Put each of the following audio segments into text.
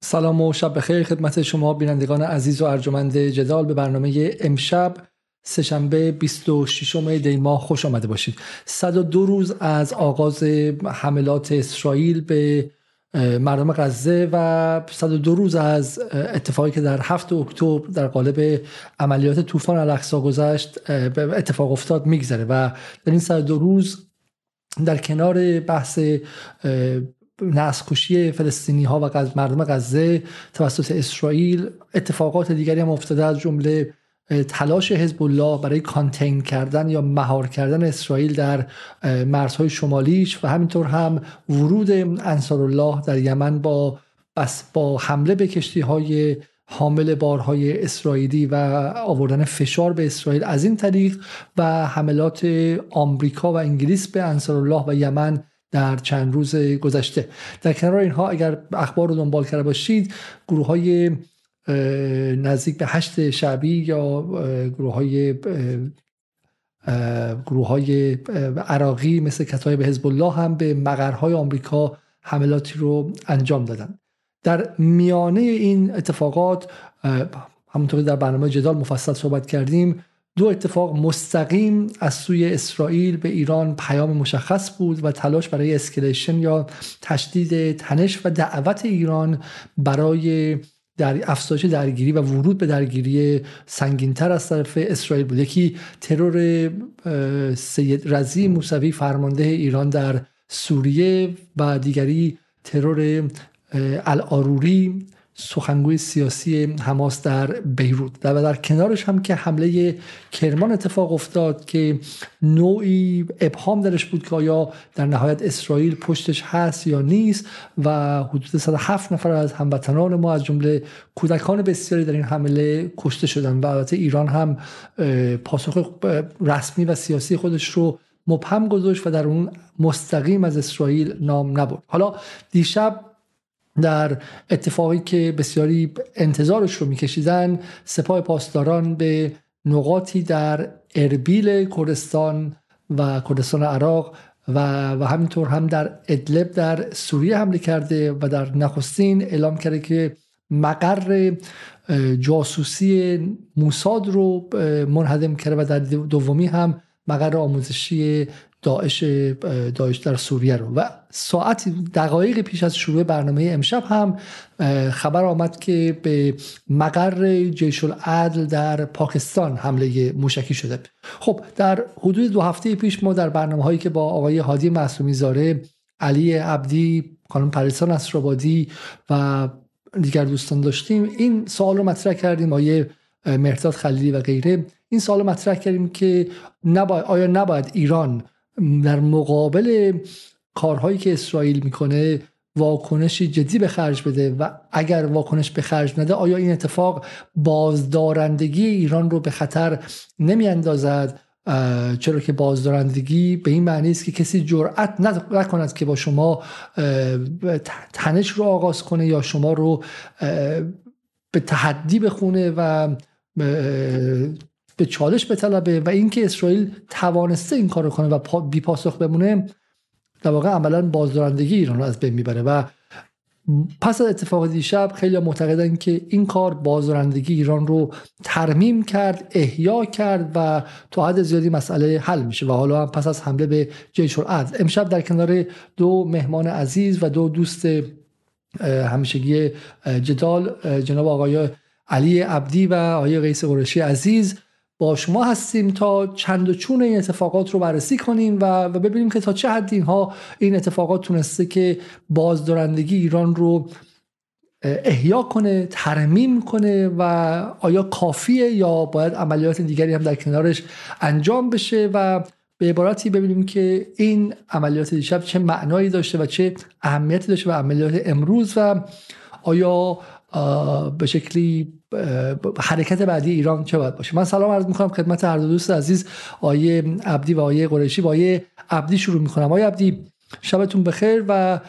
سلام و شب بخیر خدمت شما بینندگان عزیز و ارجمند جدال به برنامه امشب سهشنبه 26 دی ماه خوش آمده باشید. 102 روز از آغاز حملات اسرائیل به مردم غزه و 102 روز از اتفاقی که در 7 اکتبر در قالب عملیات طوفان الاقصا گذشت اتفاق افتاد میگذره. و در این 102 روز در کنار بحث نسل فلسطینی ها و مردم غزه توسط اسرائیل اتفاقات دیگری هم افتاده از جمله تلاش حزب الله برای کانتین کردن یا مهار کردن اسرائیل در مرزهای شمالیش و همینطور هم ورود انصار الله در یمن با بس با حمله به کشتی های حامل بارهای اسرائیلی و آوردن فشار به اسرائیل از این طریق و حملات آمریکا و انگلیس به انصار الله و یمن در چند روز گذشته. در کنار اینها اگر اخبار رو دنبال کرده باشید گروه های نزدیک به هشت شعبی یا گروه های گروه های عراقی مثل کتایب حزب الله هم به مقرهای آمریکا حملاتی رو انجام دادن. در میانه این اتفاقات همونطور در برنامه جدال مفصل صحبت کردیم دو اتفاق مستقیم از سوی اسرائیل به ایران پیام مشخص بود و تلاش برای escalation یا تشدید تنش و دعوت ایران برای در افزایش درگیری و ورود به درگیری سنگینتر از طرف اسرائیل بود. یکی ترور سید رضی موسوی فرمانده ایران در سوریه و دیگری ترور العاروری سخنگوی سیاسی حماس در بیروت و در کنارش هم که حمله کرمان اتفاق افتاد که نوعی ابهام درش بود که آیا در نهایت اسرائیل پشتش هست یا نیست و حدود 107 نفر از هموطنان ما از جمله کودکان بسیاری در این حمله کشته شدن و البته ایران هم پاسخ رسمی و سیاسی خودش رو مبهم گذاشت و در اون مستقیم از اسرائیل نام نبرد. حالا دیشب در اتفاقی که بسیاری انتظارش رو میکشیدن سپاه پاسداران به نقاطی در اربیل کردستان و کردستان عراق و, و همینطور هم در ادلب در سوریه حمله کرده و در نخستین اعلام کرده که مقر جاسوسی موساد رو منهدم کرده و در دومی هم مقر آموزشی داعش داعش در سوریه رو. و ساعت دقایق پیش از شروع برنامه امشب هم خبر آمد که به مقر جیش العدل در پاکستان حمله موشکی شده. خب در حدود دو هفته پیش ما در برنامه هایی که با آقای هادی معصومی زاره علی عبدی خانم پریسان اسرابادی و دیگر دوستان داشتیم این سوال رو مطرح کردیم آقای مرتاد خلیلی و غیره. این سوال رو مطرح کردیم که نباید آیا نباید ایران در مقابل کارهایی که اسرائیل می‌کنه واکنشی جدی به خرج بده و اگر واکنش به خرج نده آیا این اتفاق بازدارندگی ایران رو به خطر نمیاندازد؟ چرا که بازدارندگی به این معنی است که کسی جرأت نکند که با شما تنش رو آغاز کنه یا شما رو به تحدی بخونه و به چالش بطلبه و اینکه اسرائیل توانسته این کار رو کنه و بی پاسخ بمونه در واقع عملا بازدارندگی ایران رو از بین می‌بره و پس از اتفاق دیشب خیلی معتقدن که این کار بازدارندگی ایران رو ترمیم کرد احیا کرد و تا حد زیادی مسئله حل میشه و حالا هم پس از حمله به جیش العدل. امشب در کنار دو مهمان عزیز و دو دوست همیشگی جدال جناب آقای علی عبدی و آقای قیس قرشی عزیز با شما هستیم تا چند و چون این اتفاقات رو بررسی کنیم و, ببینیم که تا چه حد اینها این اتفاقات تونسته که بازدارندگی ایران رو احیا کنه ترمیم کنه و آیا کافیه یا باید عملیات دیگری هم در کنارش انجام بشه و به عبارتی ببینیم که این عملیات دیشب چه معنایی داشته و چه اهمیتی داشته و عملیات امروز و آیا به شکلی حرکت بعدی ایران چه باید باشه؟ من سلام عرض می‌کنم خدمت هر دوست عزیز آیه عبدی و آیه قریشی. با آیه عبدی شروع می‌کنم. آیه عبدی شبتون بخیر و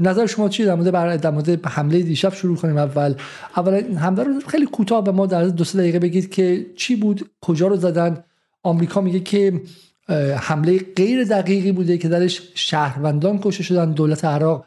نظر شما چیه؟ در مورد در مورد حمله دیشب شروع کنیم. اول اول حمله رو خیلی کوتاه به ما در دو سه دقیقه بگید که چی بود کجا رو زدن؟ آمریکا میگه که حمله غیر دقیقی بوده که درش شهروندان کشته شدن دولت عراق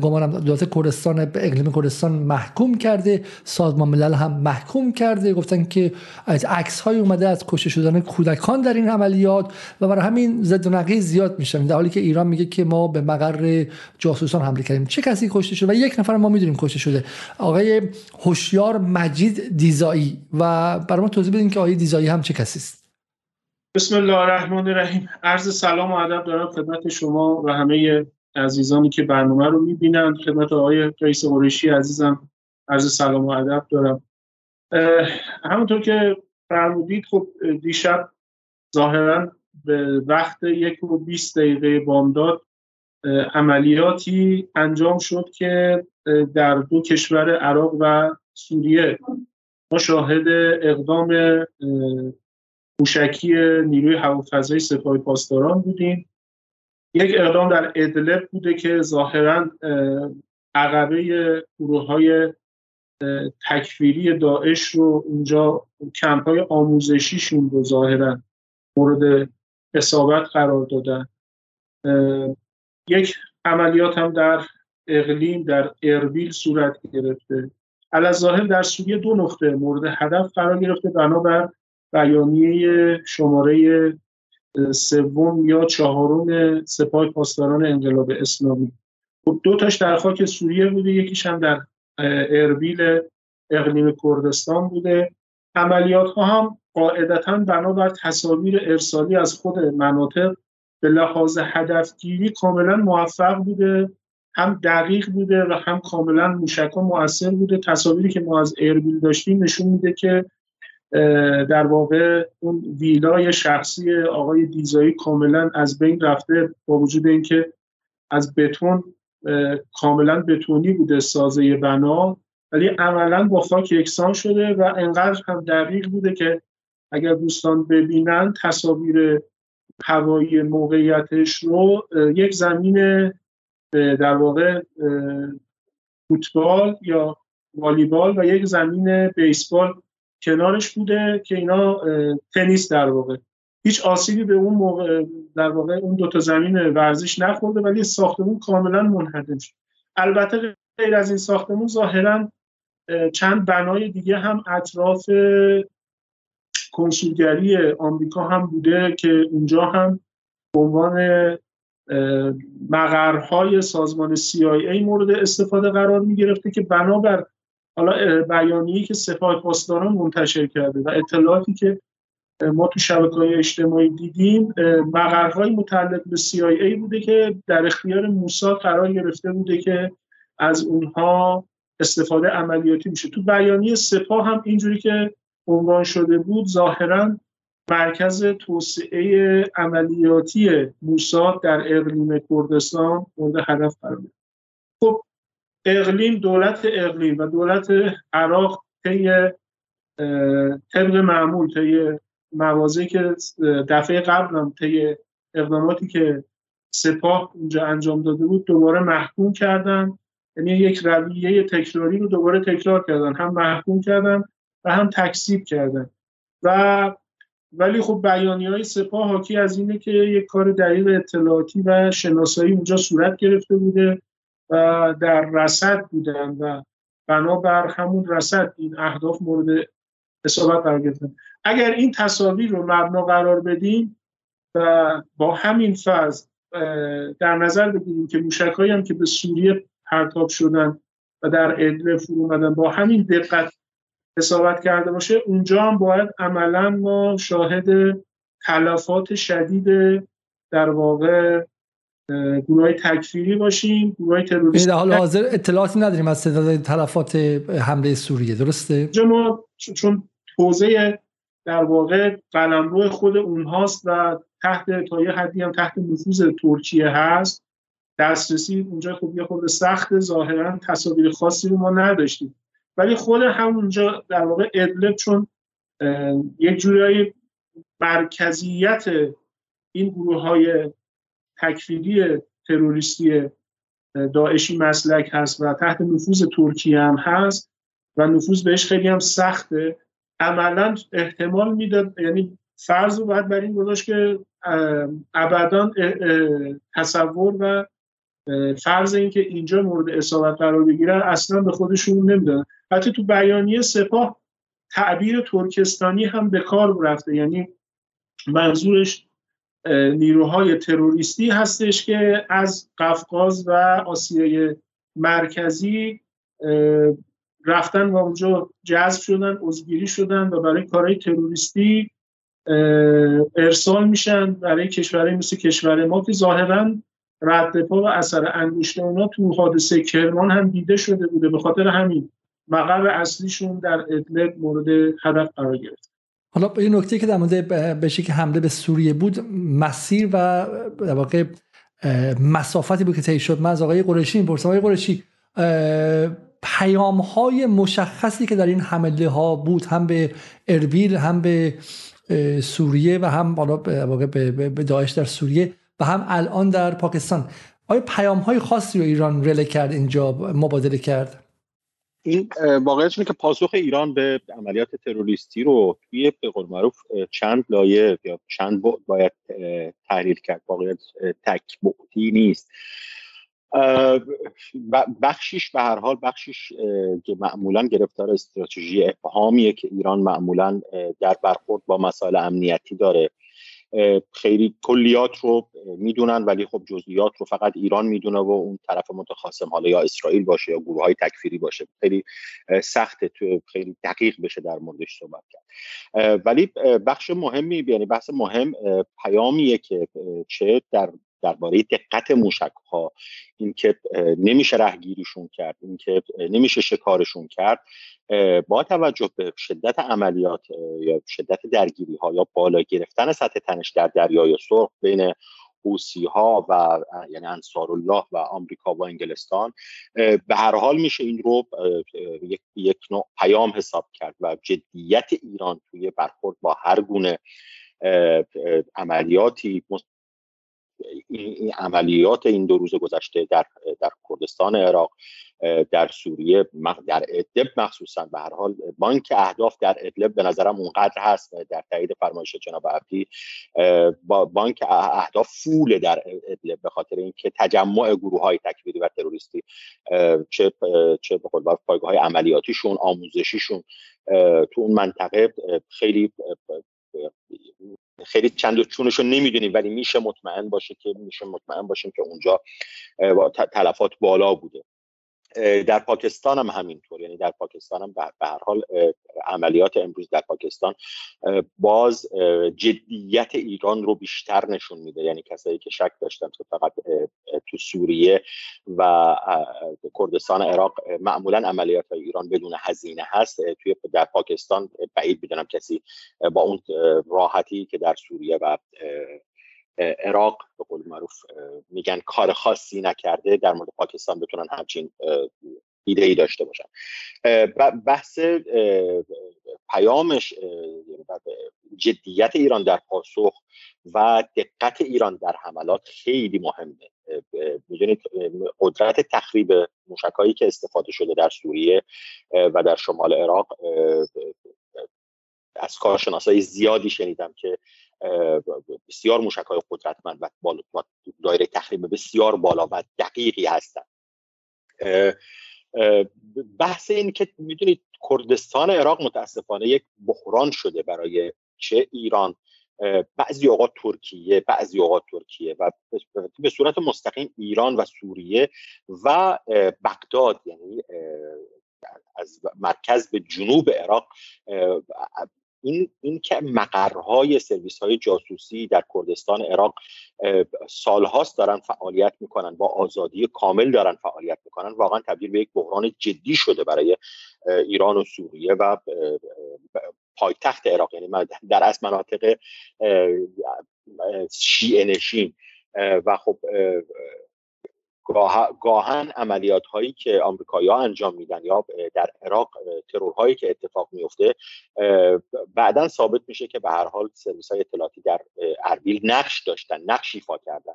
گمانم دولت کردستان به اقلیم کردستان محکوم کرده سازمان ملل هم محکوم کرده. گفتن که از عکس های اومده از کشته شدن کودکان در این عملیات و برای همین زد و نقیض زیاد میشن. در حالی که ایران میگه که ما به مقر جاسوسان حمله کردیم. چه کسی کشته شده و یک نفر ما می‌دونیم کشته شده. آقای هوشیار مجید دیزایی. و برای ما توضیح بدین که آقای دیزایی هم چه کسی است. بسم الله الرحمن الرحیم. عرض سلام و ادب دارم خدمت شما و همه عزیزانی که برنامه رو می‌بینند خدمت آقای رئیس قریشی عزیزم عرض سلام و ادب دارم. همونطور که فرمودید خب دیشب ظاهرا به وقت یک و بیست دقیقه بامداد عملیاتی انجام شد که در دو کشور عراق و سوریه ما شاهد اقدام موشکی نیروی هوافضایی سپاه پاسداران بودیم. یک اقدام در ادلب بوده که ظاهرا عقبه گروه های تکفیری داعش رو اونجا کمپ های آموزشیشون رو ظاهرا مورد اصابت قرار دادن. یک عملیات هم در اقلیم در اربیل صورت گرفته. ظاهر در سوریه دو نقطه مورد هدف قرار گرفته بنابر بیانیه شماره سوم یا چهارم سپاه پاسداران انقلاب اسلامی. خب دو تاش در خاک سوریه بوده یکیش هم در اربیل اقلیم کردستان بوده. عملیات ها هم قاعدتا بنابر تصاویر ارسالی از خود مناطق به لحاظ هدفگیری کاملا موفق بوده هم دقیق بوده و هم کاملا موشکا مؤثر بوده. تصاویری که ما از اربیل داشتیم نشون میده که در واقع اون ویلای شخصی آقای دیزایی کاملا از بین رفته با وجود اینکه از بتون کاملا بتونی بوده سازه بنا ولی عملا با خاک یکسان شده و انقدر هم دقیق بوده که اگر دوستان ببینن تصاویر هوایی موقعیتش رو یک زمین در واقع فوتبال یا والیبال و یک زمین بیسبال کنارش بوده که اینا تنیس در واقع. هیچ آسیبی به اون موقع در واقع اون دوتا زمین ورزش نخورده ولی ساختمون کاملا منهدم شد. البته غیر از این ساختمون ظاهرا چند بنای دیگه هم اطراف کنسولگری آمریکا هم بوده که اونجا هم به عنوان مقرهای سازمان CIA مورد استفاده قرار می گرفته که بنابر حالا بیانیه‌ای که سپاه پاسداران منتشر کرده و اطلاعاتی که ما تو شبکه های اجتماعی دیدیم مقرهای متعلق به CIA بوده که در اختیار موساد قرار گرفته بوده که از اونها استفاده عملیاتی میشه. تو بیانیه سپاه هم اینجوری که عنوان شده بود ظاهرا مرکز توسعه عملیاتی موساد در اقلیم کردستان مورد هدف قرار خب اقلیم دولت اقلیم و دولت عراق طی طبق معمول طی موازه که دفعه قبل هم طی اقداماتی که سپاه اونجا انجام داده بود دوباره محکوم کردن. یعنی یک رویه تکراری رو دوباره تکرار کردن. هم محکوم کردن و هم تکسیب کردن. و ولی خب بیانی های سپاه حاکی از اینه که یک کار دقیق اطلاعاتی و شناسایی اونجا صورت گرفته بوده. در رسد بودن و بنابر همون رسد این اهداف مورد حسابت قرار گرفتن. اگر این تصاویر رو مبنا قرار بدیم و با همین فرض در نظر بگیریم که موشکهایی هم که به سوریه پرتاب شدن و در ادلب فرو اومدن با همین دقت حسابت کرده باشه اونجا هم باید عملا ما شاهد تلفات شدید در واقع گروه های تکفیری باشیم گروه های تروریستی. در حال حاضر اطلاعاتی نداریم از تعداد تلفات حمله سوریه درسته؟ ما چون حوزه در واقع قلمرو خود اونهاست و تحت تا یه حدی هم تحت نفوذ ترکیه هست. دسترسی اونجا خب یه خود سخت ظاهرا تصاویر خاصی رو ما نداشتیم. ولی خود همونجا در واقع ادلب چون یک جورایی مرکزیت این گروه های تکفیری تروریستی داعشی مسلک هست و تحت نفوذ ترکیه هم هست و نفوذ بهش خیلی هم سخته. عملا احتمال می‌داد یعنی فرض رو باید بر این گذاشت که ابدا تصور و فرض اینکه اینجا مورد اصابت قرار بگیرن اصلا به خودشون نمیدن حتی تو بیانیه سپاه تعبیر ترکستانی هم به کار رفته. یعنی منظورش نیروهای تروریستی هستش که از قفقاز و آسیای مرکزی رفتن و اونجا جذب شدن عضوگیری شدن و برای کارهای تروریستی ارسال میشن برای کشورهای مثل کشور ما که ظاهرا رد پا و اثر انگشت اونا تو حادثه کرمان هم دیده شده بوده به خاطر همین. مقر اصلیشون در ادلب مورد هدف قرار گرفت. حالا یه نکته که در مورد بشه که حمله به سوریه بود مسیر و در واقع مسافتی بود که طی شد. من از آقای قرشی می‌پرسم. آقای قرشی پیام های مشخصی که در این حمله ها بود هم به اربیل هم به سوریه و هم بالا به داعش در سوریه و هم الان در پاکستان آیا پیام های خاصی رو ایران رله کرد اینجا مبادله کرد؟ این واقعیت که پاسخ ایران به عملیات تروریستی رو توی به قول معروف چند لایه یا چند بعد باید تحلیل کرد. واقعیت تک بعدی نیست. بخشیش به هر حال بخشیش که معمولا گرفتار استراتژی ابهامیه که ایران معمولا در برخورد با مسائل امنیتی داره. خیلی کلیات رو می‌دونن ولی خب جزئیات رو فقط ایران می‌دونه و اون طرف متخاصم حالا یا اسرائیل باشه یا گروه های تکفیری باشه. خیلی سخته تو خیلی دقیق بشه در موردش صحبت کرد. ولی بخش مهمی یعنی بحث مهم پیامیه که چه در درباره دقت موشک ها اینکه نمیشه رهگیریشون کرد اینکه نمیشه شکارشون کرد با توجه به شدت عملیات یا شدت درگیری ها یا بالا گرفتن سطح تنش در دریای سرخ بین حوسی ها و یعنی انصار الله و آمریکا و انگلستان به هر حال میشه این رو یک, نوع پیام حساب کرد و جدیت ایران توی برخورد با هر گونه عملیاتی این عملیات این دو روز گذشته در در کردستان عراق در سوریه در ادلب مخصوصا به هر حال بانک اهداف در ادلب به نظرم اونقدر هست در تایید فرمایش جناب عبدی با بانک اهداف فول در ادلب به خاطر اینکه تجمع گروه های تکفیری و تروریستی چه چه به قول پایگاه های عملیاتیشون آموزشیشون تو اون منطقه خیلی خیلی چند و چونش رو نمی‌دونیم ولی میشه مطمئن باشه که میشه مطمئن باشیم که اونجا تلفات بالا بوده. در پاکستان هم همینطور. یعنی در پاکستان هم به هر حال عملیات امروز در پاکستان باز جدیت ایران رو بیشتر نشون میده. یعنی کسایی که شک داشتن که فقط تو سوریه و کردستان عراق معمولا عملیات ایران بدون هزینه هست توی در پاکستان بعید بدونم کسی با اون راحتی که در سوریه و عراق میگن کار خاصی نکرده در مورد پاکستان بتونن همچین ایده ای داشته باشن. بحث پیامش یعنی جدیت ایران در پاسخ و دقت ایران در حملات خیلی مهمه. می‌دونید قدرت تخریب موشکایی که استفاده شده در سوریه و در شمال عراق از کارشناسای زیادی شنیدم که بسیار موشک های قدرتمند و دایره تخریب بسیار بالا و دقیقی هستند بحث این که می‌دونید کردستان عراق متاسفانه یک بحران شده برای چه ایران. بعضی اوقات ترکیه بعضی اوقات ترکیه و به صورت مستقیم ایران و سوریه و بغداد یعنی از مرکز به جنوب عراق این این که مقرهای سرویس های جاسوسی در کردستان عراق سالهاست دارن فعالیت می‌کنن با آزادی کامل دارن فعالیت می‌کنن واقعا تبدیل به یک بحران جدی شده برای ایران و سوریه و پایتخت عراق. یعنی در از مناطق شیعه نشین و خب گاهن عملیات هایی که آمریکایی ها انجام میدن یا در عراق ترورهایی که اتفاق میفته بعدا ثابت میشه که به هر حال سرویس های اطلاعاتی در اربیل نقش داشتن نقش ایفا کردن.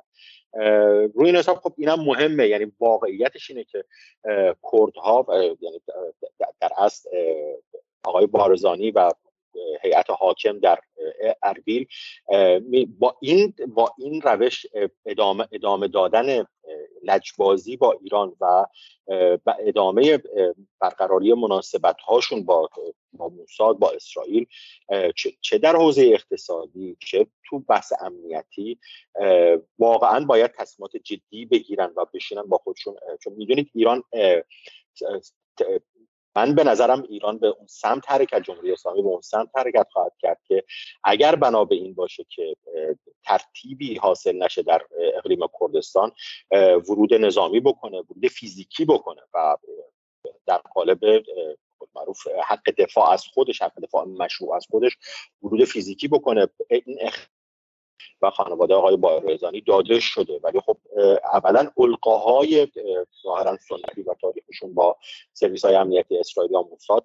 روی این حساب خب اینم مهمه. یعنی واقعیتش اینه که کردها یعنی در اصل آقای بارزانی و هیئت حاکم در اربیل با این با این روش ادامه ادامه دادن لجبازی با ایران و ادامه برقراری مناسبت هاشون با با موساد با اسرائیل چه در حوزه اقتصادی چه تو بحث امنیتی واقعا باید تصمیمات جدی بگیرن و بشینن با خودشون چون می‌دونید ایران من به نظرم ایران به اون سمت حرکت جمهوری اسلامی به اون سمت حرکت خواهد کرد که اگر بنا به این باشه که ترتیبی حاصل نشه در اقلیم کردستان ورود نظامی بکنه ورود فیزیکی بکنه و در قالب معروف حق دفاع از خودش حق دفاع مشروع از خودش ورود فیزیکی بکنه. این و خانواده آقای بایرزانی داده شده. ولی خب اولا القاهای ظاهرا سنتی و تاریخشون با سرویس های امنیتی اسرائیل یا موساد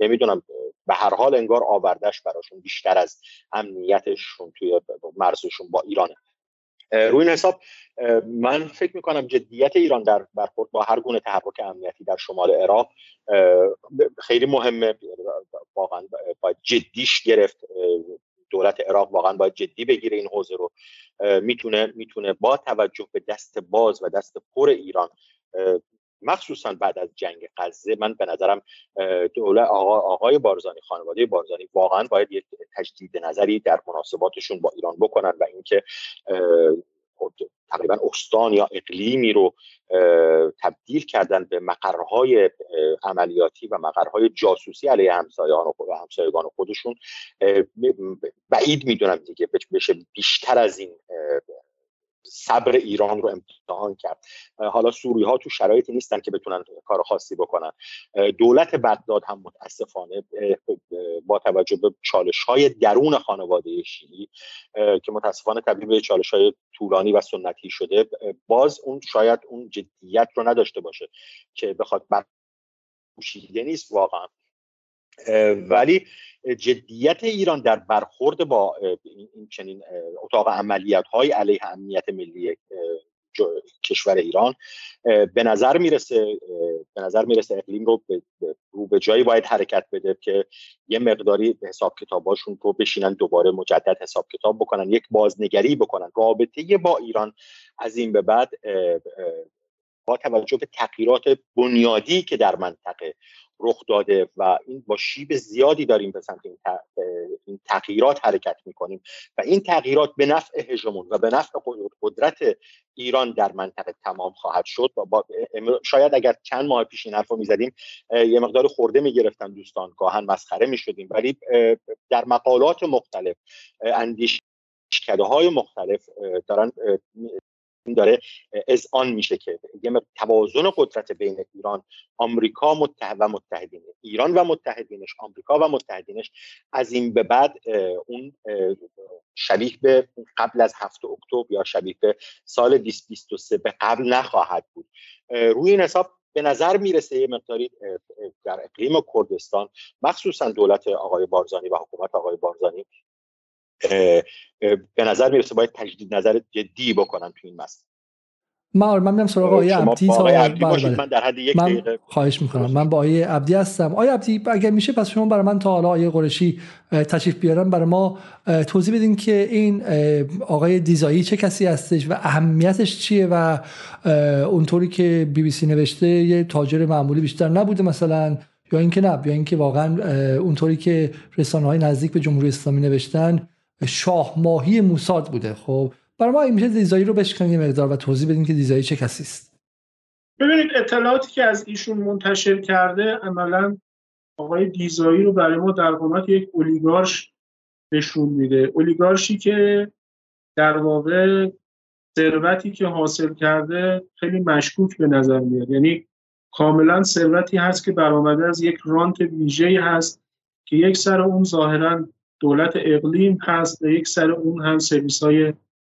نمی‌دونم به هر حال انگار آوردش براشون بیشتر از امنیتشون توی مرزشون با ایرانه. روی این حساب من فکر می‌کنم جدیت ایران در برخورد با هر گونه تحرک امنیتی در شمال عراق خیلی مهمه. واقعا باید جدیش گرفت دولت عراق واقعا باید جدی بگیره این حوزه رو. می‌تونه می‌تونه با توجه به دست باز و دست پر ایران مخصوصا بعد از جنگ غزه من به نظرم دولت آقا، آقای بارزانی خانواده بارزانی واقعا باید یک تجدید نظری در مناسباتشون با ایران بکنن و اینکه تقریبا استان یا اقلیمی رو تبدیل کردن به مقرهای عملیاتی و مقرهای جاسوسی علیه همسایان و همسایگان خودشون بعید می‌دونم دیگه بشه بیشتر از این صبر ایران رو امتحان کرد. حالا سوری ها تو شرایطی نیستن که بتونن کار خاصی بکنن. دولت بغداد هم متاسفانه با توجه به چالش های درون خانواده شیعی که متاسفانه تبدیل به چالش های طولانی و سنتی شده باز اون شاید اون جدیت رو نداشته باشه که بخواد بر نیست واقعا. ولی جدیت ایران در برخورد با این چنین اتاق عملیات های علیه امنیت ملی کشور ایران به نظر می‌رسه به نظر می‌رسه اقلیم رو به رو به جایی باید حرکت بده که یه مقداری حساب کتاباشون رو بشینن دوباره مجدد حساب کتاب بکنن یک بازنگری بکنن. رابطه با ایران از این به بعد با توجه به تغییرات بنیادی که در منطقه رخ داده و این با شیب زیادی داریم به سمت این تغییرات حرکت می‌کنیم. و این تغییرات به نفع هژمون و به نفع قدرت ایران در منطقه تمام خواهد شد. و شاید اگر چند ماه پیش این حرف رو می‌زدیم یه مقدار خورده می‌گرفتن دوستان گاهن مسخره می‌شدیم. ولی در مقالات مختلف اندیش های مختلف دارن این داره آن میشه که یه توازن قدرت بین ایران آمریکا و متحدین ایران و متحدینش آمریکا و متحدینش. از این به بعد اون شبیه به قبل از هفت اکتبر یا شبیه به سال 2023 به قبل نخواهد بود. روی این حساب به نظر می‌رسه یه مقداری در اقلیم کردستان مخصوصا دولت آقای بارزانی و حکومت آقای بارزانی به نظر می‌رسه باید تجدید نظر جدی بکنن تو این مسئله من من میرم سراغ آقای عبدی تا بله، بله. من در حد یک من خواهش می‌کنم. من با آقای عبدی هستم. آقای عبدی اگر میشه پس شما برای من تا حالا آقای قرشی تشریف بیارن برای ما توضیح بدین که این آقای دیزایی چه کسی هستش و اهمیتش چیه و اونطوری که بی بی سی نوشته یه تاجر معمولی بیشتر نبوده مثلا یا اینکه نه یا اینکه واقعا اونطوری که رسانه های نزدیک به جمهوری اسلامی نوشتن شاه ماهی موساد بوده. خب برای ما میشه دیزایی رو بشکنیم یه مقدار و توضیح بدیم که دیزایی چه کسی است. ببینید اطلاعاتی که از ایشون منتشر کرده عملا آقای دیزایی رو برای ما در قامت یک اولیگارش نشون میده. اولیگارشی که در واقع ثروتی که حاصل کرده خیلی مشکوک به نظر میاد. یعنی کاملا ثروتی هست که برآمده از یک رانت ویژه‌ای هست که یک سر اون ظاهرا دولت اقلیم هست و یک سر اون هم سرویس های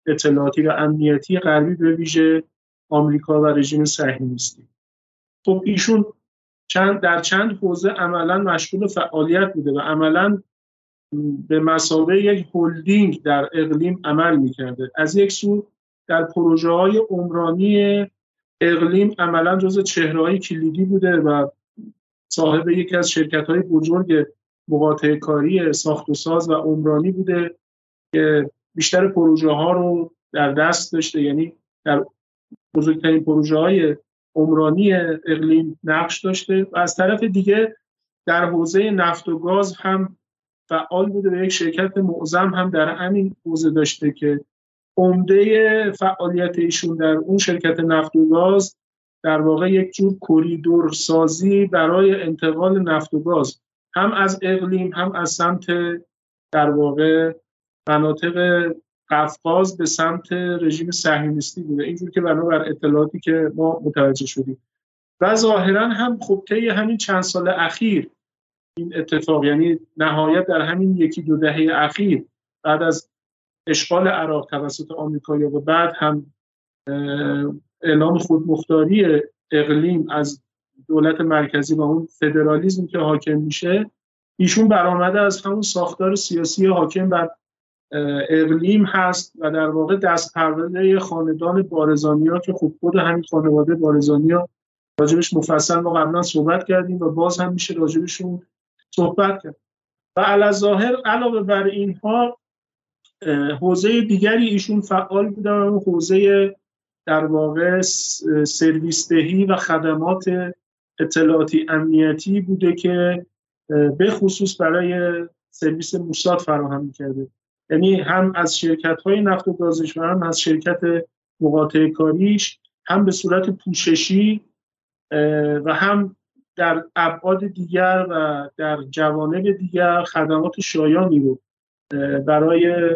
اطلاعاتی و امنیتی غربی به ویژه آمریکا و رژیم صهیونیستی خب ایشون چند در چند حوزه عملا مشغول فعالیت بوده و عملا به مسابقه یک هلدینگ در اقلیم عمل می‌کرده. از یک سو در پروژه های عمرانی اقلیم عملا جز چهره های کلیدی بوده و صاحب یکی از شرکت های بزرگ مقاطع کاری ساخت و ساز و عمرانی بوده که بیشتر پروژه ها رو در دست داشته یعنی در بزرگترین پروژه های عمرانی اقلیم نقش داشته و از طرف دیگه در حوزه نفت و گاز هم فعال بوده و یک شرکت معظم هم در همین حوزه داشته که عمده فعالیت ایشون در اون شرکت نفت و گاز در واقع یک جور کوریدور سازی برای انتقال نفت و گاز هم از اقلیم هم از سمت در واقع مناطق قفقاز به سمت رژیم صهیونیستی بوده. اینجور که بنابر اطلاعاتی که ما متوجه شدیم. و ظاهرا هم خب طی همین چند سال اخیر این اتفاق یعنی نهایت در همین یکی دو دهه اخیر بعد از اشغال عراق توسط آمریکا و بعد هم اعلام خودمختاری اقلیم از دولت مرکزی و اون فدرالیزم که حاکم میشه ایشون برآمده از همون ساختار سیاسی حاکم بر اقلیم هست و در واقع دست پرونده خاندان بارزانیا که خوب خود همین خانواده بارزانیا راجبش مفصل ما قبلا صحبت کردیم و باز هم میشه راجبشون صحبت کرد. و علاوه بر اینها حوزه دیگری ایشون فعال بودن اون حوزه در واقع سرویس دهی و خدمات اطلاعاتی امنیتی بوده که به خصوص برای سرویس موساد فراهم می‌کرده. یعنی هم از شرکت های نفت و گازش و هم از شرکت مقاطع کاریش هم به صورت پوششی و هم در ابعاد دیگر و در جوانب دیگر خدمات شایانی رو برای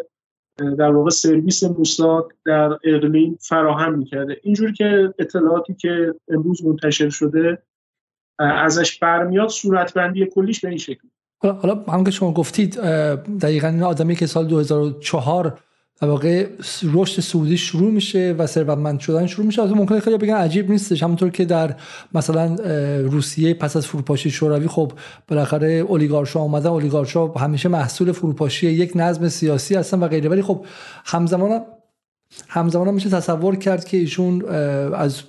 در واقع سرویس موساد در اقلیم فراهم می‌کرده. اینجور که اطلاعاتی که امروز منتشر شده ازش برمیاد صورتبندی کلیش به این شکل. حالا هم که شما گفتید دقیقا این آدمی که سال 2004 در واقع رشد سعودی شروع میشه و ثروتمند شدن شروع میشه از ممکنه خیلی بگن عجیب نیستش. همونطور که در مثلا روسیه پس از فروپاشی شوروی خب بالاخره اولیگارشا اومدن. اولیگارشا همیشه محصول فروپاشی یک نظم سیاسی هستن و غیره. ولی خب همزمان همزمان میشه تصور کرد که ایشون از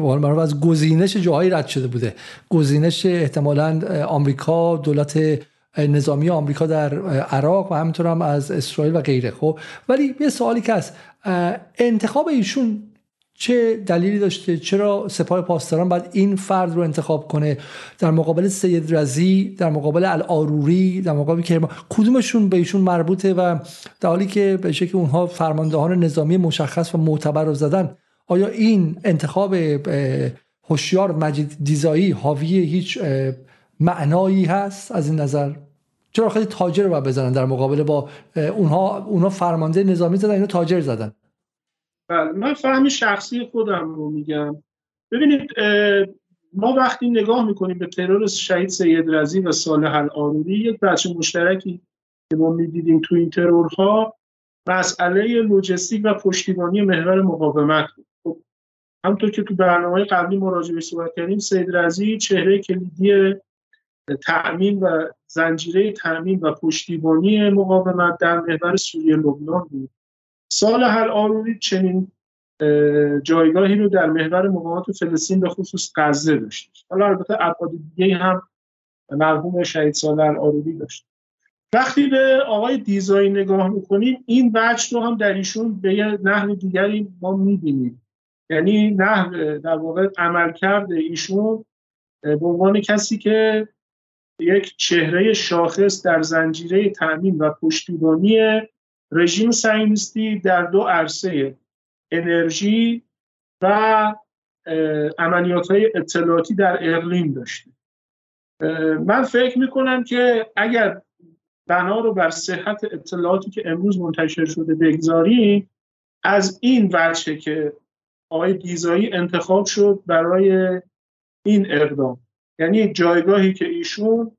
از گزینش جاهایی رد شده بوده. گزینش احتمالا آمریکا دولت نظامی آمریکا در عراق و همینطور هم از اسرائیل و غیره. خب ولی یه سوالی که هست انتخاب ایشون چه دلیلی داشته؟ چرا سپاه پاسداران باید این فرد رو انتخاب کنه؟ در مقابل سید رزی در مقابل الاروری در مقابل که کدومشون به ایشون مربوطه؟ و در حالی که به شکل اونها فرماندهان نظامی مشخص و معتبر رو زدن آیا این انتخاب هوشیار مجید دیزایی حاوی هیچ معنایی هست از این نظر؟ چرا خیلی تاجر رو بزنن در مقابله با اونها اونها فرمانده نظامی زدن اینو تاجر زدن؟ بله من فهم شخصی خودم رو میگم. ببینید ما وقتی نگاه می‌کنیم به ترور شهید سید رزی و صالح الاروری یک بچه مشترکی که ما می‌دیدیم تو این ترورها مسئله لوجستیک و پشتیبانی محور مقاومت بود. همطور که تو برنامه قبلی مراجعه صحبت کردیم سید رزی چهره کلیدی تأمین و زنجیره تأمین و پشتیبانی مقاومت در محور سوریه لبنان بود. سال هر آروری چنین جایگاهی رو در محور مقاومت فلسطین به خصوص غزه داشت. حالا البته ابعاد دیگه هم مرحوم شهید سال آروری داشت. وقتی به آقای دیزاین نگاه می‌کنیم این وجه رو هم در ایشون به یه نحو دیگری ما می‌بینیم. یعنی نحو در واقع عملکرد ایشون به عنوان کسی که یک چهره شاخص در زنجیره تأمین و پشتیبانی رژیم سعیونیستی در دو عرصه انرژی و عملیات های اطلاعاتی در اقلیم داشته. من فکر می‌کنم که اگر بنا رو بر صحت اطلاعاتی که امروز منتشر شده بگذاریم از این وجه که آقای دیزایی انتخاب شد برای این اقدام. یعنی جایگاهی که ایشون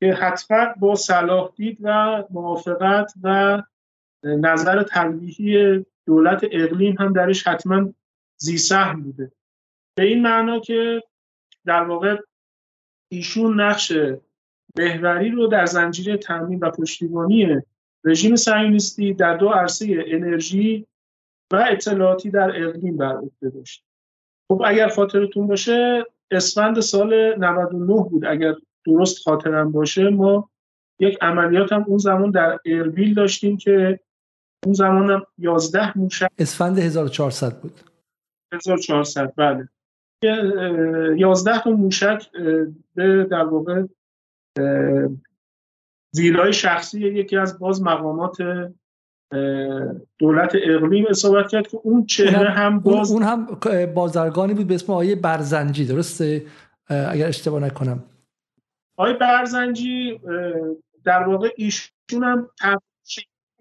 که حتما با صلاح دید و موافقت و نظر تلویحی دولت اقلیم هم درش حتما زیسهم بوده. به این معنا که در واقع ایشون نقش محوری رو در زنجیره تامین و پشتیبانی رژیم صهیونیستی در دو عرصه انرژی و اطلاعاتی در اقلیم بر عهده داشت. خب اگر خاطرتون باشه اسفند سال 99 بود. اگر درست خاطرم باشه ما یک عملیات هم اون زمان در اربیل داشتیم که اون زمان هم 11 موشک اسفند 1400 بود. 1400 بله. 11 تا موشک به در واقع ویلای شخصی یکی از باز مقامات دولت اقلیم اصابت کرد که اون چهره هم باز اون هم بازرگانی بود به اسم آیه برزنجی درسته؟ اگر اشتباه نکنم. آیه برزنجی در واقع ایشون هم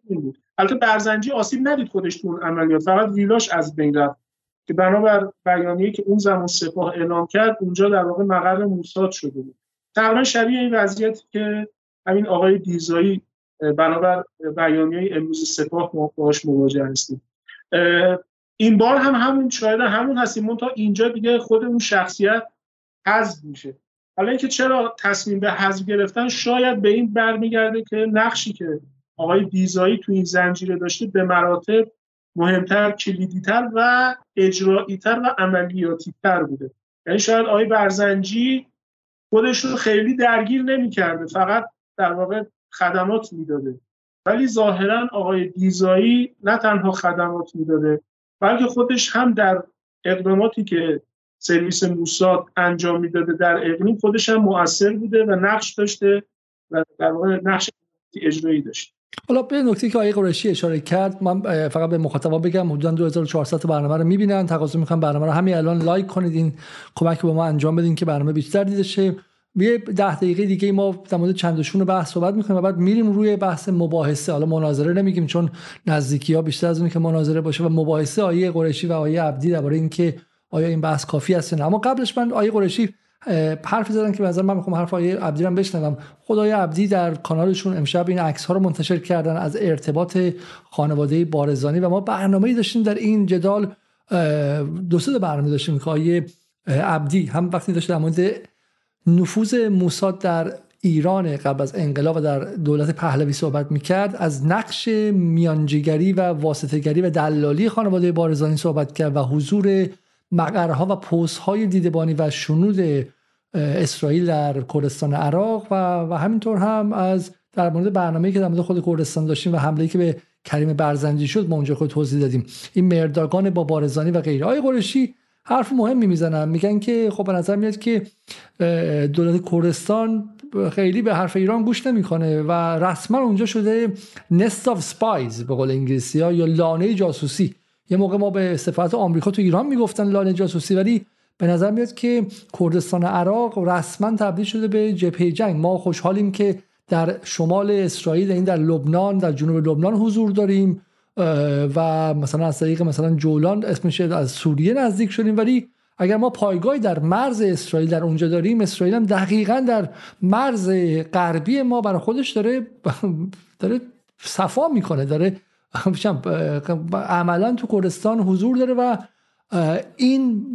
بود. البته برزنجی آسیب ندید خودش تو اون عملیات. فقط ویلاش از بین رفت. که بنابر بیانیه که اون زمان سپاه اعلام کرد اونجا در واقع مقر موساد شده بود. تقریبا شبیه این وضعیتی که همین آقای دیزایی بنابر بیانیه امروز سپاه ما باهاش مواجه هستیم. این بار هم همون شاید همون هستیم. تا اینجا دیگه خود اون شخصیت حذف میشه. حالا اینکه چرا تصمیم به حذف گرفتن شاید به این برمیگرده که نقشی که آقای دیزایی تو این زنجیره داشته به مراتب مهمتر کلیدیتر و اجراییتر و عملیاتیتر بوده. یعنی شاید آقای برزنجی خودش رو خیلی درگیر نمی‌کرده. فقط در واقع خدمات می‌داده. ولی ظاهرا آقای دیزایی نه تنها خدمات می‌داده بلکه خودش هم در اقداماتی که سرویس موساد انجام می‌داده در اقلیم خودش هم مؤثر بوده و نقش داشته و در واقع نقش اجرایی داشته. حالا به نکته که آقای قرشی اشاره کرد من فقط به مخاطبا بگم حدودا 2400 برنامه رو می‌بینن تقاضا می‌کنم برنامه رو همین الان لایک کنید این کمک به ما انجام بدین که برنامه بیشتر دیده شه. یه ده دقیقه دیگه ما در مورد چندشون بحث صحبت می‌کنیم و بعد میریم روی بحث مباحثه. حالا مناظره نمیگیم چون نزدیکی ها بیشتر از اون که مناظره باشه و مباحثه آیه قریشی و آیه عبدی درباره اینکه آیا این بحث کافی است نه. اما قبلش من آیه قریشی حرفی زدن که به من می‌خوام حرف آیه عبدی رو بشنوم. خدای عبدی در کانالشون امشب این عکس ها رو منتشر کردن از ارتباط خانواده بارزانی و ما برنامه‌ای داشتیم در این جدال. دو سه برنامه داشتیم که آیه عبدی هم وقتی داشت در مورد نفوذ موساد در ایران قبل از انقلاب و در دولت پهلوی صحبت می‌کرد از نقش میانجیگری و واسطگری و دلالی خانواده بارزانی صحبت کرد و حضور مقرها و پوزهای دیدبانی و شنود اسرائیل در کردستان عراق و, و همینطور هم از در مورد برنامه‌ای که در مورد خود کردستان داشتیم و حمله‌ای که به کریم برزنجی شد ما اونجا خود توضیح دادیم. این مرداگان با بارزانی و غیره آقای قریشی حرف مهمی می‌زنن. میگن که خب به نظر میاد که دولت کردستان خیلی به حرف ایران گوش نمی‌کنه و رسما اونجا شده nest of spies به قول انگلیسی ها یا لانه جاسوسی. یه موقع ما به سفارت آمریکا تو ایران می‌گفتن لانه جاسوسی ولی به نظر میاد که کردستان عراق رسما تبدیل شده به جبهه جنگ. ما خوشحالیم که در شمال اسرائیل این در لبنان در جنوب لبنان حضور داریم. و مثلا از طریق مثلا جولان اسمش از سوریه نزدیک شدیم. ولی اگر ما پایگاهی در مرز اسرائیل در اونجا داریم اسرائیل هم دقیقا در مرز غربی ما برای خودش داره داره صفا می‌کنه داره عملا تو کردستان حضور داره و این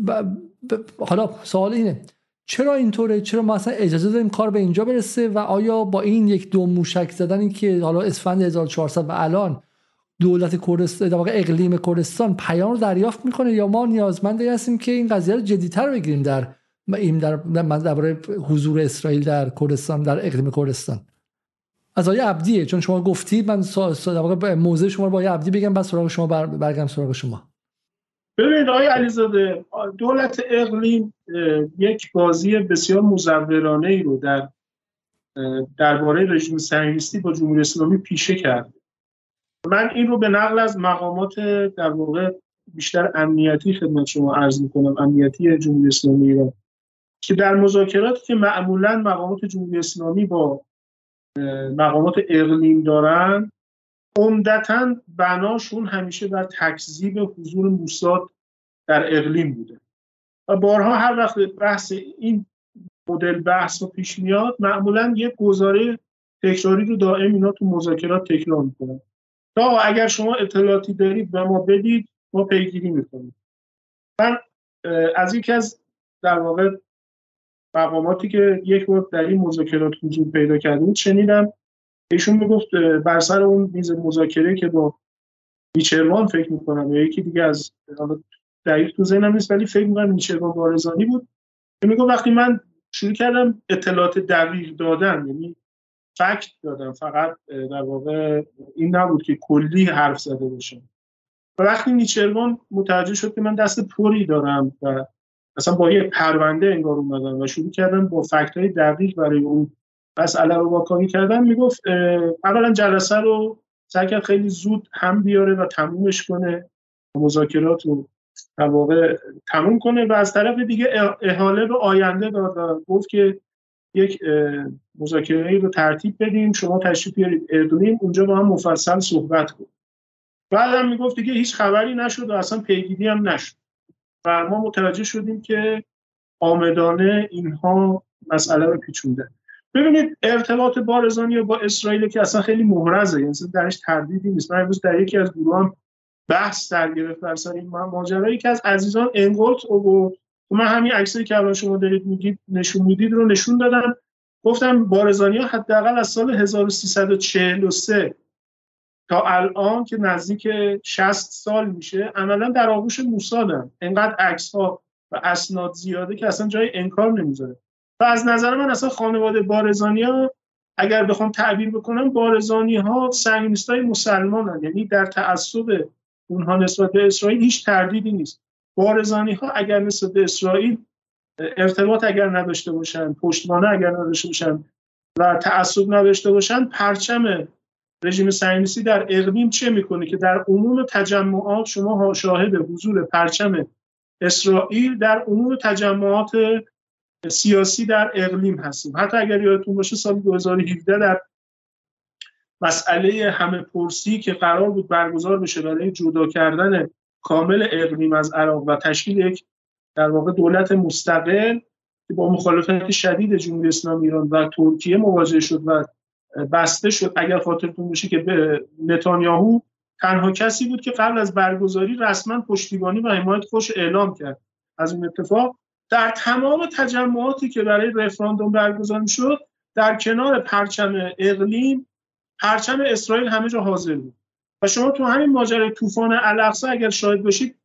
حالا سوال اینه چرا اینطوره؟ چرا ما اصلا اجازه داریم کار به اینجا برسه؟ و آیا با این یک دو موشک زدن که حالا اسفند 1400 و الان دولت کردستان در واقع اقلیم کردستان پیام رو دریافت می‌کنه یا ما نیازمند هستیم که این قضیه رو جدیتر بگیریم در این در درباره حضور اسرائیل در کردستان در اقلیم کردستان. از آیه عبدیه چون شما گفتی من در واقع موضع شما رو با آیه عبدی بگم بعد سراغ شما بر برگم سراغ شما. ببینید آقای علیزاده دولت اقلیم یک بازی بسیار مزورانه ای رو در درباره رژیم صهیونیستی با جمهوری اسلامی پیشه کرد من این رو به نقل از مقامات در واقع بیشتر امنیتی خدمت شما عرض می‌کنم امنیتی جمهوری اسلامی ایران. که در مذاکراتی که معمولا مقامات جمهوری اسلامی با مقامات اقلیم دارن عمدتا بناشون همیشه بر تکذیب حضور موساد در اقلیم بوده. و بارها هر وقت بحث این مدل بحث رو پیش میاد معمولا یک گزاره تکراری رو دائم اینا تو مذاکرات تکرار می‌کنن. تا اگر شما اطلاعاتی دارید به ما بدید ما پیگیری می‌کنیم. من از یکی از در واقع مقاماتی که یک بار در این مذاکرات حضور پیدا کرده بود شنیدم. ایشون می‌گفت بر سر اون میز مذاکره که با میچروان فکر می‌کنم یا یکی دیگه از دقیق تو ذهنم نیست ولی فکر می‌کنم میچروان بارزانی بود. که می‌گفت وقتی من شروع کردم اطلاعات دقیق دادن یعنی فکت دادم. فقط در واقع این نبود که کلی حرف زده باشم و وقتی نیچرمان متوجه شد که من دست پری دارم و مثلا با یه پرونده انگار اومدم و شروع کردم با فکت های دقیق برای اون مسئله رو واکاوی کردن می‌گفت اولا جلسه رو سعی کرد خیلی زود هم بیاره و تمومش کنه مذاکرات رو در واقع تموم کنه و از طرف دیگه احاله به آینده داد و گفت که یک مذاکره رو ترتیب بدیم. شما تشریف بیارید اردونیم اونجا با هم مفصل صحبت کنیم. هم می‌گفت دیگه هیچ خبری نشد و اصلا پیگیری هم نشد. و ما متوجه شدیم که آمدانه اینها مسئله رو پیچونده. ببینید ارتباط بارزانی با اسرائیل که اصلا خیلی محرزه. یعنی درش تردیدی نیست. من امروز در یکی از گروهان بحث در گرفت. در سر این ماجرایی که از عزیزان انگلت و من همین عکسی که الان شما دارید میگید نشون می‌دید رو نشون دادم. گفتم بارزانی ها حداقل از سال 1343 تا الان که نزدیک 60 سال میشه عملا در آغوش موسادن انقدر عکس ها و اسناد زیاده که اصلا جای انکار نمی‌ذاره. و از نظر من اصلا خانواده بارزانی ها اگر بخوام تعبیر بکنم بارزانی ها سنگینست های مسلمان یعنی در تعصب اونها نسبت به اسرائیل هیچ تردیدی نیست. بارزانی ها اگر نسبت به اسرائیل ارتباط اگر نداشته باشن پشتوانه اگر نداشته باشن و تعصب نداشته باشن پرچم رژیم صهیونیستی در اقلیم چه می‌کنه که در عموم تجمعات شما شاهد حضور پرچم اسرائیل در عموم تجمعات سیاسی در اقلیم هستیم. حتی اگر یادتون باشه سال 2017 در مسئله همه پرسی که قرار بود برگزار بشه برای جدا کردن کامل اقلیم از عراق و تشکیل یک در واقع دولت مستقل که با مخالفت شدید جمهوری اسلامی ایران و ترکیه مواجه شد و بسته شد اگر خاطرتون باشه که به نتانیاهو تنها کسی بود که قبل از برگزاری رسما پشتیبانی و حمایت خوش اعلام کرد. از این اتفاق در تمام تجمعاتی که برای رفراندوم برگزار شد در کنار پرچم اقلیم پرچم اسرائیل همه جا حاضر بود. و شما تو همین ماجرای طوفان الاقصا اگر شاهد باشید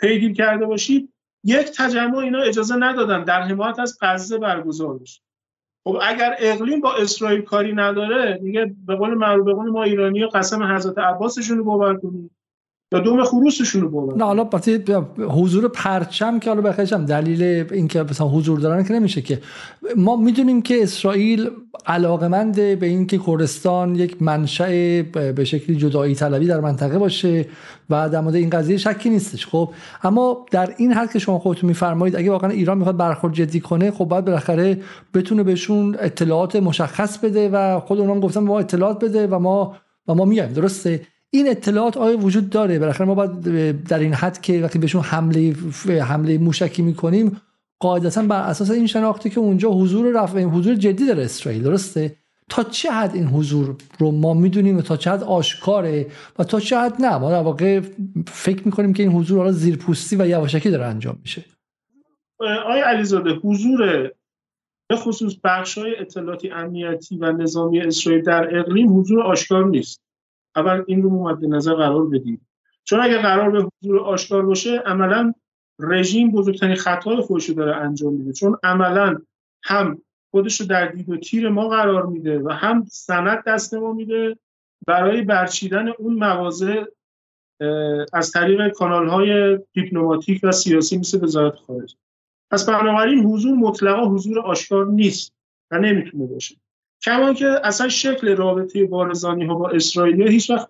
پیگیر کرده باشید یک تجمع اینا اجازه ندادن در حمایت از غزه برگزار بشه. خب اگر اقلیم با اسرائیل کاری نداره دیگه به قول معروف ما ایرانی قسم حضرت عباسشون رو باور کنیم یا دوم خروسشون رو نه حالا حضور پرچم که حالا بخیرشم دلیل اینکه مثلا حضور دارن که نمیشه که. ما می‌دونیم که اسرائیل علاقمند به اینکه کردستان یک منشأ به شکلی جدایی طلبی در منطقه باشه و در مورد این قضیه شکی نیستش خب. اما در این حد که شما خودتون میفرمایید اگه واقعا ایران می‌خواد برخورد جدی کنه خب باید بالاخره بتونه بهشون اطلاعات مشخص بده و خود اونام گفتن ما اطلاعات بده و ما و ما میایم درسته؟ این اطلاعات آیا وجود داره. بالاخره ما باید در این حد که وقتی بهشون حمله حمله موشکی می‌کنیم قاعدتا بر اساس این شناختی که اونجا حضور رفع حضور جدی داره اسرائیل درسته؟ تا چه حد این حضور رو ما می‌دونیم و تا چه حد آشکاره و تا چه حد نه؟ ما در واقع فکر می‌کنیم که این حضور حالا زیرپوستی و یواشکی داره انجام میشه. آیا علیزاده حضور به خصوص بخش های اطلاعاتی امنیتی و نظامی اسرائیل در اقلیم حضور آشکار نیست. اول این رو مد نظر قرار بدیم. چون اگر قرار به حضور آشکار باشه عملا رژیم بزرگترین خطای خودش رو داره انجام میده. چون عملا هم خودش رو در دید و تیر ما قرار میده و هم سند دست ما میده برای برچیدن اون مواضع از طریق کانال های دیپلماتیک و سیاسی مثل وزارت خارجه. پس بنابراین حضور مطلقا حضور آشکار نیست و نمی‌تونه باشه. کما که اصلا شکل رابطه بارزانی ها با اسرائیل هیچ وقت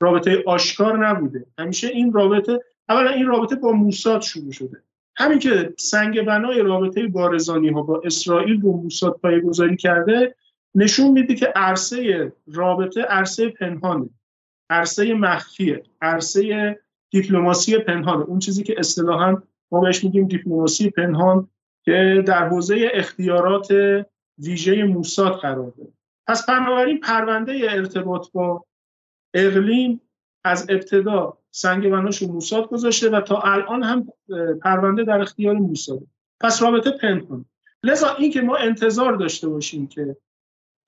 رابطه آشکار نبوده. همیشه این رابطه اولا این رابطه با موساد شروع شده. همین که سنگ بنای رابطه بارزانی ها با اسرائیل رو موساد پایگذاری کرده نشون میده که عرصه رابطه عرصه پنهانه عرصه مخفیه عرصه دیپلماسی پنهانه. اون چیزی که اصطلاحا ما بهش میگیم دیپلماسی پنهان که در حوزه اختیارات ویژه موساد قرار داره. پس بنابراین پرونده ارتباط با اقلیم از ابتدا سنگ بناش موساد گذاشته و تا الان هم پرونده در اختیار موساده. پس رابطه پنهان لذا این که ما انتظار داشته باشیم که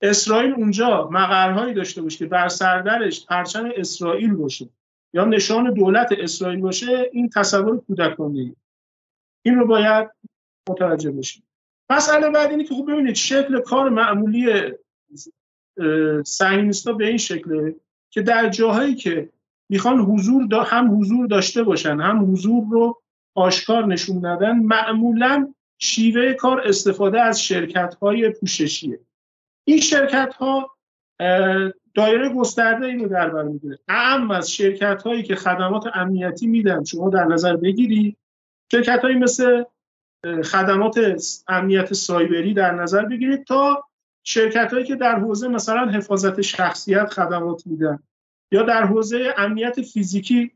اسرائیل اونجا مقرهایی داشته باشه که بر سردرش پرچم اسرائیل باشه یا نشان دولت اسرائیل باشه این تصور کودکانه این رو باید متوجه باشیم مسئله بعد اینه که خب ببینید شکل کار معمولی سنگینستا به این شکله که در جاهایی که می‌خوان حضور دا هم حضور داشته باشن هم حضور رو آشکار نشون ندن معمولا شیوه کار استفاده از شرکت های پوششیه. این شرکت ها دایره گسترده اینو در بر می‌گیره. اهم از شرکت هایی که خدمات امنیتی میدن شما در نظر بگیرید شرکت هایی مثل خدمات امنیت سایبری در نظر بگیرید تا شرکت هایی که در حوزه مثلا حفاظت شخصیت خدمات میدن یا در حوزه امنیت فیزیکی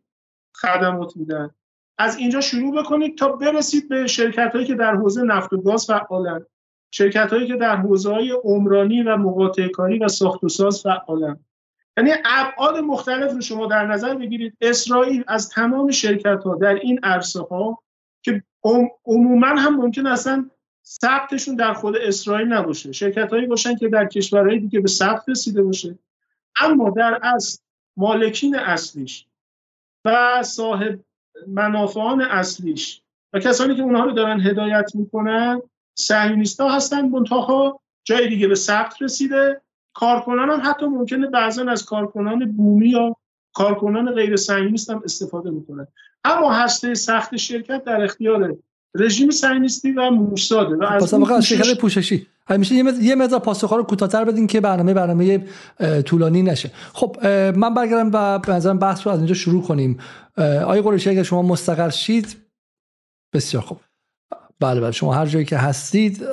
خدمات میدن. از اینجا شروع بکنید تا برسید به شرکت هایی که در حوزه نفت و گاز فعالن. شرکت هایی که در حوزه های عمرانی و مقاطع کاری و ساخت و ساز فعالن. یعنی ابعاد مختلف رو شما در نظر بگیرید. اسرائیل از تمام شرکت ها در این عرصه ها عموما هم ممکن اصلا ثبتشون در خود اسرائیل نباشه. شرکت هایی باشن که در کشورهای دیگه به ثبت رسیده باشه. اما در اصل مالکین اصلیش و صاحب منافعان اصلیش و کسانی که اونها رو دارن هدایت می‌کنن ها هستن منتها جای دیگه به ثبت رسیده. کارکنان هم حتی ممکنه بعضا از کارکنان بومی یا کارکنان غیر صهیونیست هم استفاده می‌کنن. اما هسته سخت شرکت در اختیار رژیم صهیونیستی و موساده و از شرکت پوششی. همیشه یه مقدار پاسخ رو کوتاه‌تر بدین که برنامه برنامه طولانی نشه. خب من برگردم و به نظرم بحث رو از اینجا شروع کنیم. آقای قریشی اگر شما مستقر شید بسیار خوب. بله بله شما هر جایی که هستید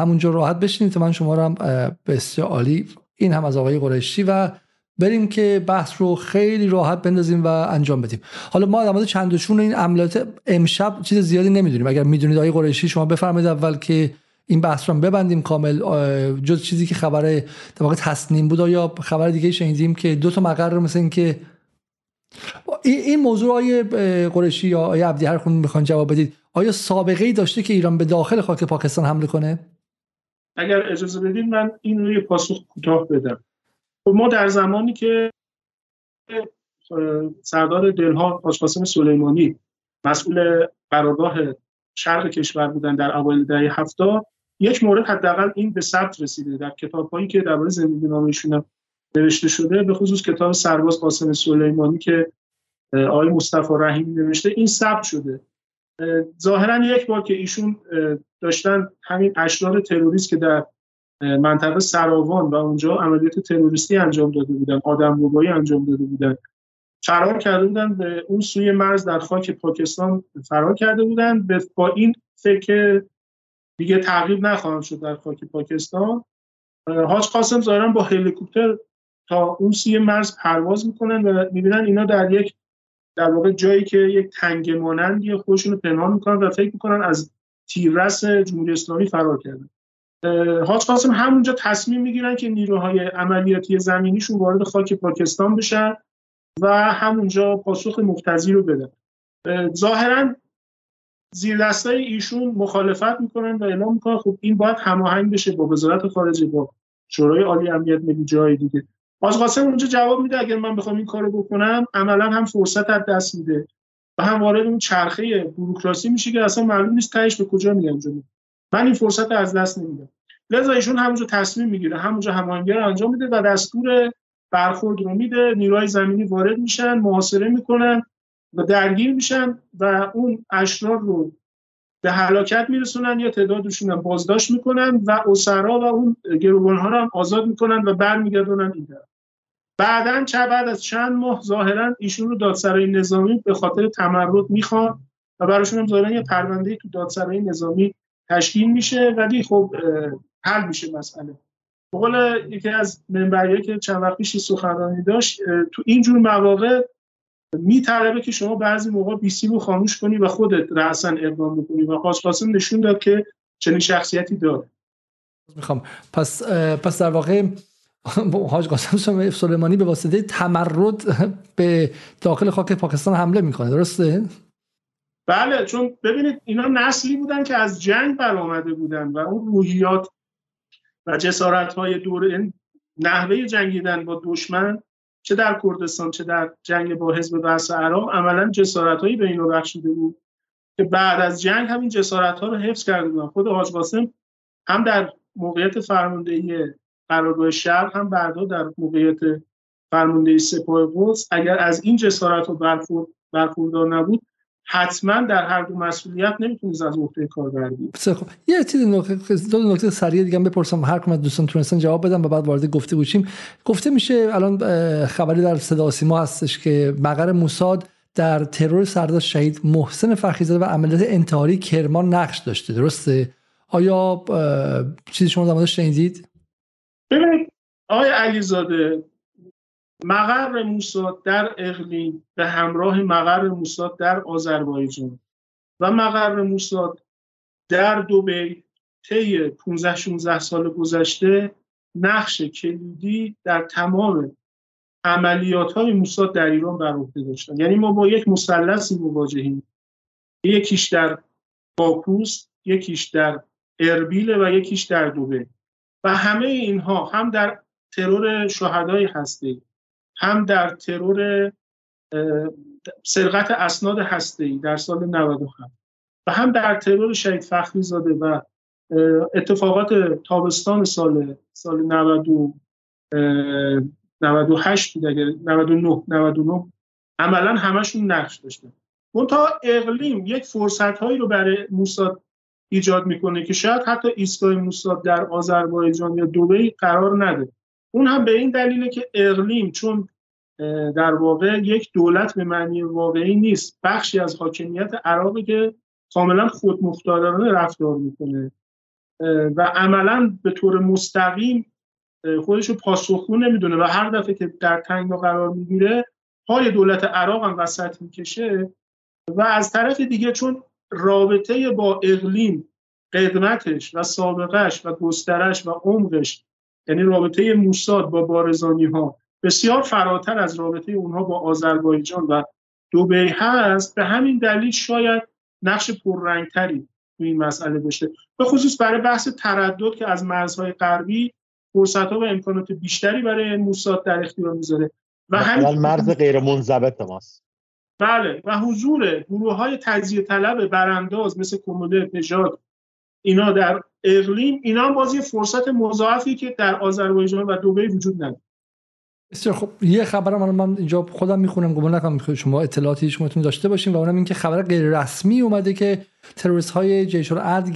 همونجا راحت بشینید. تا من شما رو هم بسیار عالی. این هم از آقای قریشی و بریم که بحث رو خیلی راحت بندازیم و انجام بدیم. حالا ما در مورد چندشون این عملیات امشب چیز زیادی نمی‌دونیم. اگر می‌دونید آقای قریشی شما بفرمایید اول که این بحث رو ببندیم کامل جز چیزی که خبر در تصنیم بود. یا خبر دیگه شنیدیم که دو تا مقر مثل این که این موضوع های قریشی یا آیه عبدی هر خون می‌خوان جواب بدید. آیا سابقه ای داشته که ایران به داخل خاک پاکستان حمله کنه؟ اگر اجازه بدید من این رو یه پاسخ کوتاه بدم. خب ما در زمانی که سردار دلها قاسم سلیمانی مسئول قرارگاه شرق کشور بودن در اوایل دهه هفتاد یک مورد حداقل این به ثبت رسیده. در کتابهایی که درباره زندگی نامشون نوشته شده به خصوص کتاب سرباز قاسم سلیمانی که آقای مصطفی رحیمی نوشته این ثبت شده. ظاهرا یک بار که ایشون داشتن همین اشرار تروریست که در منطقه سراوان و اونجا عملیات تروریستی انجام داده بودن آدم بابایی انجام داده بودن. فرار کرده بودن به اون سوی مرز در خاک پاکستان فرار کرده بودن. با این فکر دیگه تعقیب نخواهم شد در خاک پاکستان. حاج قاسم ظاهرا با هلیکوپتر تا اون سوی مرز پرواز می‌کنن و می‌بینن اینا در یک در واقع جایی که یک تنگ مانندی خودشون رو پنهان می‌کنن و فکر می‌کنن از تیررس جمهوری اسلامی فرار کردن. حاج قاسم همونجا تصمیم می‌گیرن که نیروهای عملیاتی زمینیشون وارد خاک پاکستان بشن و همونجا پاسخ مفتزی رو بدن. ظاهرا زیر دستای ایشون مخالفت می‌کنن و اعلام می‌کنن خب این باید هماهنگ بشه با وزارت خارجه با شورای عالی امنیت ملی جای دیگه. حاج قاسم اونجا جواب میده اگر من بخوام این کارو بکنم عملا هم فرصت از دست میده و هم وارد اون چرخه بوروکراسی میشه که اصلا معلوم نیست تهش به کجا میانجامه من این فرصت از دست نمیدم. لذا ایشون همونجا تصمیم می‌گیره همونجا هماهنگی رو انجام میده و دستور برخورد رو میده. نیروهای زمینی وارد میشن محاصره می‌کنن و درگیر میشن و اون اشرار رو به هلاکت میرسونن یا تعدادشون هم بازداشت می‌کنن و اسرا و اون گروگان ها رو هم آزاد می‌کنن و برمیگردونن این طرف. بعدا چه بعد از چند ماه ظاهرا ایشون رو دادسرای نظامی به خاطر تمرد می‌خوان و براشون هم ظاهرا یه پرونده تو دادسرای نظامی تشکیل میشه. ولی خب حل میشه مسئله. به قول یکی از منبریایی که چند وقت پیش سخنرانی داشت تو اینجور مواقع میطلبه که شما بعضی موقع بیسی رو خاموش کنی و خودت رأسا اقدام بکنی و خاص قاسم نشون داد که چنین شخصیتی داره. می‌خوام. پس پس در واقع حاج قاسم سلیمانی به واسطه تمرد به داخل خاک پاکستان حمله می‌کنه. درسته؟ بله چون ببینید اینا نسلی بودن که از جنگ برآمده بودن و اون روحیات و جسارت های دور نحوه جنگیدن با دشمن چه در کردستان چه در جنگ با حزب بحث عراق عملا جسارت هایی به اینو بخشیده بود که بعد از جنگ همین جسارت ها رو حفظ کرده بودن. خود حاج قاسم هم در موقعیت فرماندهی قرارگاه شهر هم بعدا در موقعیت فرمانده سپاه قدس اگر از این جسارت و برخوردار نبود حتما در هر دو مسئولیت نمی‌تونید از عهده کار بردید خب یه چیز دو نکته سریع دیگه بپرسم. هر کدوم دوستان تونستن جواب بدم و بعد وارد گفته باشیم گفته میشه الان خبری در صدا سیما هستش که مقر موساد در ترور سردار شهید محسن فخریزاده و عملیات انتحاری کرمان نقش داشته. درسته؟ آیا چیزی شما در شنیدید؟ ببینید آقای علیزاده مقر موساد در اقلیم به همراه مقر موساد در آذربایجان و مقر موساد در دوبی طی 15 16 سال گذشته نقش کلیدی در تمام عملیات های موساد در ایران بر عهده داشتن. یعنی ما با یک مثلثی مواجهیم. یکیش در باکوس یکیش در اربیل و یکیش در دوبه و همه اینها هم در ترور شهدای هسته هم در ترور سرقت اسناد هسته در سال 97 و هم در ترور شهید فخری زاده و اتفاقات تابستان سال سال 90 98 بود اگر 99 99 عملا همشون نقش داشته تا اقلیم یک فرصت هایی رو برای موساد ایجاد می‌کنه که شاید حتی ایستگاه موساد در آذربایجان یا دبی قرار نده. اون هم به این دلیله که اقلیم چون در واقع یک دولت به معنی واقعی نیست. بخشی از حاکمیت عراقی که کاملا خودمختارانه رفتار می‌کنه. و عملا به طور مستقیم خودش رو پاسخگو نمی‌دونه و هر دفعه که در تنگا قرار می‌گیره پای دولت عراق هم وسط می‌کشه. و از طرف دیگه چون رابطه با اقلیم قدمتش و سابقش و گسترش و عمقش یعنی رابطه موساد با بارزانی ها بسیار فراتر از رابطه اونها با آذربایجان و دوبی هست. به همین دلیل شاید نقش پررنگتری تو این مسئله داشته. به خصوص برای بحث تردد که از مرزهای غربی فرصت ها و امکانات بیشتری برای موساد در اختیار می‌ذاره. و همین مرز غیر منضبط ماست. بله. و حضور گروه های تجزیه طلب برانداز مثل کوموده پژاد اینا در اقلیم اینا هم بازی فرصت مضاعفی که در آذربایجان و دبی وجود نداره. بسیار خب یه خبرم من اینجا خودم می‌خونم گمان نکنم شما اطلاعاتی شما داشته باشیم و اونم این که خبر غیر رسمی اومده که تروریست های جیش العدل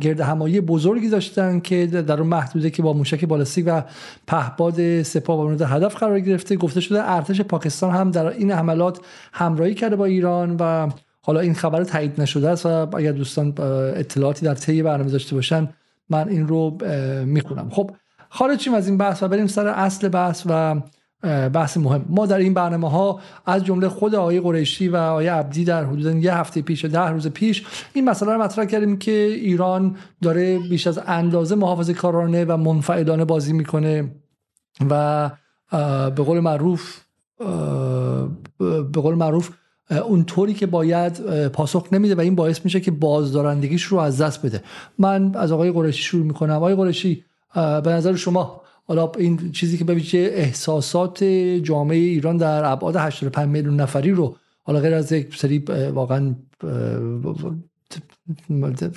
گرد همایی بزرگی داشتن که در اون محدوده که با موشک بالستیک و پهباد سپاه مورد هدف قرار گرفته. گفته شده ارتش پاکستان هم در این حملات همراهی کرده با ایران و حالا این خبر تایید نشده است و اگر دوستان اطلاعاتی در طی برنامه داشته باشن من این رو می‌خونم. خب خارجیم از این بحث و بریم سر اصل بحث و بحث مهم. ما در این برنامه ها از جمله خود آقای قریشی و آقای عبدی در حدود یه هفته پیش و ده روز پیش این مسئله رو مطرح کردیم که ایران داره بیش از اندازه محافظه کارانه و منفعلانه بازی می‌کنه و به قول معروف به قول معروف اونطوری که باید پاسخ نمیده و این باعث میشه که بازدارندگیش رو از دست بده. من از آقای قریشی شروع می‌کنم. آقای قریشی به نظر شما حالا این چیزی که به احساسات جامعه ایران در ابعاد 85 میلیون نفری رو حالا غیر از یک سری واقعا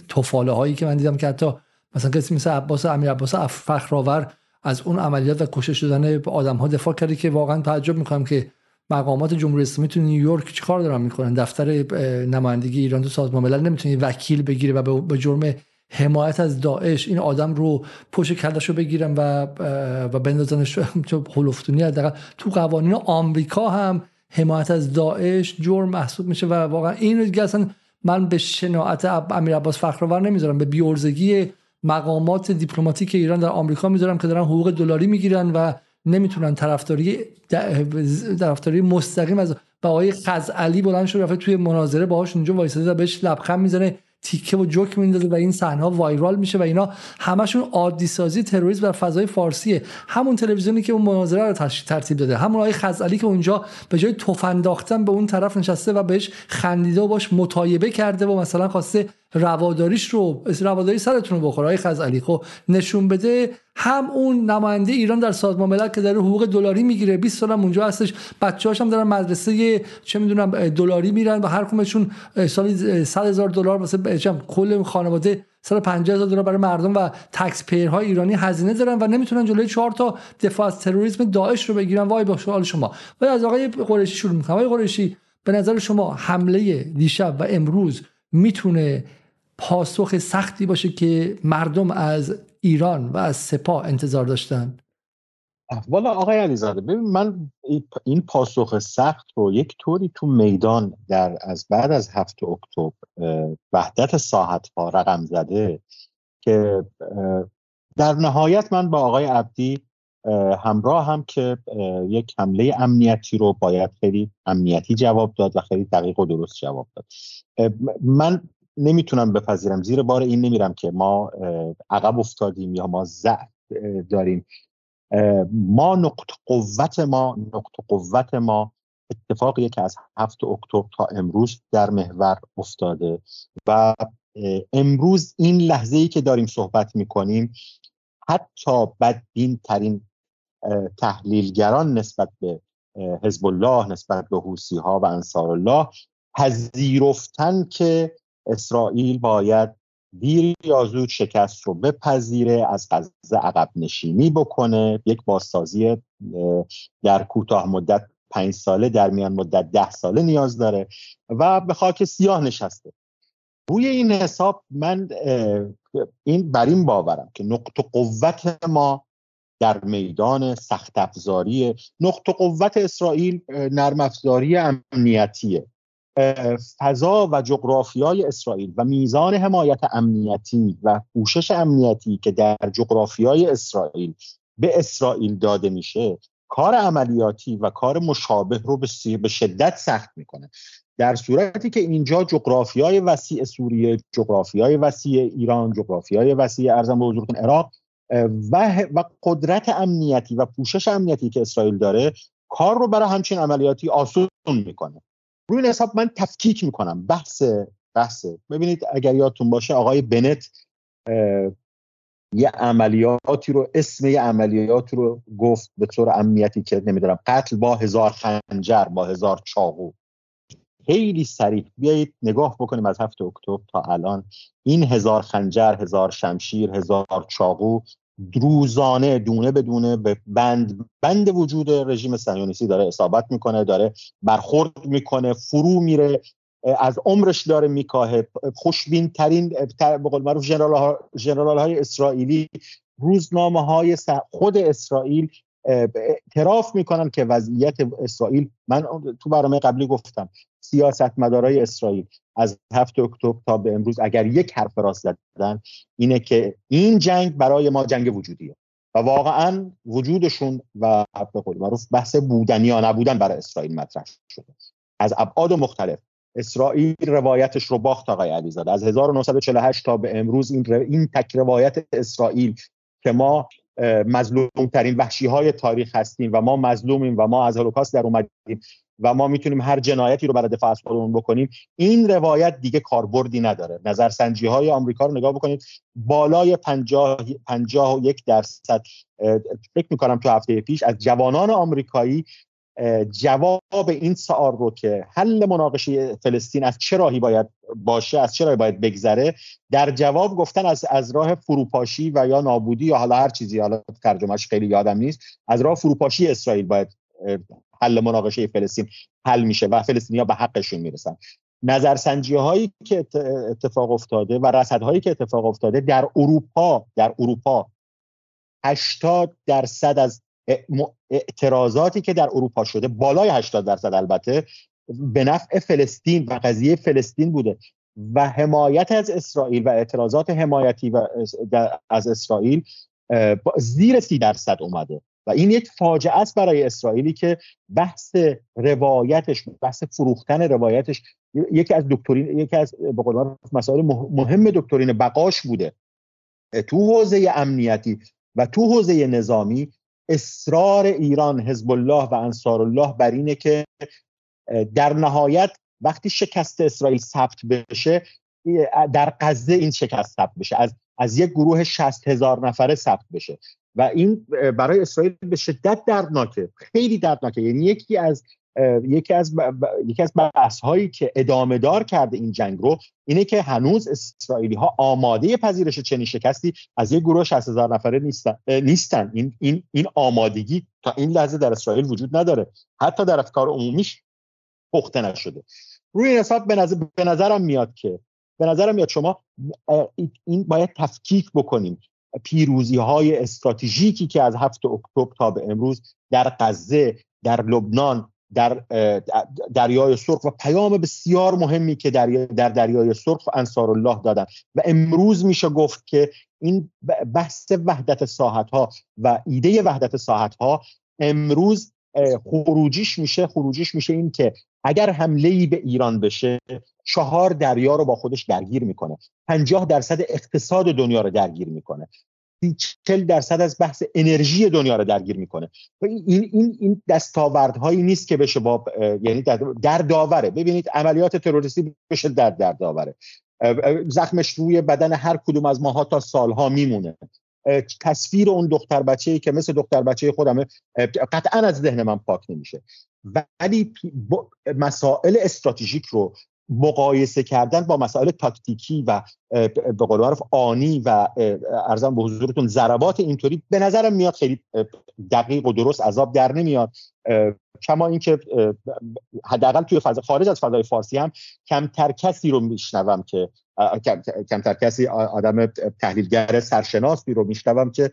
توفاله هایی که من دیدم که حتی مثلا کسی مثل عباس امیر عباس فخرآور از اون عملیات و کشته شدن آدم ها دفاع کرده که واقعا تعجب می‌کنم که مقامات جمهوری اسلامی تو نیویورک چیکار دارن می‌کنن؟ دفتر نمایندگی ایران تو سازمان ملل نمی‌تونه وکیل بگیره و به جرم حمایت از داعش این آدم رو پشت کلش رو بگیرن و و بندازنش تو هلفتونی تو قوانین آمریکا هم حمایت از داعش جرم محسوب میشه و واقعا این دیگه اصلا من به شناعت امیر عباس فخرآور نمی‌ذارم. به بیورزگی مقامات دیپلماتیک ایران در آمریکا می‌ذارم که دارن حقوق دلاری می‌گیرن و نمی‌تونن طرفداری طرفداری مستقیم از و آقای خزعلی بلند شد رفته توی مناظره باهاش اونجا وایساده بهش لبخند می‌زنه تیکه و جوک میندازه و این صحنه وایرال میشه و اینا همشون عادی سازی تروریسم در فضای فارسیه. همون تلویزیونی که اون مناظره رو ترتیب داده همون آقای خزعلی که اونجا به جای تفنداختن به اون طرف نشسته و بهش خندیده و باش مطایبه کرده و مثلا خواسته رواداریش رو رواداری سرتون رو بخوره. های خزعلی خب نشون بده هم اون نماینده ایران در سازمان ملل که داره حقوق دلاری می‌گیره. 20 سال اونجا هستش. بچه‌هاش هم دارن مدرسه چه می‌دونم دلاری میرن و هر کمشون سالی 100 هزار دلار واسه کل خانواده 150 هزار دلار برای مردم و تکس پیرهای ایرانی هزینه دارن و نمی‌تونن جلوی چهار تا دفاع از تروریسم داعش رو بگیرن. وای با سوال شما. و از آقای قریشی شروع می‌کنم. آقای قریشی به نظر شما حمله دیشب و امروز می‌تونه پاسخ سختی باشه که مردم از ایران و از سپاه انتظار داشتن. والا آقای علیزاده ببین من این پاسخ سخت رو یک طوری تو میدان در از بعد از هفت اکتبر وحدت ساحت ها رقم زده که در نهایت من با آقای عبدی همراه هم که یک حمله امنیتی رو باید خیلی امنیتی جواب داد و خیلی دقیق و درست جواب داد. من نمی‌تونم بپذیرم. زیر بار این نمیرم که ما عقب افتادیم یا ما ضعف داریم. ما نقط قوت ما نقط قوت ما اتفاقیه که از هفت اکتبر تا امروز در محور افتاده و امروز این لحظه ای که داریم صحبت می‌کنیم حتی بدبین ترین تحلیلگران نسبت به حزب الله نسبت به حوسی ها و انصار الله پذیرفتن که اسرائیل باید دیر یا زود شکست رو بپذیره از غزه عقب نشینی بکنه. یک بازسازی در کوتاه مدت پنج ساله در میان مدت ده ساله نیاز داره و به خاک سیاه نشسته. روی این حساب من این بر این باورم که نقط قوت ما در میدان سخت افزاری نقط قوت اسرائیل نرم افزاری امنیتیه. فضا و جغرافیای اسرائیل و میزان حمایت امنیتی و پوشش امنیتی که در جغرافیای اسرائیل به اسرائیل داده میشه کار عملیاتی و کار مشابه رو به شدت سخت می‌کنه. در صورتی که اینجا جغرافیای وسیع سوریه جغرافیای وسیع ایران جغرافیای وسیع ارزم به حضورتون عراق و, و قدرت امنیتی و پوشش امنیتی که اسرائیل داره کار رو برای همچین عملیاتی آسون می‌کنه. روی این حساب من تفکیک می‌کنم. بحث بحث. ببینید اگر یادتون باشه آقای بنت یه عملیاتی رو اسم یه عملیات رو گفت به طور امنیتی که نمی‌دونم قتل با هزار خنجر با هزار چاقو. خیلی سریع. بیایید نگاه بکنیم از هفته اکتبر تا الان. این هزار خنجر هزار شمشیر هزار چاقو روزانه دونه به دونه به بند بند وجود رژیم صهیونیستی داره اصابت می‌کنه داره برخورد می‌کنه فرو میره از عمرش داره میکاهه. خوشبین ترین به قول معروف ژنرال های اسرائیلی روزنامه های خود اسرائیل اعتراف می‌کنن که وضعیت اسرائیل من تو برنامه قبلی گفتم سیاست مدارای اسرائیل از هفت اکتبر تا به امروز اگر یک حرف راست زدن اینه که این جنگ برای ما جنگ وجودیه و واقعا وجودشون و به قول معروف بحث بودنی یا نبودن برای اسرائیل مطرح شده. از ابعاد مختلف اسرائیل روایتش رو باخت آقای علیزاده. از 1948 تا به امروز این, این تک روایت اسرائیل که ما مظلوم ترین وحشی های تاریخ هستیم و ما مظلومیم و ما از هولوکاست در اومدیم. و ما می‌تونیم هر جنایتی رو برای دفاع از خودمون بکنیم. این روایت دیگه کاربردی نداره. نظرسنجی های آمریکا رو نگاه بکنید. بالای 50 51 درصد فکر می‌کنم تو هفته پیش از جوانان آمریکایی جواب این سوال رو که حل مناقشه فلسطین از چه راهی باید باشه از چه راهی باید بگذره در جواب گفتن از از راه فروپاشی و یا نابودی یا حالا هر چیزی حالا ترجمهش خیلی یادم نیست از راه فروپاشی اسرائیل باید حل مناقشه فلسطین حل میشه و فلسطینیا به حقشون می‌رسن. نظرسنجی هایی که اتفاق افتاده و رصد هایی که اتفاق افتاده در اروپا در اروپا 80 درصد از اعتراضاتی که در اروپا شده بالای 80 درصد البته به نفع فلسطین و قضیه فلسطین بوده و حمایت از اسرائیل و اعتراضات حمایتی و از اسرائیل زیر سی درصد اومده. و این یک فاجعه است برای اسرائیلی که بحث روایتش بحث فروختن روایتش یکی از دکترین یکی از به مسائل مهم دکترین بقاش بوده. تو حوزه امنیتی و تو حوزه نظامی اصرار ایران حزب الله و انصار الله بر اینه که در نهایت وقتی شکست اسرائیل ثبت بشه در غزه این شکست ثبت بشه. از از یک گروه 60 هزار نفره ثبت بشه. و این برای اسرائیل به شدت دردناکه. خیلی دردناکه. یعنی یکی از یکی از یکی از بحث هایی که ادامه دار کرده این جنگ رو اینه که هنوز اسرائیلی ها آماده پذیرش چنین شکستی از یک گروه 60 هزار نفره نیستن نیستن. این این این آمادگی تا این لحظه در اسرائیل وجود نداره. حتی در افکار عمومیش پخته نشده. روی این حساب به, نظر، به نظرم میاد که به نظرم میاد شما این باید تفکیک بکنیم. پیروزی های استراتژیکی که از هفت اکتبر تا به امروز در غزه در لبنان در دریای سرخ و پیام بسیار مهمی که در, در دریای سرخ انصار الله دادن. و امروز میشه گفت که این بحث وحدت ساحت ها و ایده وحدت ساحت ها امروز خروجیش میشه. خروجیش میشه این که اگر حمله ای به ایران بشه چهار دریا رو با خودش درگیر می‌کنه. پنجاه درصد اقتصاد دنیا رو درگیر می‌کنه. چل درصد از بحث انرژی دنیا رو درگیر می‌کنه. این این این دستاوردهایی نیست که بشه با یعنی در داوره. ببینید عملیات تروریستی بشه در در داوره. زخمش روی بدن هر کدوم از ماها تا سالها میمونه. تصویر اون دختر بچه ای که مثل دختر بچه خودمه قطعا از ذهن من پاک نمیشه. ولی مسائل استراتژیک رو مقایسه کردن با مسائل تاکتیکی و به قول معروف آنی و ارزم به حضورتون ضربات اینطوری به نظرم میاد خیلی دقیق و درست عذاب در نمیاد. کما اینکه حداقل توی فضا خارج از فضای فارسی هم کمتر کسی رو میشنوم که کمتر کسی آدم تحلیلگر سرشناسی رو میشنوم که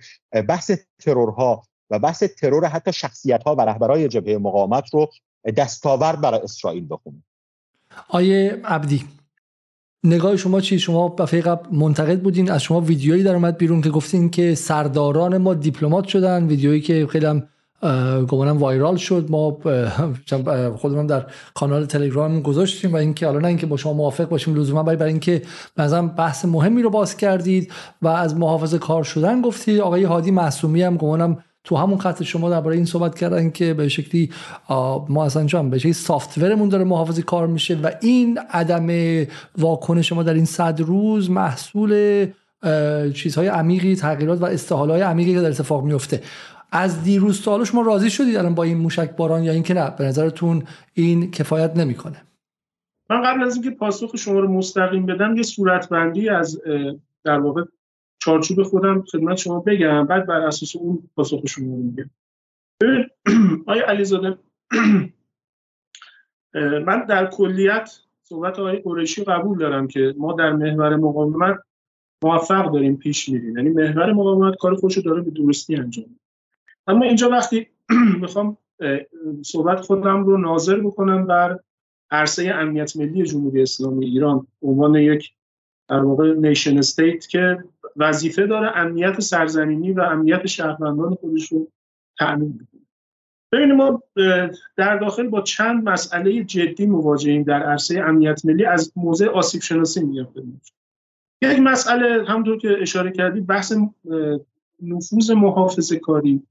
بحث ترورها و بحث ترور حتی شخصیت ها و رهبرای جبهه مقاومت رو دستاورد برای اسرائیل بخونه. آیه عبدی نگاه شما چی؟ شما دفعه قبل منتقد بودین از شما ویدیویی در اومد بیرون که گفتین که سرداران ما دیپلمات شدن ویدیویی که خیلی هم گمانم وایرال شد. ما خودمون در کانال تلگرام گذاشتیم و اینکه حالا نه اینکه با شما موافق باشیم لزوما برای برای اینکه مثلا بحث مهمی رو باز کردید و از محافظه کار شدن گفتید. آقای هادی معصومی هم گمانم تو همون خط شما درباره این صحبت کردن که به شکلی ما اصلا جان به شکلی سافتورمون داره محافظه کار میشه و این عدم واکنش ما در این صد روز محصول چیزهای عمیقی تغییرات و استحالهای عمیقی که در اتفاق میفته. از دیروز تا شما راضی شدید الان با این موشک باران یا اینکه نه؟ به نظرتون این کفایت نمی‌کنه؟ من قبل از اینکه پاسخ شما رو مستقیم بدم یه صورتبندی از در واقع چارچوب خودم خدمت شما بگم بعد بر اساس اون پاسخ شما میگم. ببین آیا علیزاده من در کلیت صحبت آقای قریشی قبول دارم که ما در محور مقاومت موفق داریم پیش میریم. یعنی محور مقاومت کار خودشو داره به درستی انجام اما اینجا وقتی می‌خوام صحبت خودم رو ناظر بکنم بر عرصه امنیت ملی جمهوری اسلامی ایران عنوان یک در واقع نیشن استیت که وظیفه داره امنیت سرزمینی و امنیت شهروندان خودش رو تأمین بکنه. ببینید ما در داخل با چند مسئله جدی مواجهیم در عرصه امنیت ملی از موضع آسیب شناسی میگم یک مسئله همونطور که اشاره کردید بحث نفوذ محافظه کاری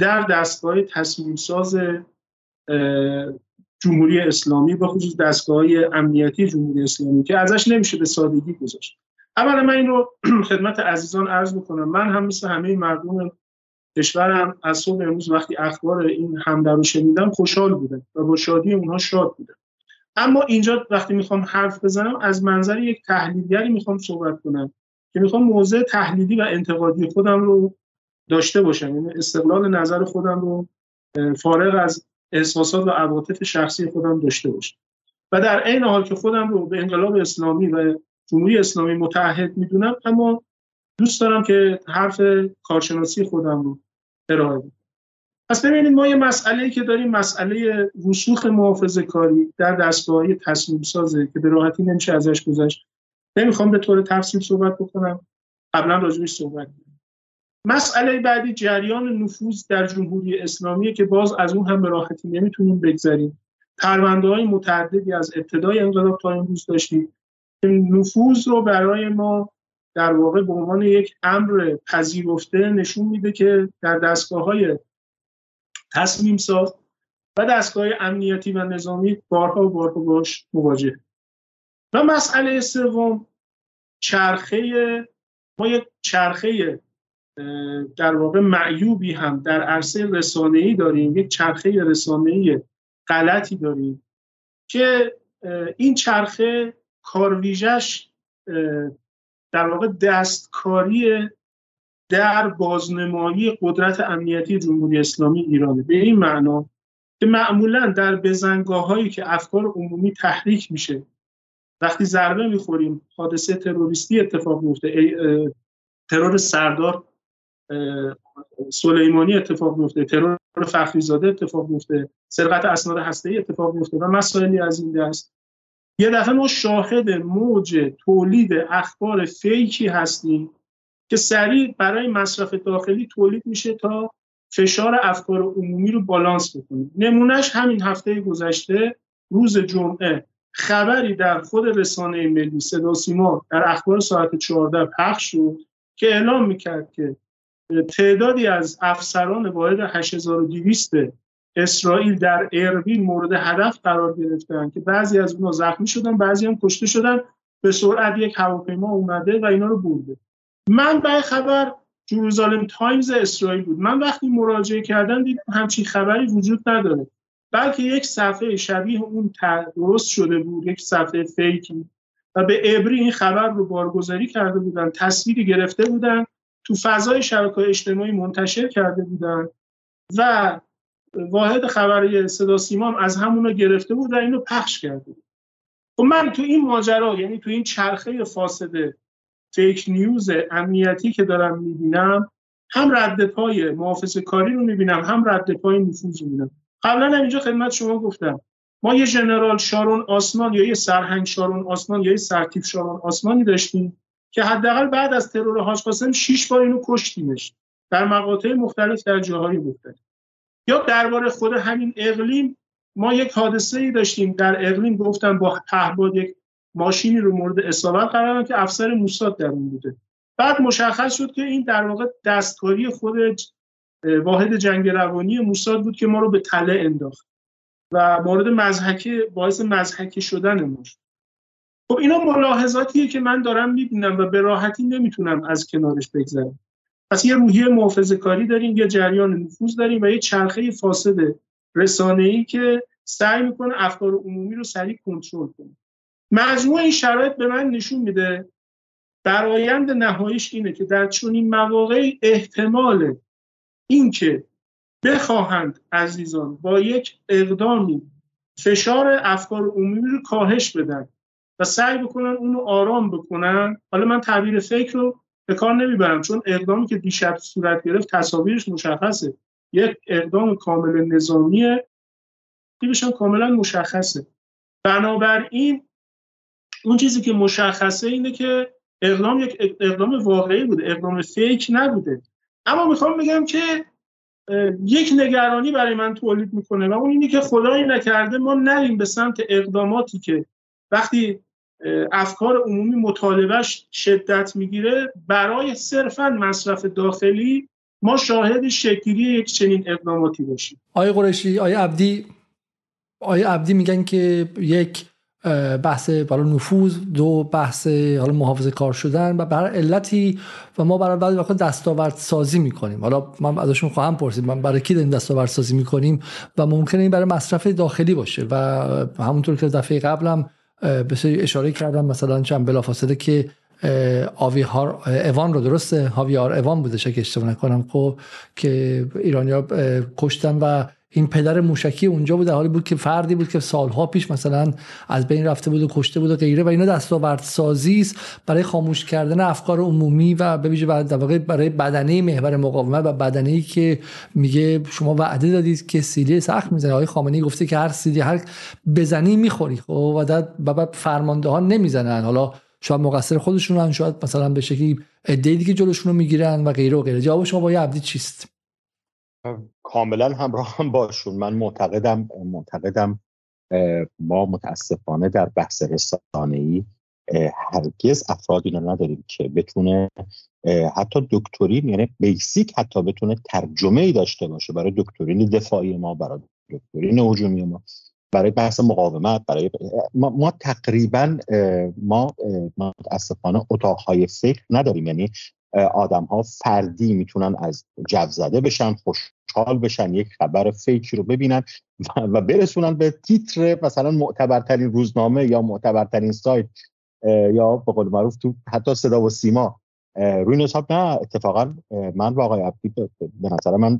در دستگاه تصمیم ساز جمهوری اسلامی به خصوص دستگاه امنیتی جمهوری اسلامی که ازش نمیشه به سادگی گذاشت. اولا من این رو خدمت عزیزان عرض بکنم من هم مثل همه مردم کشورم از صبح امروز وقتی اخبار این حمله رو شنیدم خوشحال بودم و با شادی اونها شاد بودم. اما اینجا وقتی می‌خوام حرف بزنم از منظر یک تحلیلگری می‌خوام صحبت کنم که می‌خوام موضع تحلیلی و انتقادی خودم رو داشته باشم. یعنی استقلال نظر خودم رو فارغ از احساسات و عواطف شخصی خودم داشته باشم. و در عین حال که خودم رو به انقلاب اسلامی و جمهوری اسلامی متحد می‌دونم اما دوست دارم که حرف کارشناسی خودم رو ارائه بدم. پس ببینید ما یه مسئله که داریم مسئله رسوخ محافظه کاری در دستگاه تصمیم سازه که به راحتی نمیشه ازش گذشت. نمی‌خوام به طور تفصیل صحبت بکنم. قبلا راجبش صحبت مسئله بعدی جریان نفوذ در جمهوری اسلامی که باز از اون هم به راحتی نمی‌تونیم بگذریم. پرونده های متعددی از ابتدای انقلاب تا امروز داشتیم. نفوذ رو برای ما در واقع به عنوان یک امر پذیرفته نشون میده که در دستگاه های تصمیم ساز و دستگاه امنیتی و نظامی بارها و بارها باش مواجه. و مسئله سوم چرخه ما یک چرخه در واقع معیوبی هم در عرصه رسانه‌ای داریم یک چرخه رسانه‌ای غلطی داریم که این چرخه کارویژش در واقع دستکاری در بازنمایی قدرت امنیتی جمهوری اسلامی ایرانه. به این معنا که معمولا در بزنگاه هایی که افکار عمومی تحریک میشه وقتی ضربه می‌خوریم حادثه تروریستی اتفاق میفته ترور سردار سلیمانی اتفاق میفته ترور فخریزاده اتفاق میفته سرقت اسناد هسته‌ای اتفاق میفته و مسائلی از این دست. یه دفعه ما شاهد موج تولید اخبار فیکی هستیم که سریع برای مصرف داخلی تولید میشه تا فشار افکار عمومی رو بالانس بکنه نمونهش همین هفته گذشته روز جمعه خبری در خود رسانه ملی صدا سیما در اخبار ساعت 14 پخش شد که اعلام می‌کرد که تعدادی از افسران واحد 8200 اسرائیل در اربیل مورد هدف قرار گرفتن که بعضی از اونها زخمی شدن بعضی هم کشته شدن. به سرعت یک هواپیما اومده و اینا رو برده. من به خبر جروزالم تایمز اسرائیل بود. من وقتی مراجعه کردم دیدم همچین خبری وجود نداره. بلکه یک صفحه شبیه اون درست شده بود یک صفحه فیکی و به ابری این خبر رو بارگذاری کرده بودن تصویری گرفته بودن تو فضای شبکه اجتماعی منتشر کرده بودن. و واحد خبری صدا سیمام از همون گرفته بود و اینو پخش کرده بود. خب من تو این ماجرا یعنی تو این چرخه فاسده فیک نیوز امنیتی که دارم می‌بینم هم رد پای محافظ کاری رو می‌بینم هم رد پای نفوذ می‌بینم. قبلا هم اینجا خدمت شما گفتم. ما یه ژنرال شارون آسمان یا یه سرهنگ شارون آسمان یا یه سرتیف شارون آسمانی داشتیم که حداقل بعد از ترور حاج قاسم 6 بار اینو کشتیمش. در مقاطع مختلف در جاهای مختلف. یا درباره خود همین اقلیم ما یک حادثه ای داشتیم. در اقلیم گفتم با پهباد یک ماشینی رو مورد اصابت قرار که افسر موساد در اون بوده. بعد مشخص شد که این در واقع دستکاری خود واحد جنگ روانی موساد بود که ما رو به تله انداخت و مورد مزحکی باعث مزحکی شدن ما خب اینا ملاحظاتیه که من دارم می‌بینم و به راحتی نمی‌تونم از کنارش بگذرم. پس یه روحیه محافظه کاری داریم یه جریان نفوذ داریم و یه چرخه فاسد رسانه‌ای که سعی می‌کنه افکار عمومی رو سریع کنترل کنه. مجموع این شرایط به من نشون میده برایند نهاییش اینه که در چنین مواقعی احتمال اینکه بخواهند عزیزان با یک اقدامی فشار افکار عمومی رو کاهش بدن و سعی بکنن اونو آرام بکنن حالا من تعبیر فکر رو به کار نمی‌برم چون اقدامی که دیشب صورت گرفت تصاویرش مشخصه. یک اقدام کامل نظامیه دیبشان کاملا مشخصه. بنابراین اون چیزی که مشخصه اینه که اقدام یک اقدام واقعی بوده اقدام فیک نبوده. اما می‌خوام بگم که یک نگرانی برای من تولید می‌کنه و اون اینه که خدایی نکرده ما نریم به سمت اقداماتی که وقتی افکار عمومی مطالبهش شدت می‌گیره. برای صرفا مصرف داخلی ما شاهد شکلی یک چنین اقداماتی باشیم. آقای قرشی آقای عبدی آقای عبدی میگن که یک بحث برای نفوذ دو بحث حالا محافظه کار شدن و برای علتی و ما برای بعد وقت دستاورد سازی می‌کنیم. حالا من ازشون خواهم پرسید من برای کی داریم دستاورد سازی می‌کنیم؟ و ممکنه این برای مصرف داخلی باشه و همونطور که دفعه قبلم به اشاره کردم مثلا چند بلافاصله که آوی هار اوان رو درسته؟ هاویار اوان بوده که اشتباه نکنم. خب که ایرانیا کشتن و این پدر موشکی اونجا بود در حالی بود که فردی بود که سالها پیش مثلا از بین رفته بود و کشته بود و غیره و اینا دستاورد سازی است برای خاموش کردن افکار عمومی و به ویژه برای بدنه محور مقاومت و بدنه ای که میگه شما وعده دادید که سیلی سخت می‌زنه. آقای خامنه‌ای گفته که هر سیلی هر بزنی می‌خوری. خب و بعد فرمانده ها نمی‌زنن. حالا شاید مقصر خودشون شاید مثلا به شکلی ایده که جلوشون رو می‌گیرن و غیره و غیره. جواب شما با عبدی چیست؟ کاملا همراه هم باشون. من معتقدم معتقدم ما متاسفانه در بحث ای هرگز افرادی رو نداریم که بتونه حتی دکترین یعنی بیسیک حتی بتونه ترجمه ای داشته باشه برای دکترین دفاعی ما برای دکترین هجومی ما برای بحث مقاومت برای ما, ما تقریبا ما متاسفانه اتاقهای فکر نداریم. یعنی آدم ها فردی می‌تونن از جو زده بشن خوشحال بشن یک خبر فیکی رو ببینن و برسونن به تیتر مثلا معتبرترین روزنامه یا معتبرترین سایت یا به قول معروف تو حتی صدا و سیما. روی حساب نه اتفاقا من و آقای عبدی به نظر من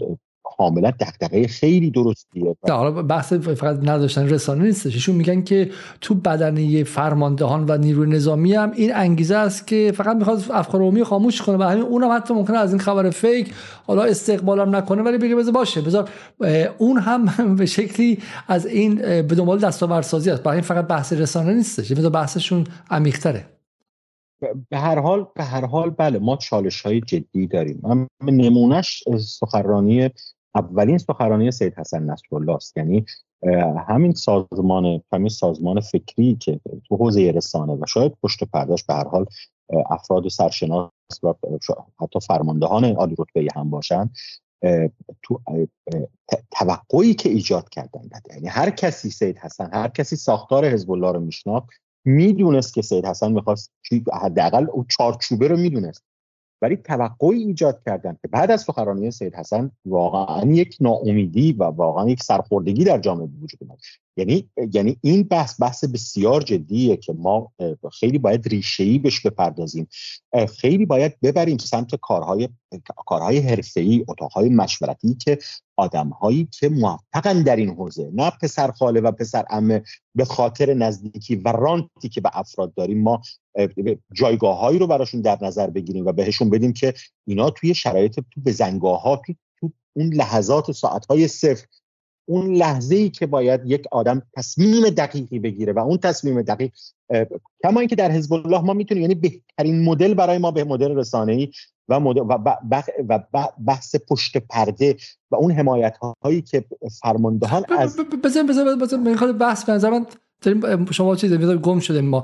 کاملا دغدغه خیلی درستیه. حالا بحث فقط نداشتن رسانه نیستش. ایشون میگن که تو بدنه فرماندهان و نیروی نظامی هم این انگیزه است که فقط می‌خواد افکار عمومی خاموش کنه و همین اونم حتی ممکنه از این خبر فیک حالا استقبالم نکنه ولی بگه بذار باشه. بذار اون هم به شکلی از این به دنبال دستاوردسازی است. برای این فقط بحث رسانه نیستش. بذار بحثشون عمیق‌تره. به هر حال به هر حال بله ما چالش های جدی داریم. من نمونهش سخنرانی اولین سخنرانی سید حسن نصرالله است یعنی همین سازمان همین سازمان فکری که تو حوزه رسانه و شاید پشت پرداش به هر حال افراد سرشناس و حتی فرماندهان عالی رتبه هم باشن تو توقعی که ایجاد کردن یعنی هر کسی سید حسن هر کسی ساختار حزب الله رو میشناخت می‌دونست که سید حسن می‌خواست حداقل او چارچوبه رو می‌دونست. ولی توقعی ایجاد کردن که بعد از سخنرانی سید حسن واقعا یک ناامیدی و واقعا یک سرخوردگی در جامعه وجود اومد. یعنی یعنی این بحث بحث بسیار جدیه که ما خیلی باید ریشه‌ای بهش بپردازیم. خیلی باید ببریم سمت کارهای کارهای حرفه‌ای اتاقهای مشورتی که آدمهایی که موفقن در این حوزه نه پسر خاله و پسر امه به خاطر نزدیکی و رانتی که به افراد داریم ما جایگاه رو براشون در نظر بگیریم و بهشون بدیم که اینا توی شرایط تو بزنگاه ها تو, اون لحظات و ساعت های صفر اون لحظه ای که باید یک آدم تصمیم دقیقی بگیره و اون تصمیم دقیق کما اینکه در حزب الله ما می‌تونیم یعنی بهترین مدل برای ما به مدل رسانه ای و, و, و بحث پشت پرده و اون حمایت هایی که فرماندهان از بزن بزن بزن بحث به من داریم شما چیز گم شده ما.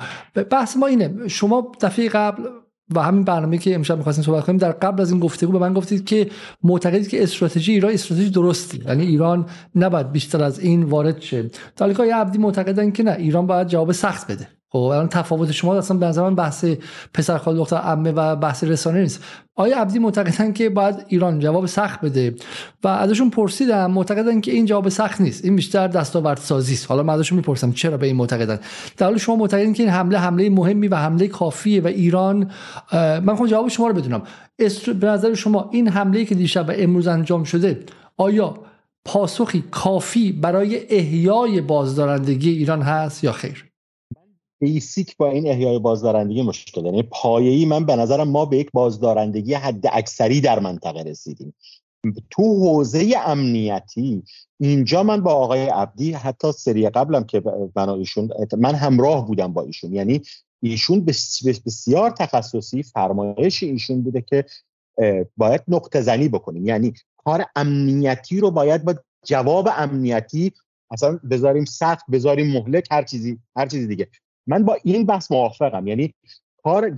بحث ما اینه شما دفعه قبل و همین برنامه که امشب می‌خواستیم صحبت کنیم در قبل از این گفتگو به من گفتید که معتقدید که استراتژی ایران استراتژی درستی. یعنی ایران نباید بیشتر از این وارد شه. طالیقای عبدی معتقدن که نه ایران باید جواب سخت بده. خب الان تفاوت شما اصلا به نظر من بحث پسر خال دختر عمه و بحث رسانه نیست. آیا عبدی معتقدن که باید ایران جواب سخت بده؟ و ازشون پرسیدم معتقدن که این جواب سخت نیست. این بیشتر دستاورد سازی است. حالا من ازشون می‌پرسم چرا به این معتقدن؟ در حال شما معتقدین که این حمله حمله مهمی و حمله کافیه و ایران من می‌خوام جواب شما رو بدونم. به نظر شما این حمله که دیشب و امروز انجام شده آیا پاسخی کافی برای احیای بازدارندگی ایران هست یا خیر؟ بیسیک با این احیای بازدارندگی مشکل یعنی پایه‌ای من به نظرم ما به یک بازدارندگی حد اکثری در منطقه رسیدیم. تو حوزه امنیتی اینجا من با آقای عبدی حتی سری قبلم که من ایشون من همراه بودم با ایشون. یعنی ایشون بسیار تخصصی فرمایش ایشون بوده که باید نقطه زنی بکنیم. یعنی کار امنیتی رو باید با جواب امنیتی اصلا بذاریم سخت بذاریم مهلک هر چیزی هر چیزی دیگه. من با این بحث موافقم. یعنی کار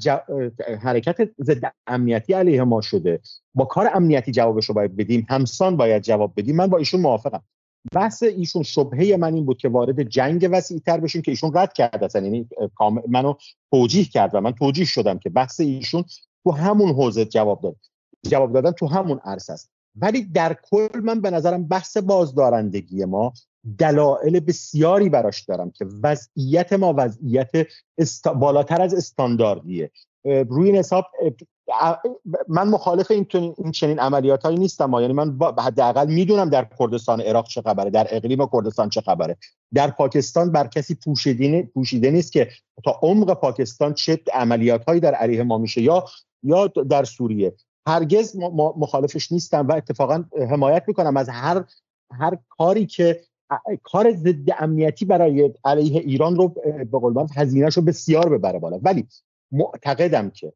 حرکت ضد امنیتی علیه ما شده. با کار امنیتی جوابش رو باید بدیم. همسان باید جواب بدیم. من با ایشون موافقم. بحث ایشون شبهه من این بود که وارد جنگ وسیع تر بشیم که ایشون رد کرد اصلا. یعنی منو توجیه کرد و من توجیه شدم که بحث ایشون تو همون حوزه جواب داد. جواب دادن تو همون عرصه است. ولی در کل من به نظرم بحث بازدارندگی ما دلایل بسیاری براش دارم که وضعیت ما وضعیت بالاتر از استانداردیه. روی این حساب من مخالف این, این چنین عملیات هایی نیستم یعنی من حداقل می‌دونم در کردستان عراق چه خبره در اقلیم کردستان چه خبره. در پاکستان بر کسی پوشیده, پوشیده نیست که تا عمق پاکستان چه عملیات در علیه ما میشه یا یا در سوریه. هرگز مخالفش نیستم و اتفاقا حمایت می‌کنم از هر هر کاری که کار ضد امنیتی برای علیه ایران رو به قول من رو بسیار ببره بالا. ولی معتقدم که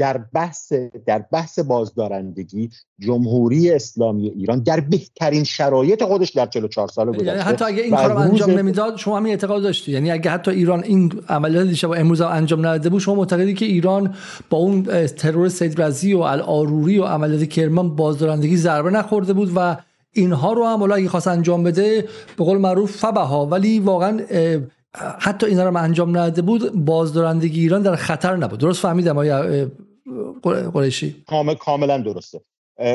در بحث در بحث بازدارندگی جمهوری اسلامی ایران در بهترین شرایط خودش در 44 سال گذشته یعنی حتی اگه این کارو انجام نمی‌داد شما همین اعتقاد داشتی. یعنی اگه حتی ایران این عملیات دیشب امروز انجام نداده بود شما معتقدی که ایران با اون ترور سید رزی و الآروری و عملیات کرمان بازدارندگی ضربه نخورده بود و اینها رو هم اگه خواست انجام بده به قول معروف فبها. ولی واقعا حتی اینا رو انجام نداده بود بازدارندگی ایران در خطر نبود. درست فهمیدم آیا قریشی؟ کامل کاملا درسته.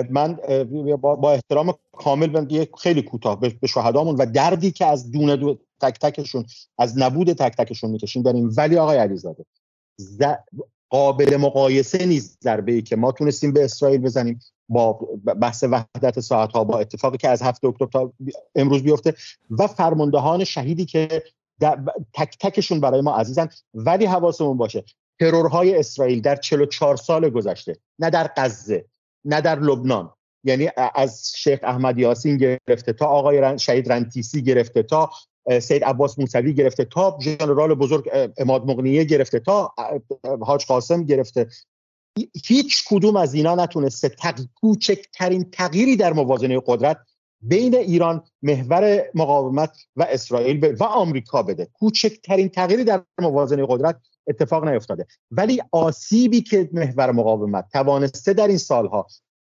من با احترام کامل خیلی کوتاه به شهدامون و دردی که از دونه دو تک تکشون از نبود تک تکشون می‌کشیم داریم. ولی آقای علیزاده قابل مقایسه نیست ضربه ای که ما تونستیم به اسرائیل بزنیم. با بحث وحدت ساعت ها با اتفاقی که از هفته اکتبر تا امروز بیفته و فرماندهان شهیدی که تک تکشون برای ما عزیزن ولی حواسمون باشه ترورهای اسرائیل در 44 سال گذشته نه در غزه نه در لبنان یعنی از شیخ احمد یاسین گرفته تا آقای شهید رنتیسی گرفته تا سید عباس موسوی گرفته تا ژنرال بزرگ اماد مغنیه گرفته تا حاج قاسم گرفته هیچ کدوم از اینا نتونسته تق... کوچکترین تغییری در موازنه قدرت بین ایران محور مقاومت و اسرائیل و آمریکا بده. کوچکترین تغییری در موازنه قدرت اتفاق نیفتاده. ولی آسیبی که محور مقاومت توانسته در این سالها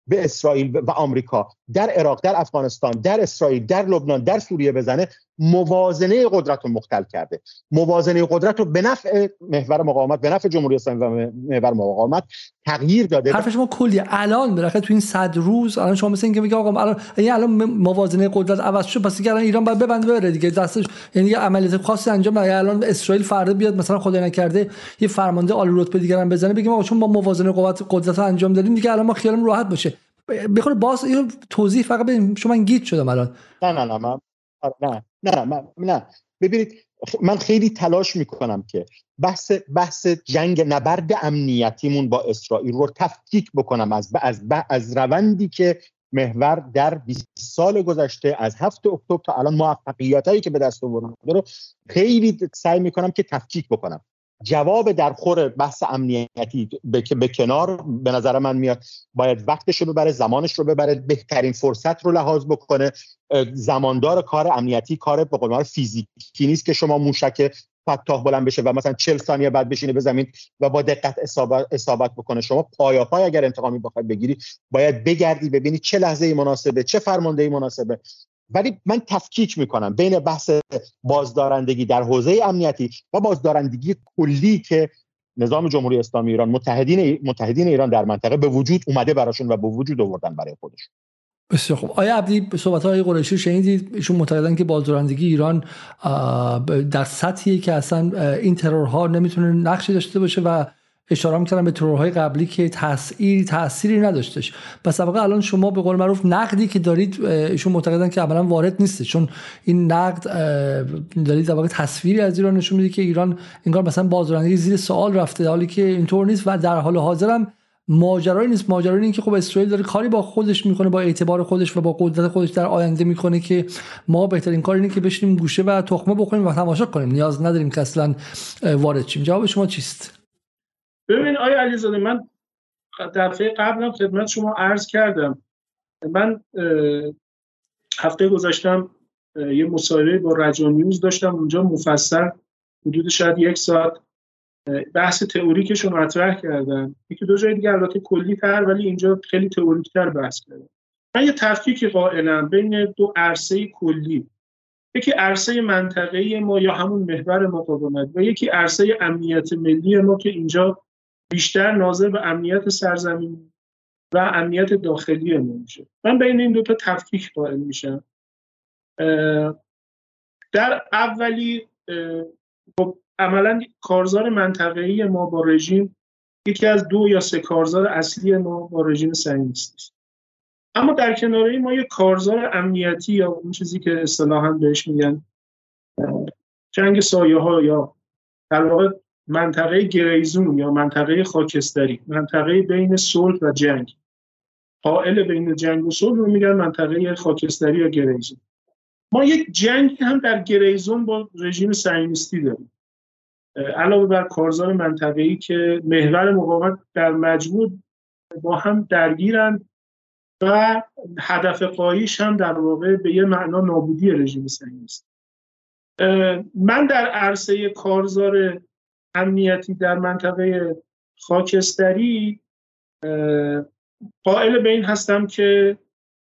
به اسرائیل و آمریکا در عراق در افغانستان در اسرائیل در لبنان در سوریه بزنه موازنه قدرت رو مختل کرده. موازنه قدرت رو به نفع محور مقاومت به نفع جمهوری اسلامی و محور مقاومت تغییر داده حرف شما کلی الان بالاخره تو این صد روز الان شما مثل اینکه میگه آقا الان یعنی الان موازنه قدرت عوض شد پس الان ایران باید ببنده بره دیگه. دستش یعنی عملیات خاصی انجام نده الان اسرائیل فردا بیاد مثلا خدای نکرده یه فرمانده عالی رتبه دیگه هم بزنه بگیم آقا چون ما موازنه قدرت قدرت انجام دادیم دیگه الان ما خیالمون راحت باشه. بخوره باز اینو توضیح فقط بدیم شما من گیت شدم الان. نه نه نه من نه نه من نه. ببینید من خیلی تلاش می‌کنم که بحث بحث جنگ نبرد امنیتیمون با اسرائیل رو تفکیک بکنم از از از روندی که محور در 20 سال گذشته از هفت اکتبر تا الان موفقیت هایی که به دست آورده رو خیلی سعی می‌کنم که تفکیک بکنم. جواب در خور بحث امنیتی به کنار به نظر من میاد. باید وقتش رو ببره زمانش رو ببره بهترین فرصت رو لحاظ بکنه. زماندار کار امنیتی کار به قول فیزیکی نیست که شما موشک فتاح بلند بشه و مثلا 40 ثانیه بعد بشینه به زمین و با دقت اصابت, بکنه. شما پایا پای اگر انتقامی بخواید بگیری باید بگردی ببینی چه لحظه مناسبه چه فرمانده مناسبه. ولی من تفکیک می‌کنم بین بحث بازدارندگی در حوزه امنیتی و بازدارندگی کلی که نظام جمهوری اسلامی ایران متحدین متحدین ایران در منطقه به وجود اومده براشون و به وجود آوردن برای خودشون. بسیار خوب. آیا عبدی به صحبت های قریشی شنیدید؟ ایشون معتقدن که بازدارندگی ایران در سطحی که اصلا این ترورها نمی‌تونه نقشی داشته باشه و اشاره می‌کردم به ترورهای قبلی که تاثیر تأثیری نداشتش. پس واقع الان شما به قول معروف نقدی که دارید ایشون معتقدن که عملا وارد نیست چون این نقد دارید در تصویری از ایران نشون میده که ایران انگار مثلا بازدارندگی زیر سوال رفته حالی که اینطور نیست و در حال حاضرم ماجرایی نیست. ماجرایی این که خب اسرائیل داره کاری با خودش می‌کنه با اعتبار خودش و با قدرت خودش در آینده می‌کنه که ما بهترین کار اینه که بشینیم گوشه و تخمه بخوریم و تماشا کنیم. نیاز نداریم که اصلا وارد شیم. جواب شما چیست؟ ببین آیا علیزاده من دفعه قبلم خدمت شما عرض کردم. من هفته گذاشتم یه مصاحبه با رجا نیوز داشتم. اونجا مفصل حدود شاید یک ساعت بحث تئوریکشون مطرح کردن. یکی دو جای دیگه البته کلی تر ولی اینجا خیلی تئوریک تر بحث کردم. من یه تفکیکی قائلم بین دو عرصه کلی. یکی عرصه منطقه‌ای ما یا همون محور مقاومت و یکی عرصه امنیت ملی ما که اینجا بیشتر ناظر به امنیت سرزمین و امنیت داخلی ما میشه. من بین این دو تا تفکیک قائل میشم. در اولی خب عملا کارزار منطقه‌ای ما با رژیم یکی از دو یا سه کارزار اصلی ما با رژیم صهیونیستی است. اما در کنار ما یک کارزار امنیتی یا اون چیزی که اصطلاحا بهش میگن جنگ سایه ها یا در واقع منطقه گریزون یا منطقه خاکستری منطقه بین صلح و جنگ. قائل بین جنگ و صلح رو میگن منطقه خاکستری یا گریزون. ما یک جنگ هم در گریزون با رژیم صهیونیستی داریم. علاوه بر کارزار منطقه‌ای که محور مقاومت در مجموع با هم درگیرند و هدف قاییش هم در واقع به یه معنا نابودی رژیم صهیونیستی من در عرصه کارزار امنیتی در منطقه خاکستری قائل به این هستم که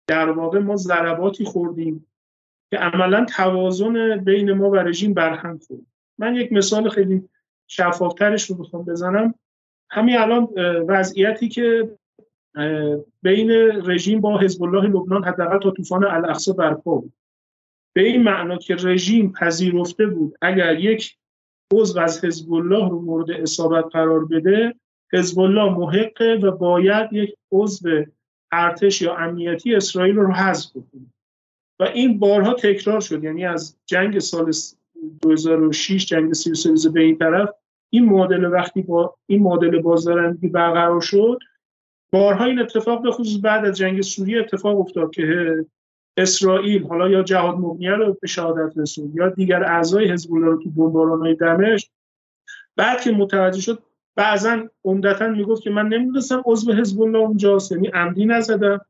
در واقع ما ضرباتی خوردیم که عملا توازن بین ما و رژیم برهم خورد. من یک مثال خیلی شفافترش رو بخوام بزنم. همین الان وضعیتی که بین رژیم با حزب الله لبنان حداقل تا طوفان الاقصا برپا بود. به این معنا که رژیم پذیرفته بود اگر یک عضو از حزب الله رو مورد اصابت قرار بده حزب الله محقه و باید یک عضو ارتش یا امنیتی اسرائیل رو حذف کنه و این بارها تکرار شد یعنی از جنگ سال 2006 جنگ سیریس به این طرف این معادله وقتی با این معادله بازدارندگی برقرار شد بارها این اتفاق به خصوص بعد از جنگ سوریه اتفاق افتاد که اسرائیل حالا یا جهاد مغنیه رو به شهادت رسوند یا دیگر اعضای حزب الله رو تو بمباران‌های دمشق. بعد که متوجه شد بعضا عمدتا می‌گفت که من نمی‌دونستم عضو حزب الله اونجاست یعنی عمدی نزدم.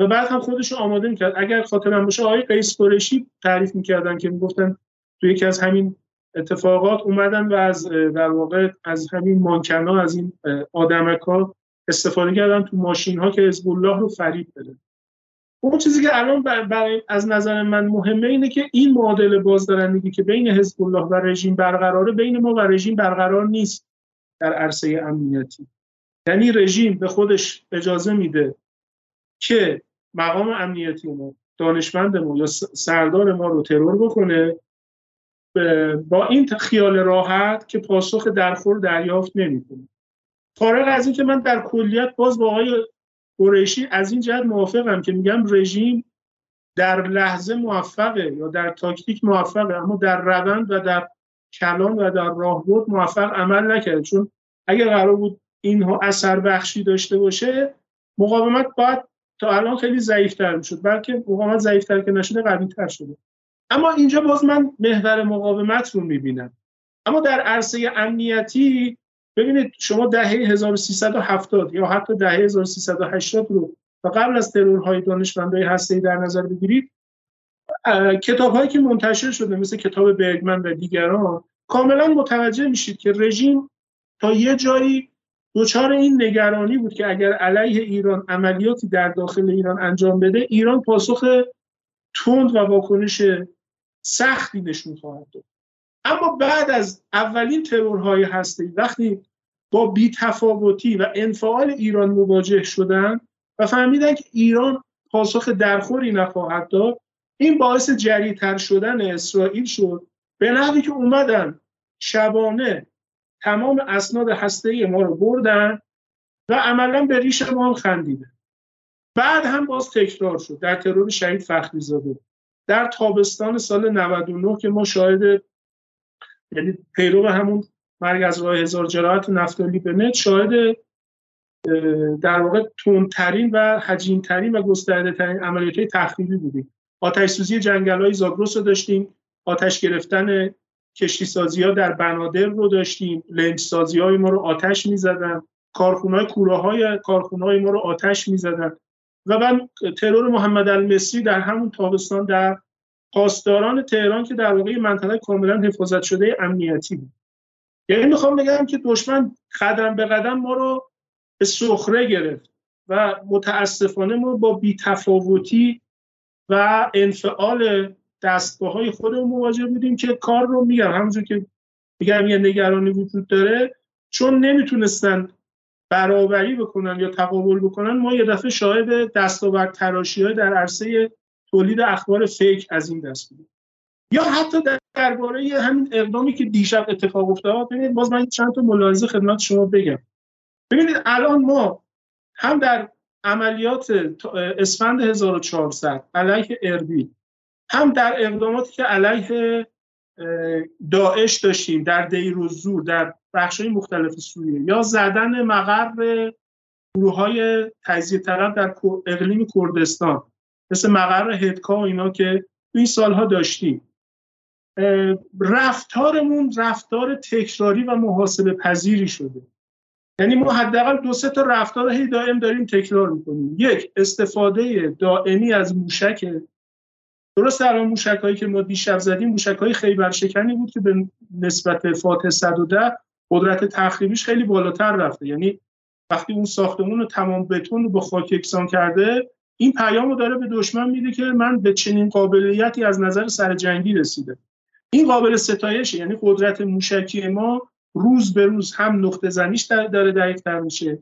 و بعد هم خودش رو آماده می‌کرد. اگر خاطرم باشه آقای قیس قریشی تعریف می‌کردن که می‌گفتن تو یکی از همین اتفاقات اومدن و از در واقع از همین مانکنا از این آدمک ها استفاده کردن تو ماشین ها که حزب الله رو فریب بده. اون چیزی که الان برای از نظر من مهمه اینه که این معادله بازدارندگی که بین حزب الله و رژیم برقراره بین ما و رژیم برقرار نیست در عرصه امنیتی. یعنی رژیم به خودش اجازه میده که مقام امنیتی ما دانشمند ما یا سردار ما رو ترور بکنه با این خیال راحت که پاسخ درخور دریافت نمی‌کنه. فارغ از اینکه من در کلیت باز با آقای قریشی از این جهت موافقم که میگم رژیم در لحظه موفقه یا در تاکتیک موفقه اما در روند و در کلان و در راهبرد موفق عمل نکرده. چون اگر قرار بود اینها اثر بخشی داشته باشه مقاومت باید تا الان خیلی ضعیفتر می‌شد بلکه مقاومت ضعیفتر که نشده قویتر شده. اما اینجا باز من محور مقاومت رو می‌بینم. اما در عرصه امنیتی ببینید شما دهه 1370 یا حتی دهه 1380 رو و قبل از ترورهای دانشمندای هسته‌ای در نظر بگیرید کتاب هایی که منتشر شده مثل کتاب برگمن و دیگران کاملا متوجه میشید که رژیم تا یه جایی دچار این نگرانی بود که اگر علیه ایران عملیاتی در داخل ایران انجام بده ایران پاسخ تند و واکنش سختی نشون خواهد داد. اما بعد از اولین ترورهای هستی وقتی با بیتفاوتی و انفعال ایران مواجه شدن و فهمیدن که ایران پاسخ درخوری نخواهد داد این باعث جریتر شدن اسرائیل شد. به نحوی که اومدن شبانه تمام اسناد هسته ما رو بردن و عملا به ریش ما هم خندیدن. بعد هم باز تکرار شد در ترور شهید فخری زاده در تابستان سال 99 که ما شاهد یعنی پیرو همون مرگ از راه هزار جراحت نفتالی بنت شاهد در واقع تندترین و حجیمترین و گسترده ترین عملیات تخریبی بودیم. آتش سوزی جنگل های زاگرس رو داشتیم آتش گرفتن کشتی سازی ها در بنادر رو داشتیم لنج سازی های ما رو آتش می‌زدن کارخونه های کوره های کارخونه های ما رو آتش می‌زدن. و من ترور محمد المصری در همون تابستان در پاسداران تهران که در واقع منطقه کاملا حفاظت شده امنیتی بود. یعنی می‌خوام بگم که دشمن قدم به قدم ما رو به سخره گرفت و متاسفانه ما با بیتفاوتی و انفعال دستگاه های خودمون مواجه بودیم که کار رو میگم. همونجور که میگم یه نگرانی وجود داره چون نمی‌تونستن برابری بکنن یا تقابل بکنن ما یه دفعه شاهد دستاورد تراشی های در عرصه تولید اخبار فیک از این دست بودیم. یا حتی درباره همین اقدامی که دیشب اتفاق افتاد ببینید باز من چند تا ملاحظه خدمت شما بگم. ببینید الان ما هم در عملیات اسفند 1400 علیه اربیل هم در اقداماتی که علیه داعش داشتیم در دیروزور در بخش‌های مختلف سوریه یا زدن مقر گروه های تجزیه طلب در اقلیم کردستان مثل مقر هدکا و اینا که این سالها داشتیم. رفتارمون رفتار تکراری و محاسبه پذیری شده. یعنی ما حداقل دو سه تا رفتار هی دائم داریم تکرار می‌کنیم. یک استفاده دائمی از موشک. درست الان موشک هایی که ما دیشب زدیم موشک های خیبر شکنی بود که به نسبت فاتح 110 قدرت تخریبیش خیلی بالاتر رفته. یعنی وقتی اون ساختمون رو تمام بتون رو با خاک یکسان کرده این پیامو داره به دشمن میده که من به چنین قابلیتی از نظر سر جنگی رسیده این قابل ستایشه. یعنی قدرت موشکی ما روز به روز هم نقطه زنیش داره دقیقتر میشه.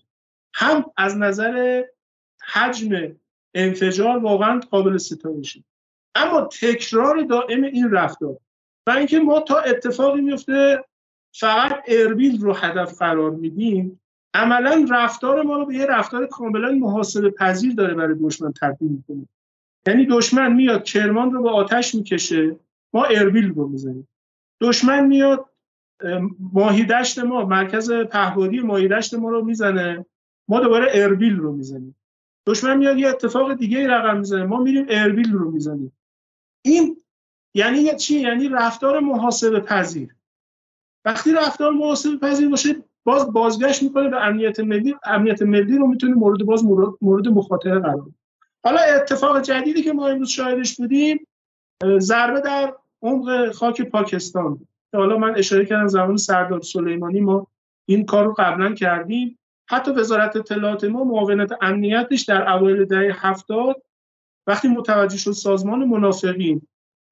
هم از نظر حجم انفجار واقعا قابل ستایشه. اما تکرار دائم این رفتار و اینکه ما تا اتفاقی میفته فقط اربیل رو هدف قرار میدیم عملا رفتار ما رو به یه رفتار کاملا محاسبه پذیر داره برای دشمن تبدیل می‌کنه. یعنی دشمن میاد کرمان رو به آتش می‌کشه ما اربیل رو می‌زنیم. دشمن میاد ماهیدشت ما مرکز پهبادی ماهیدشت ما رو می‌زنه. ما دوباره اربیل رو می‌زنیم. دشمن میاد یه اتفاق دیگه رقم می‌زنه. ما میریم اربیل رو می‌زنیم. این یعنی چی؟ یعنی رفتار محاسبه پذیر. وقتی رفتار محاسبه پذیر باشه باز بازگشت می‌کنه به امنیت ملی. امنیت ملی رو می‌تونه مورد باز مورد مخاطره قرار حالا اتفاق جدیدی که ما امروز شاهدش بودیم ضربه در عمق خاک پاکستان. حالا من اشاره کردم زمان سردار سلیمانی ما این کار رو قبلا کردیم. حتی وزارت اطلاعات ما معاونت امنیتش در اوایل دهه هفتاد وقتی متوجه شد سازمان منافقین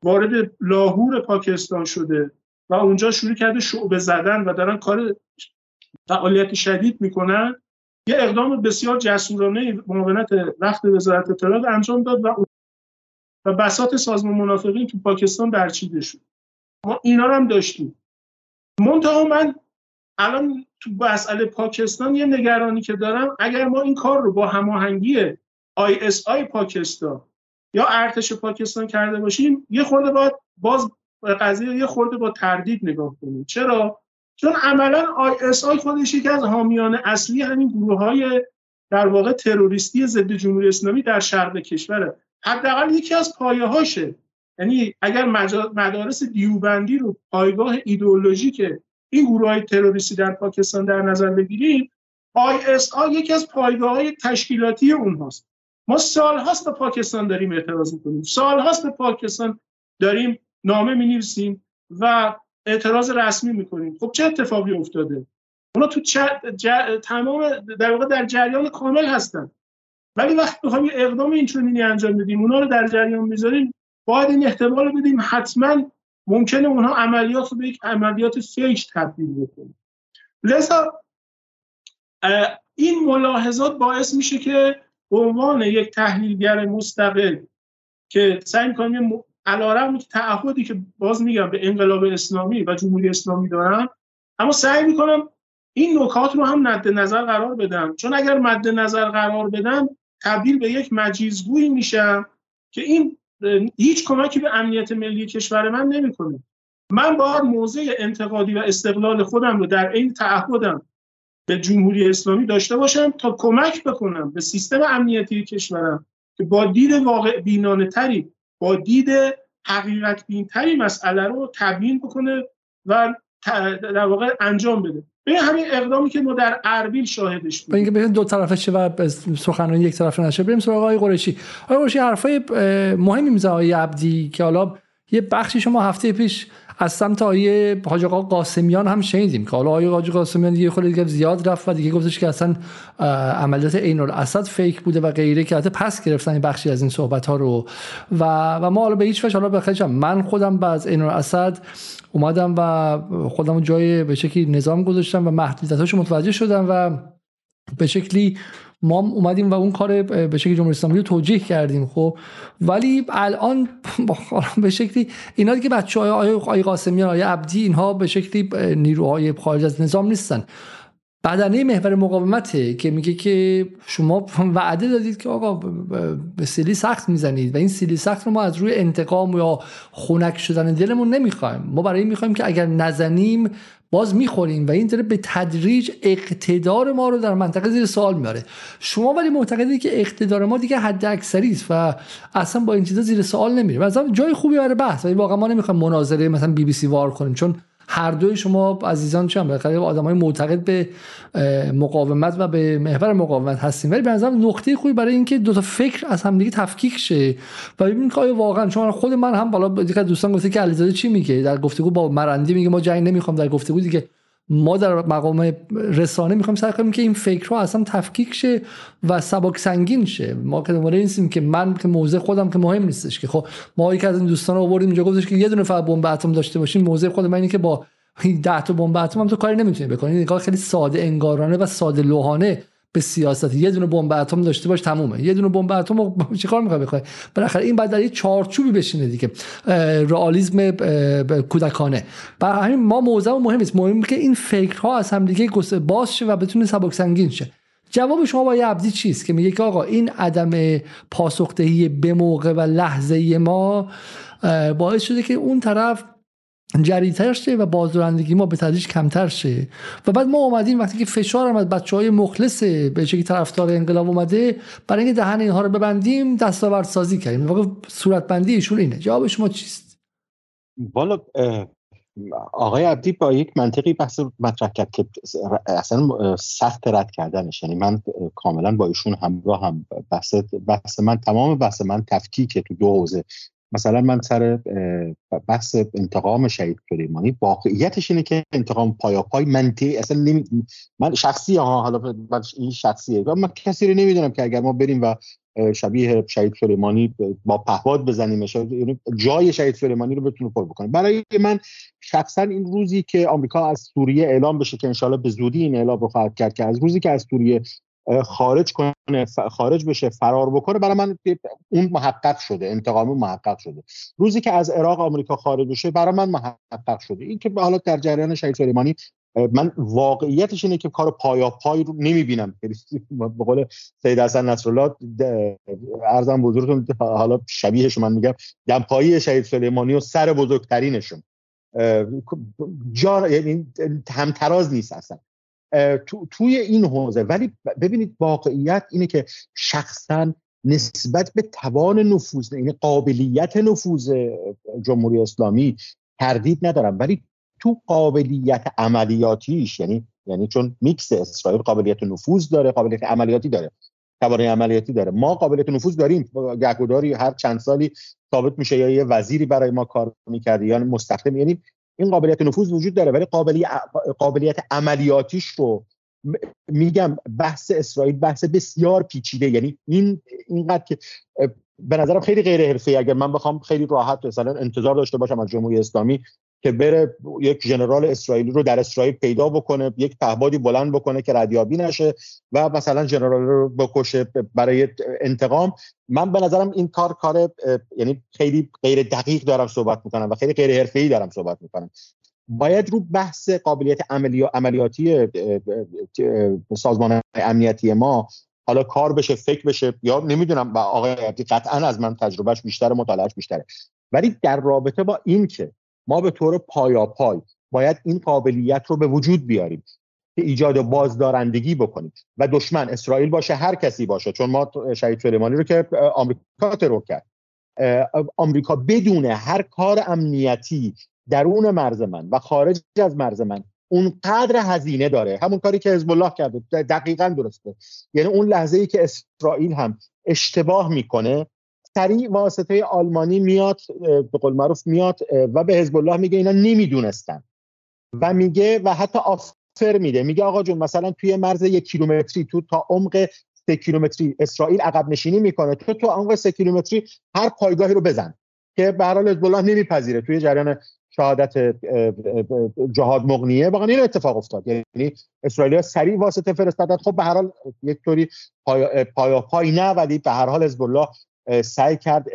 وارد لاهور پاکستان شده و اونجا شروع کرده شعبه زدن و دارن کار فعالیت شدید می‌کنن یه اقدام بسیار جسورانه معاونت وقت وزارت اطلاعات انجام داد و و بسات سازمان منافقین تو پاکستان برچیده شد ما اینا رو هم داشتیم. منتها من الان تو مسئله پاکستان یه نگرانی که دارم اگر ما این کار رو با هماهنگی ISI پاکستان یا ارتش پاکستان کرده باشیم یه خورده باید باز قضیه یه خورده با تردید نگاه کنیم. چرا؟ چون عملا ISI خودش یکی از حامیان اصلی همین گروه های در واقع تروریستی ضد جمهوری اسلامی در شرق کشوره. حداقل یکی از پایه هاشه یعنی اگر مدارس دیوبندی رو پایگاه که این گروه های تروریستی در پاکستان در نظر بگیریم ISI یکی از پایگاه های تشکیلاتی اونهاست. ما سال هاست به پاکستان داریم اعتراض می‌کنیم. سال هاست به پاکستان داریم نامه می نویسیم و اعتراض رسمی می‌کنیم. خب چه اتفاقی افتاده؟ اونا تو تمام در واقع در جریان کامل هستن. ولی وقتی بخوایم یه اقدام اینچنینی انجام بدیم اونا رو در جریان می‌ذاریم باید این احتمال بدیم حتما ممکنه اونها عملیات رو به یک عملیات فیک تبدیل بکنه لذا این ملاحظات باعث میشه که به عنوان یک تحلیلگر مستقل که سعی می‌کنم علیرغم تعهدی که باز میگم به انقلاب اسلامی و جمهوری اسلامی دارم اما سعی می‌کنم این نکات رو هم مد نظر قرار بدم. چون اگر مد نظر قرار بدم تبدیل به یک مجیزگویی میشم که این هیچ کمکی به امنیت ملی کشور من نمی‌کنه. من باید موضع انتقادی و استقلال خودم رو در این تعهدم به جمهوری اسلامی داشته باشم تا کمک بکنم به سیستم امنیتی کشورم که با دید واقع بینانه تری با دید حقیقت بین تری مسئله رو تبیین بکنه و در واقع انجام بده. به همین اقدامی که ما در اربیل شاهدش بودیم. اینکه دو طرفه چه و سخنرانی یک طرفه نشه بریم سراغ آقای قریشی. آقای قریشی حرفای مهمی می‌زنه آقای عبدی که حالا یه بخشی شما هفته پیش از سمت آیه حاج آقا قاسمیان هم شنیدیم که حالا آیه حاج قاسمیان دیگه خود دیگه زیاد رفت و دیگه گفتش که اصلا عملیات عین الاسد فیک بوده و غیره که حتی پس گرفتن بخشی از این صحبت ها رو. و و ما حالا به هیچ وجه حالا بخیر من خودم بعد عین الاسد اومدم و خودم جای به شکلی نظام گذاشتم و محدودیتاشو متوجه شدم و به شکلی ما اومدیم و اون کار به شکل جمهوری اسلامی رو توجیه کردیم خب. ولی الان به شکلی اینا که بچه های آقای قاسمیان آقای عبدی اینها به شکلی نیروهای خارج از نظام نیستن. بدنه محور مقاومته که میگه که شما وعده دادید که آقا به سیلی سخت می‌زنید و این سیلی سخت رو ما از روی انتقام یا خونک شدن دلمون نمی‌خوایم. ما برای این می‌خوایم که اگر نزنیم باز می‌خوریم و این داره به تدریج اقتدار ما رو در منطقه زیر سوال میاره شما ولی معتقدید که اقتدار ما دیگه حد اکثری است و اصلا با این چیزا زیر سوال نمیره مثلا جای خوبی برای بحث ولی واقعا ما نمی‌خوایم مناظره مثلا بی بی سی وار کنیم چون هر دوی شما عزیزان چه بالاخره آدم های معتقد به مقاومت و به محور مقاومت هستیم. ولی به نظرم نقطه خوبی برای اینکه دو تا فکر از همدیگه تفکیک شه و ببینیم که آیا واقعا چون خود من هم بالا دیگه دوستان گفته که علیزاده چی میگه؟ در گفتگو با مرندی میگه ما جنگ نمی‌خوام در گفتگو دیگه ما در مقام رسانه می‌خوایم سعی کنیم که این فکرها اصلا تفکیک شه و سبک سنگین شه. ما که دنبال نیستیم که من که موضع خودم که مهم نیستش که. خب ما یکی از این دوستان آوردیم اینجا گفتش که یه دونه فقط بمب اتم داشته باشیم موضع خود من اینه که با این 10 تا بمب اتم هم تو کاری نمی‌تونی بکنی. نگاه خیلی ساده انگارانه و ساده لوحانه. به سیاست. یه دونه بمب اتم داشته باش تمومه. یه دونه بمب اتم چیکار می‌خوای بخوای؟ بالاخره این بعد در یه چارچوبی بشینه دیگه. رئالیسم کودکانه. برای همین ما موضوع مهم است مهم که این فکرها از هم دیگه باز شه و بتونه سبک سنگین شه. جواب شما با یه عبدی چیست که میگه که آقا این عدم پاسخدهی به موقع و لحظه ما باعث شده که اون طرف جریتر شه و بازدارندگی ما به تدریج کمتر شه و بعد ما اومدیم وقتی که فشار هم از بچه های مخلص به که طرفدار انقلاب اومده برای اینکه دهن اینها رو ببندیم دستاورد سازی کردیم. واقع صورت بندی ایشون اینه. جواب شما چیست؟ والا آقای عبدی با یک منطقی بحث مطرح کرد که اصلا سخت رد کردنش. یعنی من کاملا با ایشون همراه هم. بحث, بحث من تمام بحث من تفکیک تو دو حوزه. مثلا من سر بحث انتقام شهید سلیمانی واقعیتش اینه که انتقام پایا پای منطقی اصلا نمی... من شخصی ها حالا این شخصیه و من کسی رو نمی‌دونم که اگر ما بریم و شبیه شهید سلیمانی با پهباد بزنیم یعنی جای شهید سلیمانی رو بتونه پر بکنه برای من شخصا این روزی که آمریکا از سوریه اعلام بشه که انشالله به زودی این اعلام رو خواهد کرد که از روزی که از سوریه خارج کنه خارج بشه فرار بکنه برای من اون محقق شده انتقام محقق شده. روزی که از عراق آمریکا خارج بشه برای من محقق شده. این که حالا در جریان شهید سلیمانی من واقعیتش اینه که کار پایا پای رو نمی‌بینم. به قول سید حسن نصرالله ارزم بزرگتون حالا شبیهش من میگم دمپایی شهید سلیمانی و سر بزرگترینشون. جا یعنی همتراز نیست اصلا. تو، توی این حوزه. ولی ببینید واقعیت اینه که شخصا نسبت به توان نفوذ این یعنی قابلیت نفوذ جمهوری اسلامی تردید ندارم. ولی تو قابلیت عملیاتیش یعنی یعنی چون میکس اسرائیل قابلیت نفوذ داره قابلیت عملیاتی داره توانایی عملیاتی داره. ما قابلیت نفوذ داریم. گهگداری هر چند سالی ثابت میشه یا یه وزیری برای ما کار می‌کرده یا مستخدم یعنی این قابلیت نفوذ وجود داره ولی قابلیت عملیاتیش رو میگم بحث اسرائیل بحث بسیار پیچیده. یعنی این اینقدر که به نظرم خیلی غیر حرفه‌ای. اگر من بخوام خیلی راحت مثلا انتظار داشته باشم از جمهوری اسلامی که بره یک ژنرال اسرائیلی رو در اسرائیل پیدا بکنه یک پهبادی بلند بکنه که ردیابی نشه و مثلا ژنرال رو بکشه برای انتقام. من به نظرم این کار کار یعنی خیلی غیر دقیق دارم صحبت می‌کنم و خیلی غیر حرفه‌ای دارم صحبت می‌کنم. باید رو بحث قابلیت عملی و عملیاتی سازمان امنیتی ما حالا کار بشه فکر بشه یا نمی‌دونم و آقای قطعا از من تجربهش بیشتر مطالعهش بیشتره. ولی در رابطه با این که ما به طور پایاپای باید این قابلیت رو به وجود بیاریم که ایجاد بازدارندگی بکنیم و دشمن اسرائیل باشه هر کسی باشه. چون ما شهید سلیمانی رو که آمریکا ترور کرد. آمریکا بدون هر کار امنیتی درون مرز من و خارج از مرز من اونقدر هزینه داره. همون کاری که حزب الله کرده دقیقا درسته. یعنی اون لحظه ای که اسرائیل هم اشتباه می‌کنه سریع واسطه آلمانی میاد به قول معروف میاد و به حزب الله میگه اینا نمی‌دونستن. و میگه و حتی آفر میده. میگه آقا جون مثلا توی مرز یک کیلومتری تو تا عمق سه کیلومتری اسرائیل عقب نشینی می‌کنه. تو تو عمق سه کیلومتری هر پایگاهی رو بزن که به هر حال حزب الله نمیپذیره. توی جریان شهادت جهاد مغنیه واقعا این اتفاق افتاد. یعنی اسرائیل سریع واسطه فرستادن. خب به هر حال یک طوری پایا پای, نه ولی به هر حال حزب الله سعی کرد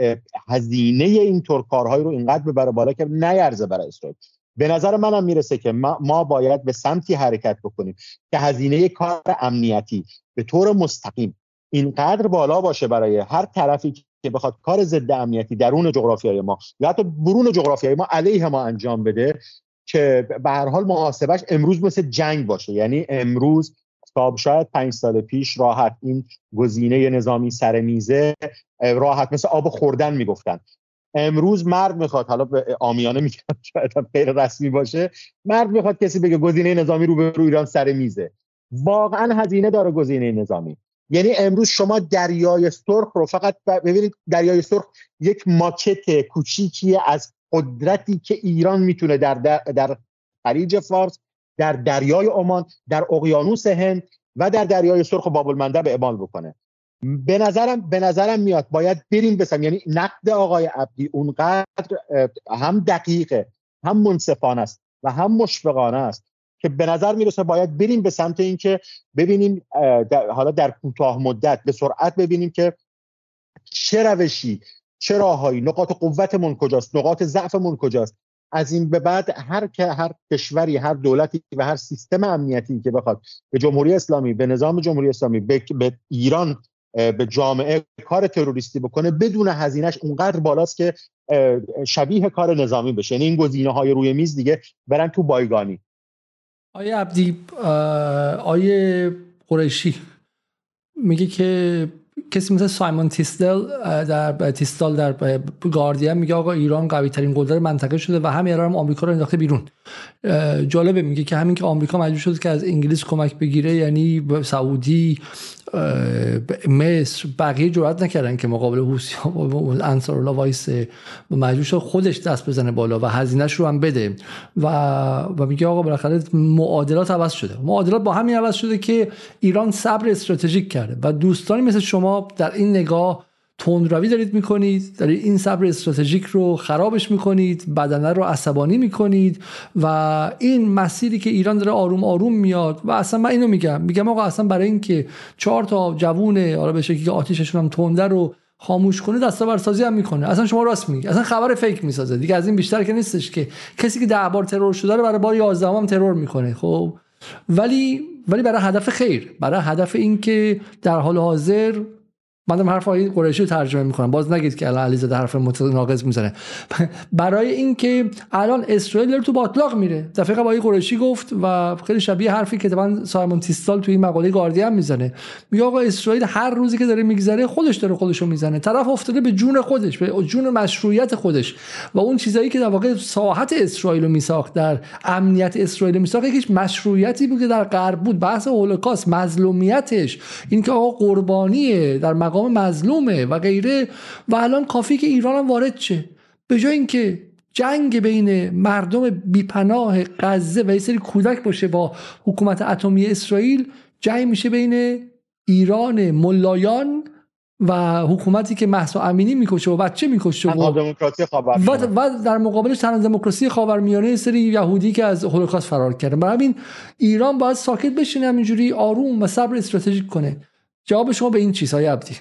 هزینه این طور کارهایی رو اینقدر ببره بالا که نیرزه برای اسرائیل. به نظر منم می‌رسه که ما, باید به سمتی حرکت بکنیم که هزینه کار امنیتی به طور مستقیم اینقدر بالا باشه برای هر طرفی که بخواد کار ضد امنیتی درون جغرافیای ما یا حتی برون جغرافیای ما علیه ما انجام بده که به هر حال محاسبش امروز مثل جنگ باشه. یعنی امروز تا شاید پنج سال پیش راحت این گزینه نظامی سر میزه راحت مثل آب خوردن می‌گفتن. امروز مرد می‌خواد حالا به آمیانه میگم شاید غیر رسمی باشه مرد می‌خواد کسی بگه گزینه نظامی رو به رو ایران سر میزه. واقعا هزینه داره گزینه نظامی. یعنی امروز شما دریای سرخ رو فقط ببینید دریای سرخ یک ماکت کوچیکی از قدرتی که ایران می‌تونه در در, در خلیج فارس در دریای عمان در اقیانوس هند و در دریای سرخ و باب المندب اعمال بکنه. به نظرم به نظرم میاد باید بریم بسم یعنی نقد آقای عبدی اونقدر هم دقیقه هم منصفانه است و هم مشفقانه است که به نظر می‌رسه باید بریم به سمت اینکه ببینیم حالا در کوتاه مدت به سرعت ببینیم که چه روشی چه راههایی نقاط قوتمون کجاست نقاط ضعفمون کجاست. از این به بعد هر هر کشوری هر دولتی و هر سیستم امنیتی که بخواد به جمهوری اسلامی به نظام جمهوری اسلامی به, به ایران به جامعه کار تروریستی بکنه بدون هزینهش اونقدر بالاست که شبیه کار نظامی بشه. یعنی این گزینه های روی میز دیگه برن تو بایگانی. آیه عبدی آیه قریشی میگه که کسی مثل سایمون تیستل در تیستال در گاردین میگه آقا ایران قوی ترین قدرت منطقه شده و همین هم آمریکا رو انداخته بیرون. جالبه میگه که همین که آمریکا مجبور شد که از انگلیس کمک بگیره یعنی سعودی مصر بقیه جرات نکردن که مقابل حوسی و انصار الله وایس مجبور شد خودش دست بزنه بالا و هزینهش رو هم بده. و و میگه آقا بالاخره معادلات عوض شده. معادلات با همین عوض شده که ایران صبر استراتژیک کرده. و دوستانی مثل شما در این نگاه تندروی دارید می‌کنید دارید این صبر استراتژیک رو خرابش می‌کنید بدنه رو عصبانی می‌کنید و این مسیری که ایران داره آروم آروم میاد و اصلا من اینو میگم میگم آقا اصلا برای اینکه چهار تا جوونه حالا به شکلی که آتیششون هم تنده رو خاموش کنه دستاوردسازی هم می‌کنه. اصلا شما راست میگی. اصلا خبر فیک می‌سازه. دیگه از این بیشتر که نیستش که کسی که ده بار ترور شده رو برای بار 11 هم ترور می‌کنه. خب؟ ولی ولی برای هدف خیر. برای هدف اینکه در حال حاضر من دارم حرف آقای قریشی رو ترجمه می‌کنم. باز نگید که الان علیزاده حرف متناقض می‌زنه. برای اینکه الان اسرائیل داره تو باطلاق میره. دفعه قبل آقای قریشی گفت و خیلی شبیه حرفی که من سایمون تیستال توی این مقاله گاردین می‌زنه. میگه آقا اسرائیل هر روزی که داره میگذره خودش داره خودشو می‌زنه. طرف افتاده به جون خودش به جون مشروعیت خودش. و اون چیزایی که در واقع ساحت اسرائیل رو میساخت در امنیت اسرائیل میساخت یکیش مشروعیتی بود که در غرب بود. بحث هولوکاست مظلومیتش. اینکه آقا قربانیه در مقام مقام مظلومه و غیره و الان کافی که ایران هم وارد شه. به جای اینکه جنگ بین مردم بیپناه غزه و یه سری کودک باشه با حکومت اتمی اسرائیل جنگ میشه بین ایران ملایان و حکومتی که محسا امینی می‌کشه و بچه می‌کشه و, و, و در مقابلش تنها دموکراسی خاورمیانه سری یهودی که از هولوکاست فرار کردن برای همین ایران باید ساکت بشینه همینجوری آروم و صبر استراتژیک کنه. جواب شما به این چیزهای عبدی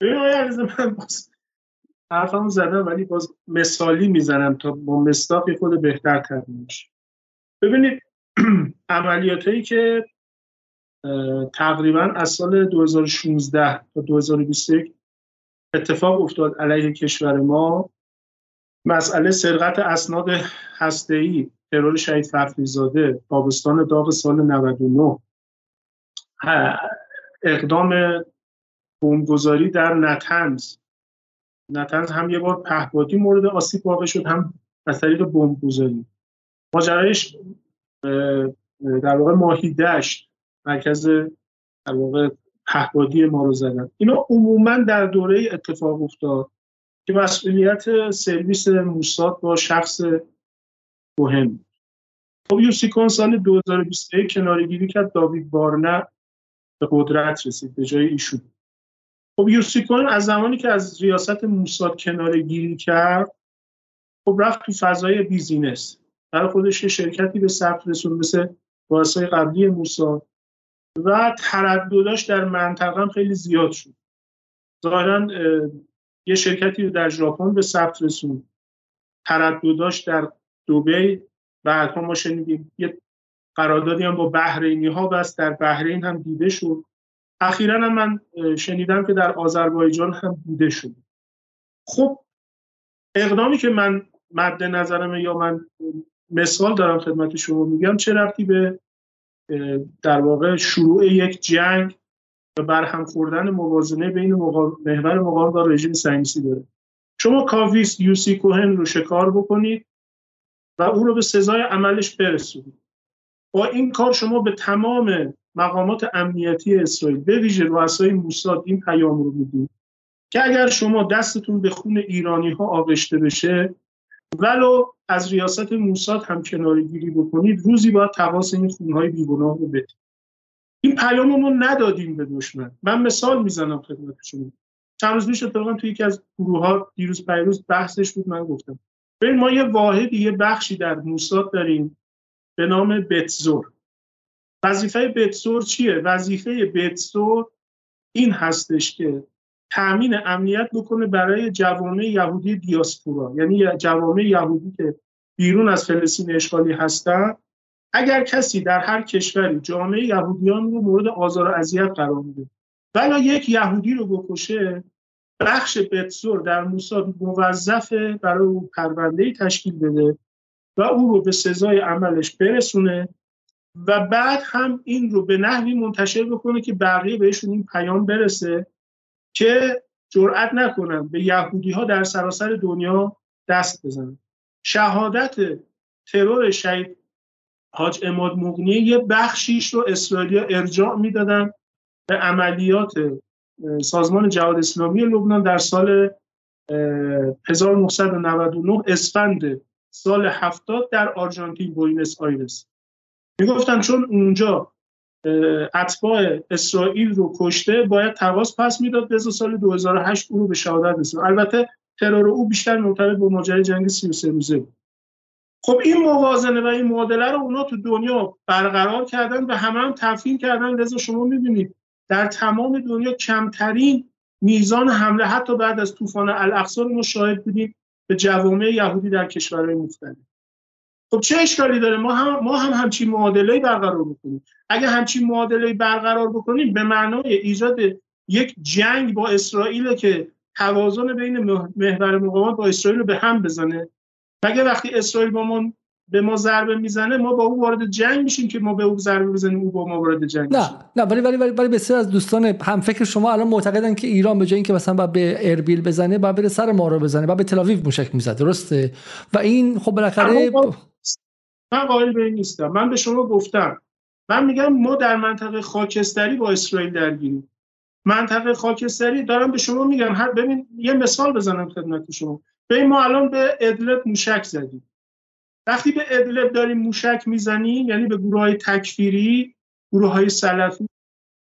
ببین آیا من باز زدم ولی باز مثالی می‌زنم تا با مصداق خود بهتر تبیین ببینید عملیات هایی که تقریبا از سال 2016 تا 2021 اتفاق افتاد علیه کشور ما مسئله سرقت اسناد هسته‌ای ترور شهید فخریزاده تابستان داغ سال 99 اقدام بمبگذاری در نتنز. نتنز هم یه بار پهپادی مورد آسیب واقع شد هم از طریق بمبگذاری. ماجرایش در واقع ماهی دشت مرکز در واقع پهپادی ما رو زدن. اینا عموما در دوره اتفاق افتاد که مسئولیت سرویس موساد با شخص مهم خب یوسیکون سال 2021 کنارگیری کرد داوید بارنه به قدرت رسید به جای ایشون. خب یوسیکون از زمانی که از ریاست موساد کناره گیری کرد خب رفت تو فضای بیزینس. برای خودش شرکتی به ثبت رسون مثل رؤسای قبلی موساد و تردداش در منطقه هم خیلی زیاد شد. ظاهرا یه شرکتی رو در ژاپن به ثبت رسون. تردداش در دوبی. بعدها ما شنیدیم یه قراردادی هم با بحرینی ها بست در بحرین هم دیده شد. اخیرا من شنیدم که در آذربایجان هم دیده شد. خب اقدامی که من مد نظرمه یا من مثال دارم خدمت شما میگم چه رفتی به در واقع شروع یک جنگ و برهم خوردن موازنه بین محور مقاومت با رژیم صهیونیستی داره. شما کاویس یوسی کوهن رو شکار بکنید و او رو به سزای عملش برسونید. با این کار شما به تمام مقامات امنیتی اسرائیل به ویژه رؤسای موساد این پیام رو می‌دید که اگر شما دستتون به خون ایرانی ها آغشته بشه ولو از ریاست موساد هم کناری گیری بکنید روزی باید تقاس این خونهای بیگناه رو بدید. این پیام ما ندادیم به دشمن. من مثال می‌زنم خدمت شما. چند روز پیش اتفاقا توی یکی از گروه ها دیروز پیروز بحثش بود من گفتم. ببین ما یه واحدی یه بخشی در موساد داریم به نام بتزور. وظیفه بتزور چیه؟ وظیفه بتزور این هستش که تامین امنیت بکنه برای جوامع یهودی دیاسپورا. یعنی جوامع یهودی که بیرون از فلسطین اشغالی هستن. اگر کسی در هر کشوری جامعه یهودیان رو مورد آزار و اذیت قرار میده ولی یک یهودی رو بکشه بخش بتزور در موساد موظفه برای او پرونده تشکیل بده و او رو به سزای عملش برسونه و بعد هم این رو به نحوی منتشر بکنه که بقیه بهشون این پیام برسه که جرأت نکنن به یهودی ها در سراسر دنیا دست بزنن. شهادت ترور شهید حاج اماد مغنی یه بخشیش رو اسرائیلیا ارجاع می‌دادن به عملیات سازمان جهاد اسلامی لبنان در سال 1999 اسفند سال 70 در آرژانتین بوینس آیرس. می‌گفتن چون اونجا اتباع اسرائیل رو کشته باید تقاص پس می‌داد. به سال 2008 او رو به شهادت رسید البته ترور او بیشتر مرتبط با ماجرای جنگ 33 روزه بود. خب این موازنه و این معادله رو اونا تو دنیا برقرار کردن و همه هم تفهیم کردن. لذا شما می‌بینید در تمام دنیا کمترین میزان حمله حتی بعد از طوفان الاقصی رو شاهد بودیم به جوامع یهودی در کشورهای مختلف. خب چه اشکالی داره؟ ما هم ما هم همچین معادله برقرار بکنیم اگه همچین معادله برقرار بکنیم به معنای ایجاد یک جنگ با اسرائیل که توازن بین محور مقاومت با اسرائیل رو به هم بزنه. مگه وقتی اسرائیل با ما به ما ضربه می‌زنه ما با او وارد جنگ میشیم که ما به او ضربه بزنیم او با ما وارد جنگ نه نه ولی ولی ولی, ولی بسیار از دوستان هم فکر شما الان معتقدن که ایران به جای اینکه مثلا با به اربیل بزنه با بره سر ما رو بزنه با به تل موشک می‌زد درسته؟ و این خب بالاخره من قائل به این نیستم. من به شما گفتم. من میگم ما در منطقه خاکستری با اسرائیل درگیریم. منطقه خاکستری دارم به شما میگم. هر ببین یه مثال بزنم خدمت شما. ببین ما الان به ادلب موشک زدیم. وقتی به ادلب داریم موشک می‌زنیم یعنی به گروه های تکفیری گروه های سلفی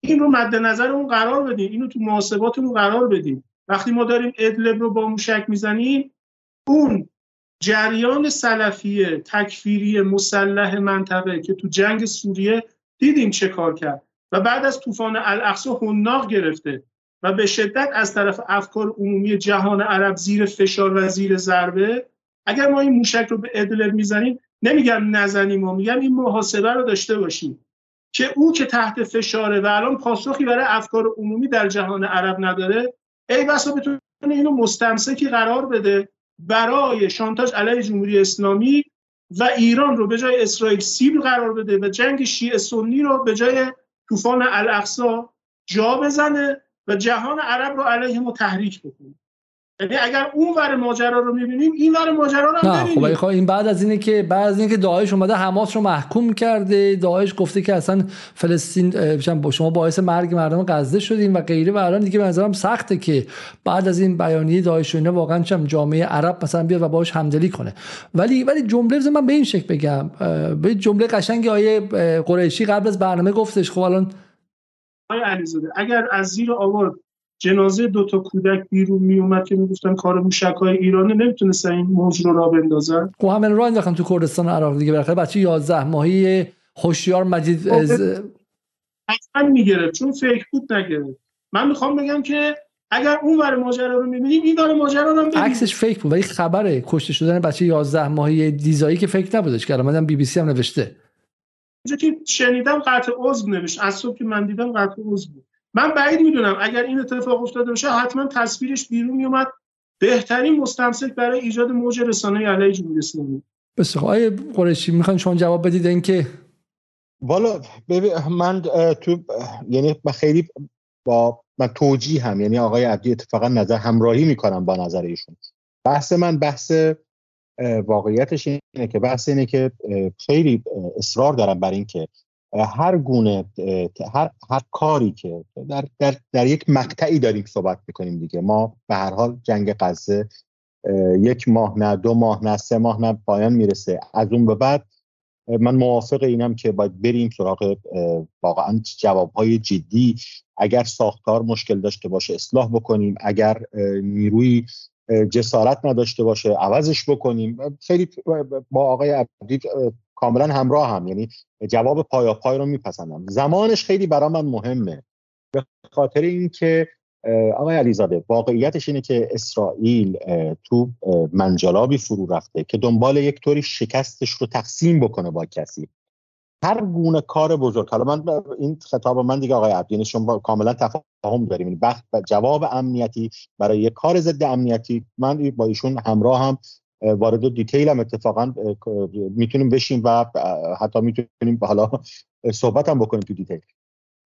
این رو مد نظرمون قرار بدیم. اینو تو محاسباتمون قرار بدیم. وقتی ما داریم ادلب رو با موشک می‌زنیم اون جریان سلفی تکفیری مسلح منطقه که تو جنگ سوریه دیدیم چه کار کرد. و بعد از طوفان الاقصا حناق گرفته و به شدت از طرف افکار عمومی جهان عرب زیر فشار و زیر ضربه اگر ما این موشک رو به ادلب می‌زنیم نمیگم نزنیم و میگم این محاسبه رو داشته باشیم. که او که تحت فشاره و الان پاسخی برای افکار عمومی در جهان عرب نداره ای بسا بتونه اینو مستمسکی قرار بده برای شانتاج علیه جمهوری اسلامی و ایران رو به جای اسرائیل سیبل قرار بده و جنگ شیعه سنی رو به جای طوفان الاقصا جا بزنه و جهان عرب رو علیه ما تحریک بکنه. یعنی اگر اون ور ماجرا رو می‌بینیم این ور ماجرا رو هم خب, خب این بعد از اینه که بعد از اینکه داعش اومده حماس رو محکوم کرده. داعش گفته که اصلا فلسطین با شما باعث مرگ مردم غزه شدیم و غیره. و الان دیگه به نظرم سخته که بعد از این بیانیه داعش و واقعا چم جامعه عرب مثلا بیاد و باش همدلی کنه. ولی ولی جمله من به این شکل بگم. به جمله قشنگی آیه قریشی قبل از برنامه گفتش. خب الان آقای علیزاده اگر از زیر آورد جنازه دو تا کودک بیرون می اومد که می‌گفتن کار موشک های ایرانه نمی‌تونستن این موج رو را بندازن. خب همین راه انداختن تو کردستان عراق دیگه بالاخره. بچه 11 ماهی هوشیار مجید از... حتما می‌گرفت چون فکر بود نگرفت. من می‌خوام بگم که اگر اون ور ماجرا رو می‌بینیم این ور ماجرا رو هم عکسش فیک بود ولی خبره کشته شدن بچه 11 ماهی دیزایی که فکر نبودش که الان بی بی سی هم نوشته. اینجا که شنیدم قطع عضو نوشت از صبح که من دیدم قطع عضو بود. من بعید می‌دونم اگر این اتفاق افتاده باشه حتما تصویرش بیرون میومد بهترین مستمسک برای ایجاد موج رسانه علیه جمهوری اسلامی. بس آقای قریشی می‌خوان شما جواب بدید اینکه والا من تو یعنی خیلی با من توجیه هم یعنی آقای عبدی اتفاقا نظر همراهی می‌کنم با نظر ایشون. بحث من بحث واقعیتش اینه که بحث اینه که خیلی اصرار دارم بر اینکه هر گونه هر, هر کاری که در, در, در یک مقطعی داریم صحبت می‌کنیم دیگه. ما به هر حال جنگ غزه یک ماه نه دو ماه نه سه ماه نه پایان می‌رسه. از اون به بعد من موافق اینم که باید بریم سراغ واقعا جوابهای جدی. اگر ساختار مشکل داشته باشه اصلاح بکنیم. اگر نیروی جسارت نداشته باشه عوضش بکنیم. خیلی با آقای عبدی کاملا همراه هم. یعنی جواب پایا پای رو میپسندم. زمانش خیلی برای من مهمه. به خاطر اینکه آقای علیزاده واقعیتش اینه که اسرائیل تو منجلابی فرو رفته که دنبال یک طوری شکستش رو تقسیم بکنه با کسی. هر گونه کار بزرگ. حالا من این خطاب من دیگه آقای عبدینی شما کاملا تفاهم داریم. یعنی بحث جواب امنیتی برای یک کار ضد امنیتی من با ایشون همراه هم. وارد detail هم اتفاقا می‌تونیم بشیم و حتی می‌تونیم حالا صحبت هم بکنیم تو detail.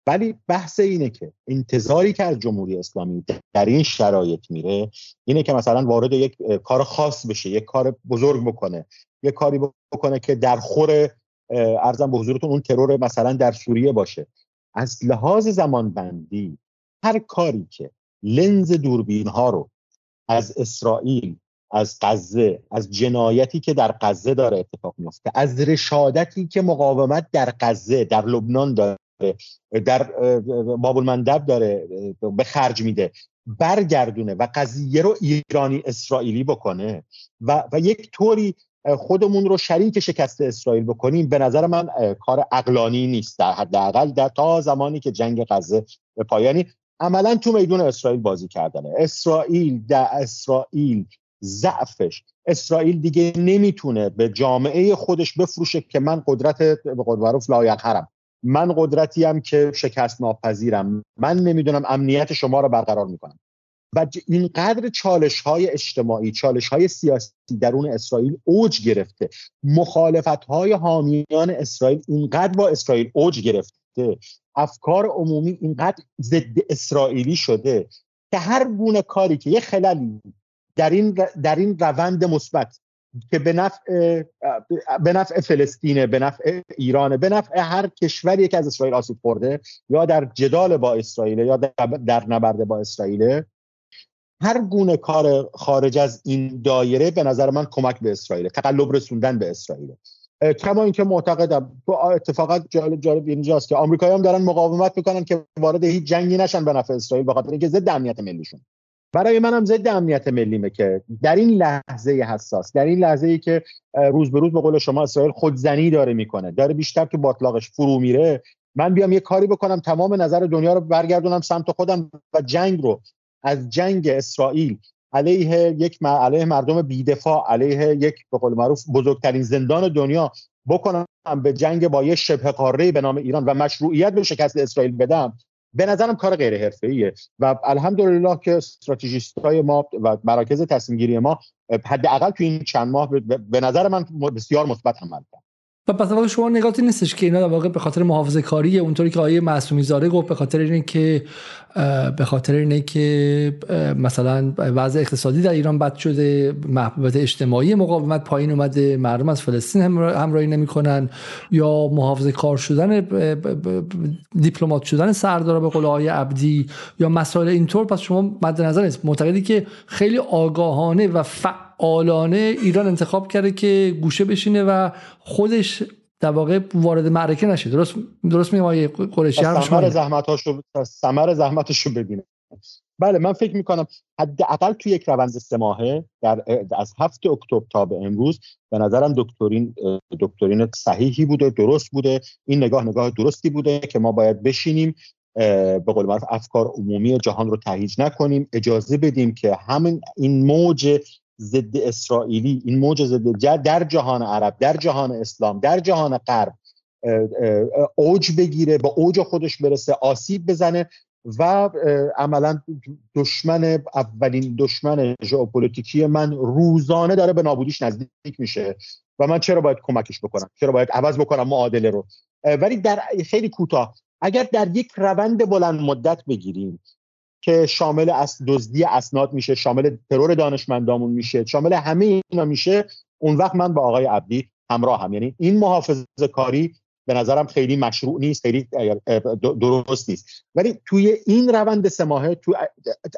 ولی بحث اینه که انتظاری که از جمهوری اسلامی در این شرایط میره اینه که مثلا وارد یک کار خاص بشه یک کار بزرگ بکنه یک کاری بکنه که در خور ارزم به حضورتون اون ترور مثلا در سوریه باشه. از لحاظ زمان بندی هر کاری که لنز دوربین ها رو از اسرائیل از غزه از جنایتی که در غزه داره اتفاق میفته از رشادتی که مقاومت در غزه در لبنان داره در باب المندب داره به خرج میده برگردونه و قضیه رو ایرانی اسرائیلی بکنه و, و یک طوری خودمون رو شریک شکست اسرائیل بکنیم به نظر من کار اقلانی نیست در حداقل در تا زمانی که جنگ غزه به پایانی عملا تو میدون اسرائیل بازی کردنه. اسرائیل در اسرائیل ضعفش. اسرائیل دیگه نمی‌تونه به جامعه خودش بفروشه که من قدرت به قول معروف هرم من قدرتی هم که شکست ناپذیرم. من نمی‌دونم امنیت شما رو برقرار می‌کنم. و اینقدر چالش های اجتماعی چالش های سیاسی درون اسرائیل اوج گرفته. مخالفت های حامیان اسرائیل اینقدر با اسرائیل اوج گرفته. افکار عمومی اینقدر ضد اسرائیلی شده که هر گونه کاری که یه خلالی در این در این روند مثبت که به نفع به نفع فلسطینه به نفع ایرانه به نفع هر کشوری که از اسرائیل آسیب خورده یا در جدال با اسرائیل یا در نبرد با اسرائیل هر گونه کار خارج از این دایره به نظر من کمک به اسرائیل تقلب رسوندن به اسرائیل. کما اینکه معتقدم اتفاقا جالب جالب اینجاست که آمریکایی هم دارن مقاومت می‌کنن که وارد هیچ جنگی نشن به نفع اسرائیل به خاطر اینکه ضد امنیت ملیشون. برای منم ضد امنیت ملیمه که در این لحظه حساس در این لحظه ای که روز به روز به قول شما اسرائیل خودزنی داره می‌کنه داره بیشتر تو باطلاقش فرو میره من بیام یه کاری بکنم تمام نظر دنیا رو برگردونم سمت خودم و جنگ رو از جنگ اسرائیل علیه یک علیه مردم بیدفاع علیه یک به قول معروف بزرگترین زندان دنیا بکنم به جنگ با یه شبه قاره به نام ایران و مشروعیت به شکست اسرائیل بدم. به نظرم کار غیر حرفه‌ایه و الحمدلله که استراتژیست های ما و مراکز تصمیم گیری ما حداقل تو این چند ماه به نظر من بسیار مثبت عمل کرد. و پس واقع شما نگاتی نیستش که اینا در واقع به خاطر محافظه کاری اونطوری که آیه معصومی زاره گفت به خاطر اینه که به خاطر اینه که مثلا وضع اقتصادی در ایران بد شده محبوبیت اجتماعی مقاومت پایین اومده مردم از فلسطین همراهی نمی‌کنن یا محافظه کار شدن دیپلمات شدن سردار به قول آیه عبدی یا مسائل اینطور پس شما مد نظر نیست. معتقدی که خیلی آگاهانه و فعالانه ایران انتخاب کرده که گوشه بشینه و خودش در واقع وارد معرکه نشه. درست درست میگم آقای قریشی؟ هم ثمر زحمتاشو ثمر زحمتاشو ببینه. بله من فکر می‌کنم حداقل توی یک روند سه ماهه در از هفت اکتبر تا به امروز به نظرم دکترین دکترین صحیحی بوده درست بوده. این نگاه نگاه درستی بوده که ما باید بشینیم به قول معروف افکار عمومی جهان رو تهیج نکنیم اجازه بدیم که همین این موج ضد اسرائیلی این موج ضد در جهان عرب در جهان اسلام در جهان غرب اوج بگیره با اوج خودش برسه آسیب بزنه و عملا دشمن اولین دشمن ژئوپلیتیکی من روزانه داره به نابودیش نزدیک میشه و من چرا باید کمکش بکنم؟ چرا باید عوض بکنم معادله رو؟ ولی در خیلی کوتاه اگر در یک روند بلند مدت بگیریم که شامل از دزدی اسناد میشه شامل ترور دانشمندامون میشه شامل همه اینا میشه اون وقت من با آقای عبدی همراه هم. یعنی این محافظه کاری به نظرم خیلی مشروع نیست خیلی درست نیست. ولی توی این روند سه ماهه تو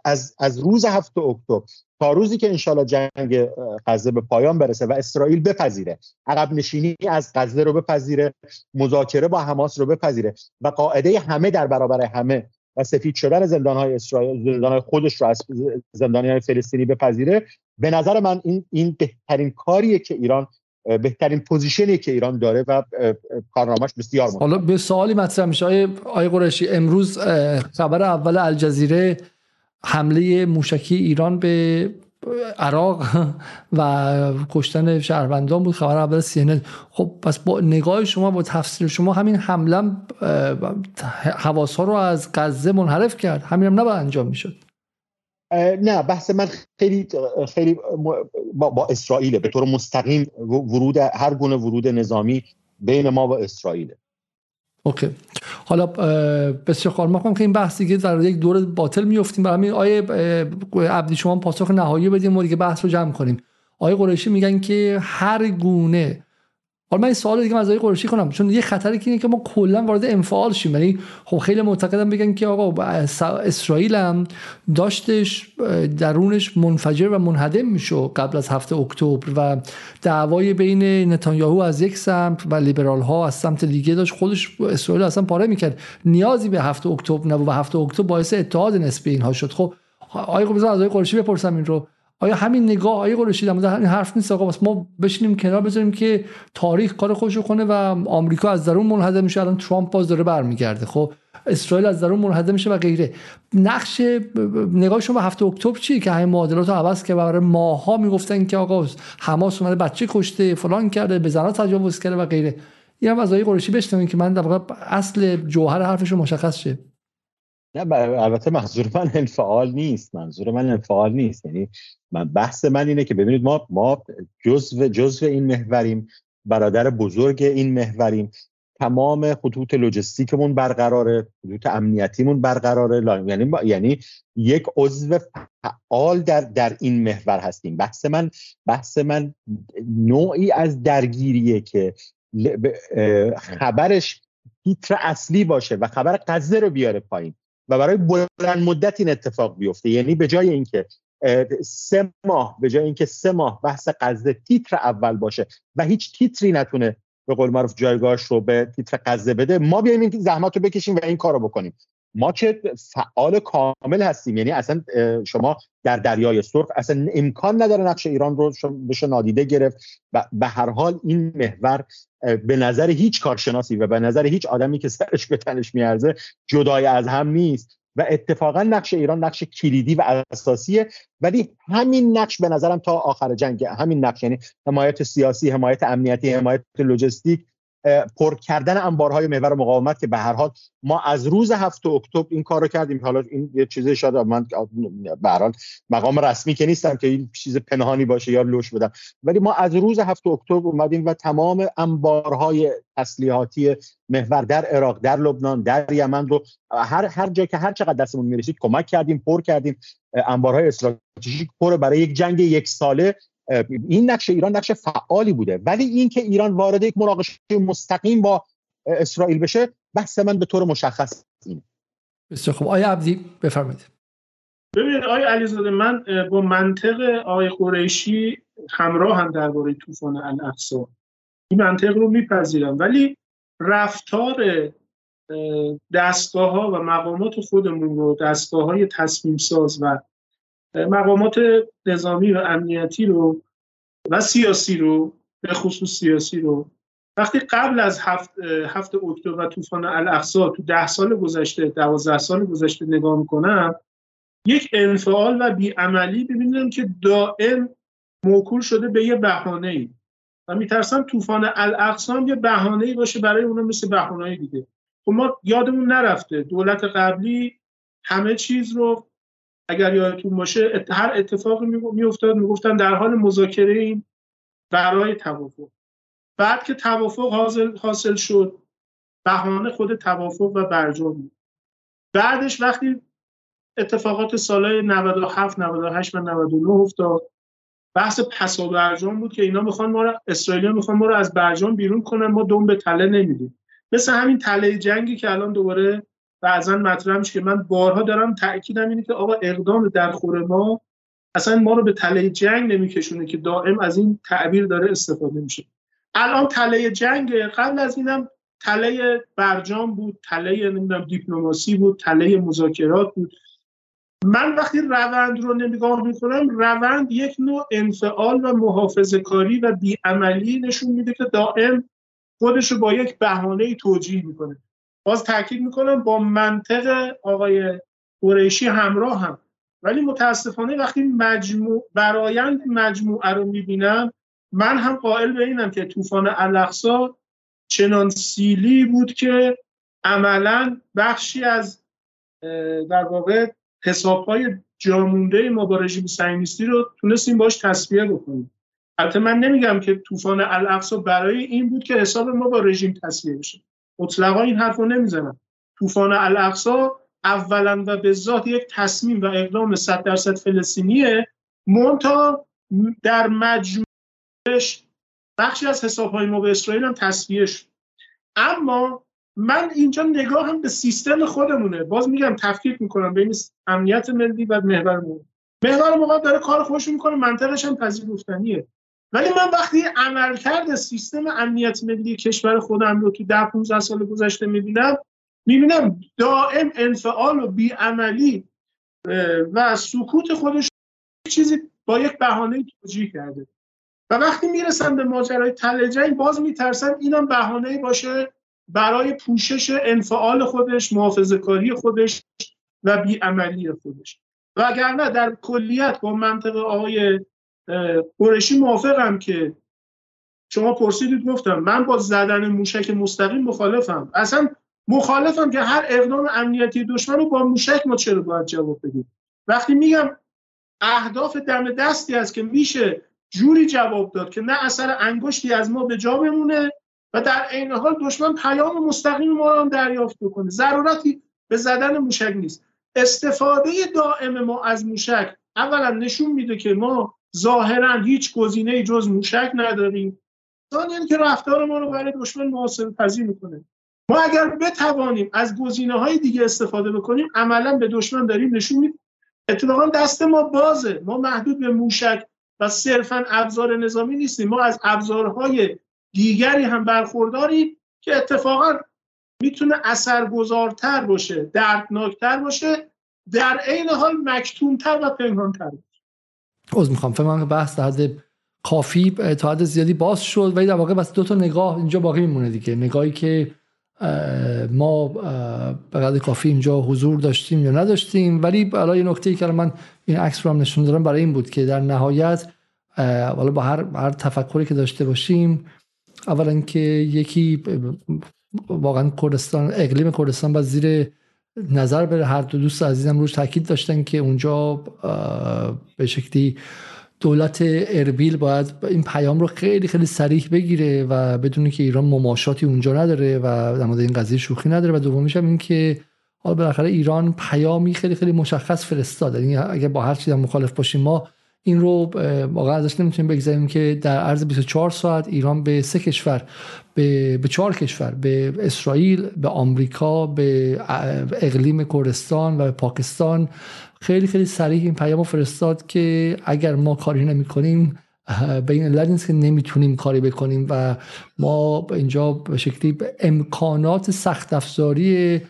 از, از روز هفته اکتبر تا روزی که انشالله جنگ غزه به پایان برسه و اسرائیل بپذیره عقب نشینی از غزه رو بپذیره مذاکره با حماس رو بپذیره و قاعده همه در برابر همه و سفید شدن زندان های اسرائیل زندان های خودش رو از زندانی های فلسطینی بپذیره. به نظر من این این بهترین کاریه که ایران بهترین پوزیشنی که ایران داره و کارنامهش بسیار مهمه. حالا به سوالی مطرح میشه. آیه آی قرشی امروز خبر اول الجزیره حمله موشکی ایران به عراق و کشتن شهروندان بود خبر اول سی خب پس با نگاه شما با تفسیر شما همین حمله حواس ها رو از غزه منحرف کرد. همین هم نباید انجام می‌شد. نه بحث من خیلی خیلی با, با اسرائیل به طور مستقیم ورود هر گونه ورود نظامی بین ما و اسرائیل اوکی. حالا بسیار خواهر ما که این بحث دیگه در یک دور باطل میفتیم برای همین آیه عبدی شما پاسخ نهایی بدیم و دیگه بحث رو جمع کنیم. آیه قریشی میگن که هر گونه حالا من سوال دیگه از قرشی کنم. چون یه خطری که اینه که ما کلا وارد انفعال شیم. یعنی خب خیلی معتقدم بگن که آقا اسرائیل هم داشتش درونش منفجر و منهدم میشو قبل از هفته اکتبر و دعوای بین نتانیاهو از یک سمت و لیبرال ها از سمت دیگه داشت. خودش اسرائیل اصلا پاره می‌کرد. نیازی به هفته اکتبر نبود و هفته اکتبر باعث اتحاد نسبی اینها شد. خب آقای از آقای قرشی بپرسم این رو. آیا همین نگاه آیا قرشی در همین حرف نیست آقا؟ بس ما بشینیم کنار بذاریم که تاریخ کار خوشو کنه و آمریکا از درون منهدم میشه. الان ترامپ باز داره برمیگرده. خب اسرائیل از درون منهدم میشه و غیره. نقش نگاهشون به هفته اکتبر چی که همین معادلات رو عوض که برای ماها می‌گفتن که آقا حماس اومده بچه کشته فلان کرده به زنا تجاوز کرده و غیره. این هم از قرشی بشنویم که من در اصل جوهر حرفش مشخص شه. نه البته منظور من انفعال نیست. منظور من انفعال نیست. یعنی من بحث من اینه که ببینید ما ما جزو جزو این محوریم برادر بزرگ این محوریم. تمام خطوط لوجستیکمون برقراره خطوط امنیتیمون برقراره. یعنی یعنی یک عضو فعال در در این محور هستیم. بحث من بحث من نوعی از درگیریه که خبرش تیتر اصلی باشه و خبر قضه رو بیاره پایین. و برای بلند مدت این اتفاق بیفته. یعنی به جای اینکه سه ماه به جای اینکه سه ماه بحث قزه تیتر اول باشه و هیچ تیتری نتونه به قول معروف جایگاهش رو به تیتر قزه بده ما بیایم این زحمت رو بکشیم و این کار رو بکنیم. ما که فعال کامل هستیم. یعنی اصلا شما در دریای سرخ اصلا امکان نداره نقش ایران رو بشه نادیده گرفت. و به هر حال این محور به نظر هیچ کارشناسی و به نظر هیچ آدمی که سرش به تنش میارزه جدای از هم نیست. و اتفاقا نقش ایران نقش کلیدی و اساسیه. ولی همین نقش به نظرم تا آخر جنگ همین نقش یعنی حمایت سیاسی حمایت امنیتی حمایت لوجستیک پر کردن انبارهای محور مقاومت که به هر حال ما از روز هفت اکتبر این کار کردیم. حالا این یه چیزی شاید من به هر حال مقام رسمی که نیستم که این چیز پنهانی باشه یا لوش بدم. ولی ما از روز هفت اکتبر اومدیم و تمام انبارهای تسلیحاتی محور در عراق در لبنان در یمن رو هر هر جا که هر چقدر دستمون می‌رسید کمک کردیم پر کردیم. انبارهای استراتژیک پر برای یک جنگ یک ساله این نقش ایران نقش فعالی بوده. ولی اینکه ایران وارد یک مناقشه مستقیم با اسرائیل بشه بحث من به طور مشخص اینه. بسیار خوب. آیا عبدی بفرمایید. ببینید آیا علیزاده من با منطق آقای قریشی همراه هم درباره طوفان الاقصا این منطق رو میپذیرم. ولی رفتار دستگاه ها و مقامات خودمون رو دستگاه های تصمیم ساز و مقامات نظامی و امنیتی رو و سیاسی رو به خصوص سیاسی رو. وقتی قبل از هفت, هفت اکتبر و طوفان الاقصا تو ده سال گذشته دوازده سال گذشته نگاه می‌کنم یک انفعال و بیعملی ببینیم که دائم موکول شده به یه بهانه ای و میترسم طوفان الاقصا یه بهانه ای باشه برای اونا مثل بهانه دیگه. خب ما یادمون نرفته دولت قبلی همه چیز رو اگر یادتون باشه هر اتفاقی میافتاد می‌گفتن در حال مذاکره این برای توافق. بعد که توافق حاصل, حاصل شد بهانه خود توافق و برجام بود. بعدش وقتی اتفاقات سالهای 97 98 و 99 افتاد بحث پسا برجام بود که اینا می‌خوان ما رو اسرائیلی‌ها می‌خوان ما رو از برجام بیرون کنن ما دوم به تله نمیدیم. مثل همین تله جنگی که الان دوباره بعضا مطرح میشه که من بارها دارم تاکیدم اینه که آقا اقدام در خور ما اصلا ما رو به تله جنگ نمیکشونه که دائم از این تعبیر داره استفاده میشه. الان تله جنگ قبل از اینم تله برجام بود تله نمی‌دونم دیپلماسی بود تله مذاکرات بود. من وقتی روند رو نگاه می‌کنم روند یک نوع انفعال و محافظه کاری و بیعملی نشون میده که دائم خودش رو با یک بهانه توجیه می‌کنه. باز تاکید می‌کنم با منطق آقای قریشی همراه هم. ولی متاسفانه وقتی مجموع برایند مجموعه رو می‌بینم من هم قائل به اینم که طوفان الاقصا چنان سیلی بود که عملا بخشی از در واقع حسابهای جامونده ما با رژیم صهیونیستی رو تونستیم باش تصفیه بکنیم. البته من نمیگم که طوفان الاقصا برای این بود که حساب ما با رژیم تصفیه بشه. مطلقا این حرف رو نمی‌زنم. طوفان الاقصا اولا و به ذات یک تصمیم و اقدام 100 درصد فلسطینیه. مونتا در مجموعش بخشی از حساب های ما به اسرائیل هم تصفیه شد. اما من اینجا نگاه هم به سیستم خودمونه. باز میگم تفکیک می‌کنم بین امنیت ملی و محور محور مقام داره کار خوش می‌کنه منطقش هم پذیرفتنیه. ولی من وقتی عملکرد سیستم امنیت ملی کشور خودم رو تو ده 15 سال گذشته می‌بینم می‌بینم دائم انفعال و بیعملی و سکوت خودش چیزی با یک بهانه توجیه کرده. و وقتی می‌رسن به ماجرای تله جنگ باز میترسن اینم بهانه باشه برای پوشش انفعال خودش محافظه کاری خودش و بیعملی خودش. و اگر نه در کلیت با منطق آقای قرشی موافقم که شما پرسیدید گفتم من با زدن موشک مستقیم مخالفم. اصلا مخالفم که هر اقدام امنیتی دشمن رو با موشک ما چرا باید جواب بدیم؟ وقتی میگم اهداف دم دستی است که میشه جوری جواب داد که نه اثر انگشتی از ما به جا بمونه و در عین حال دشمن پیام مستقیم ما رو دریافت بکنه. ضرورتی به زدن موشک نیست. استفاده دائم ما از موشک اولا نشون میده که ما ظاهرا هیچ گزینه جز موشک نداریم. ثانیا که رفتار ما رو برای دشمن محاسبه پذیر می‌کنه. ما اگر بتوانیم از گزینه های دیگه استفاده بکنیم عملا به دشمن داریم نشون میدیم. اتفاقا دست ما بازه. ما محدود به موشک و صرفا ابزار نظامی نیستیم. ما از ابزارهای دیگری هم برخورداریم که اتفاقا می‌تونه اثرگذارتر باشه دردناکتر باشه در عین حال مکتومتر و پنهانتر از می‌خوام. فکر بحث در حد کافی تا حد زیادی باز شد ولی در واقع بس دو تا نگاه اینجا باقی میمونه دیگه. نگاهی که ما به قدر کافی اینجا حضور داشتیم یا نداشتیم. ولی برای نکته ای که من این عکس رو هم نشون دارم برای این بود که در نهایت والا با هر, هر تفکری که داشته باشیم اولا که یکی واقعا کردستان اقلیم کردستان باید زیر نظر بره هر دو دوست عزیزم روش تاکید داشتن که اونجا به شکلی دولت اربیل باید این پیام رو خیلی خیلی سریح بگیره و بدونی که ایران مماشاتی اونجا نداره و در مورد این قضیه شوخی نداره. و دومیش هم این که حالا بالاخره ایران پیامی خیلی خیلی مشخص فرستاد یعنی اگه با هر چیزی مخالف باشیم ما این رو واقعا ازش نمی‌تونیم بگذاریم که در عرض 24 ساعت ایران به سه کشور به, به چهار کشور به اسرائیل به آمریکا به اقلیم کردستان و به پاکستان. خیلی خیلی سریع این پیام فرستاد که اگر ما کاری نمی کنیم به این علت که نمی‌تونیم کاری بکنیم و ما اینجا به شکلی امکانات سخت افزاری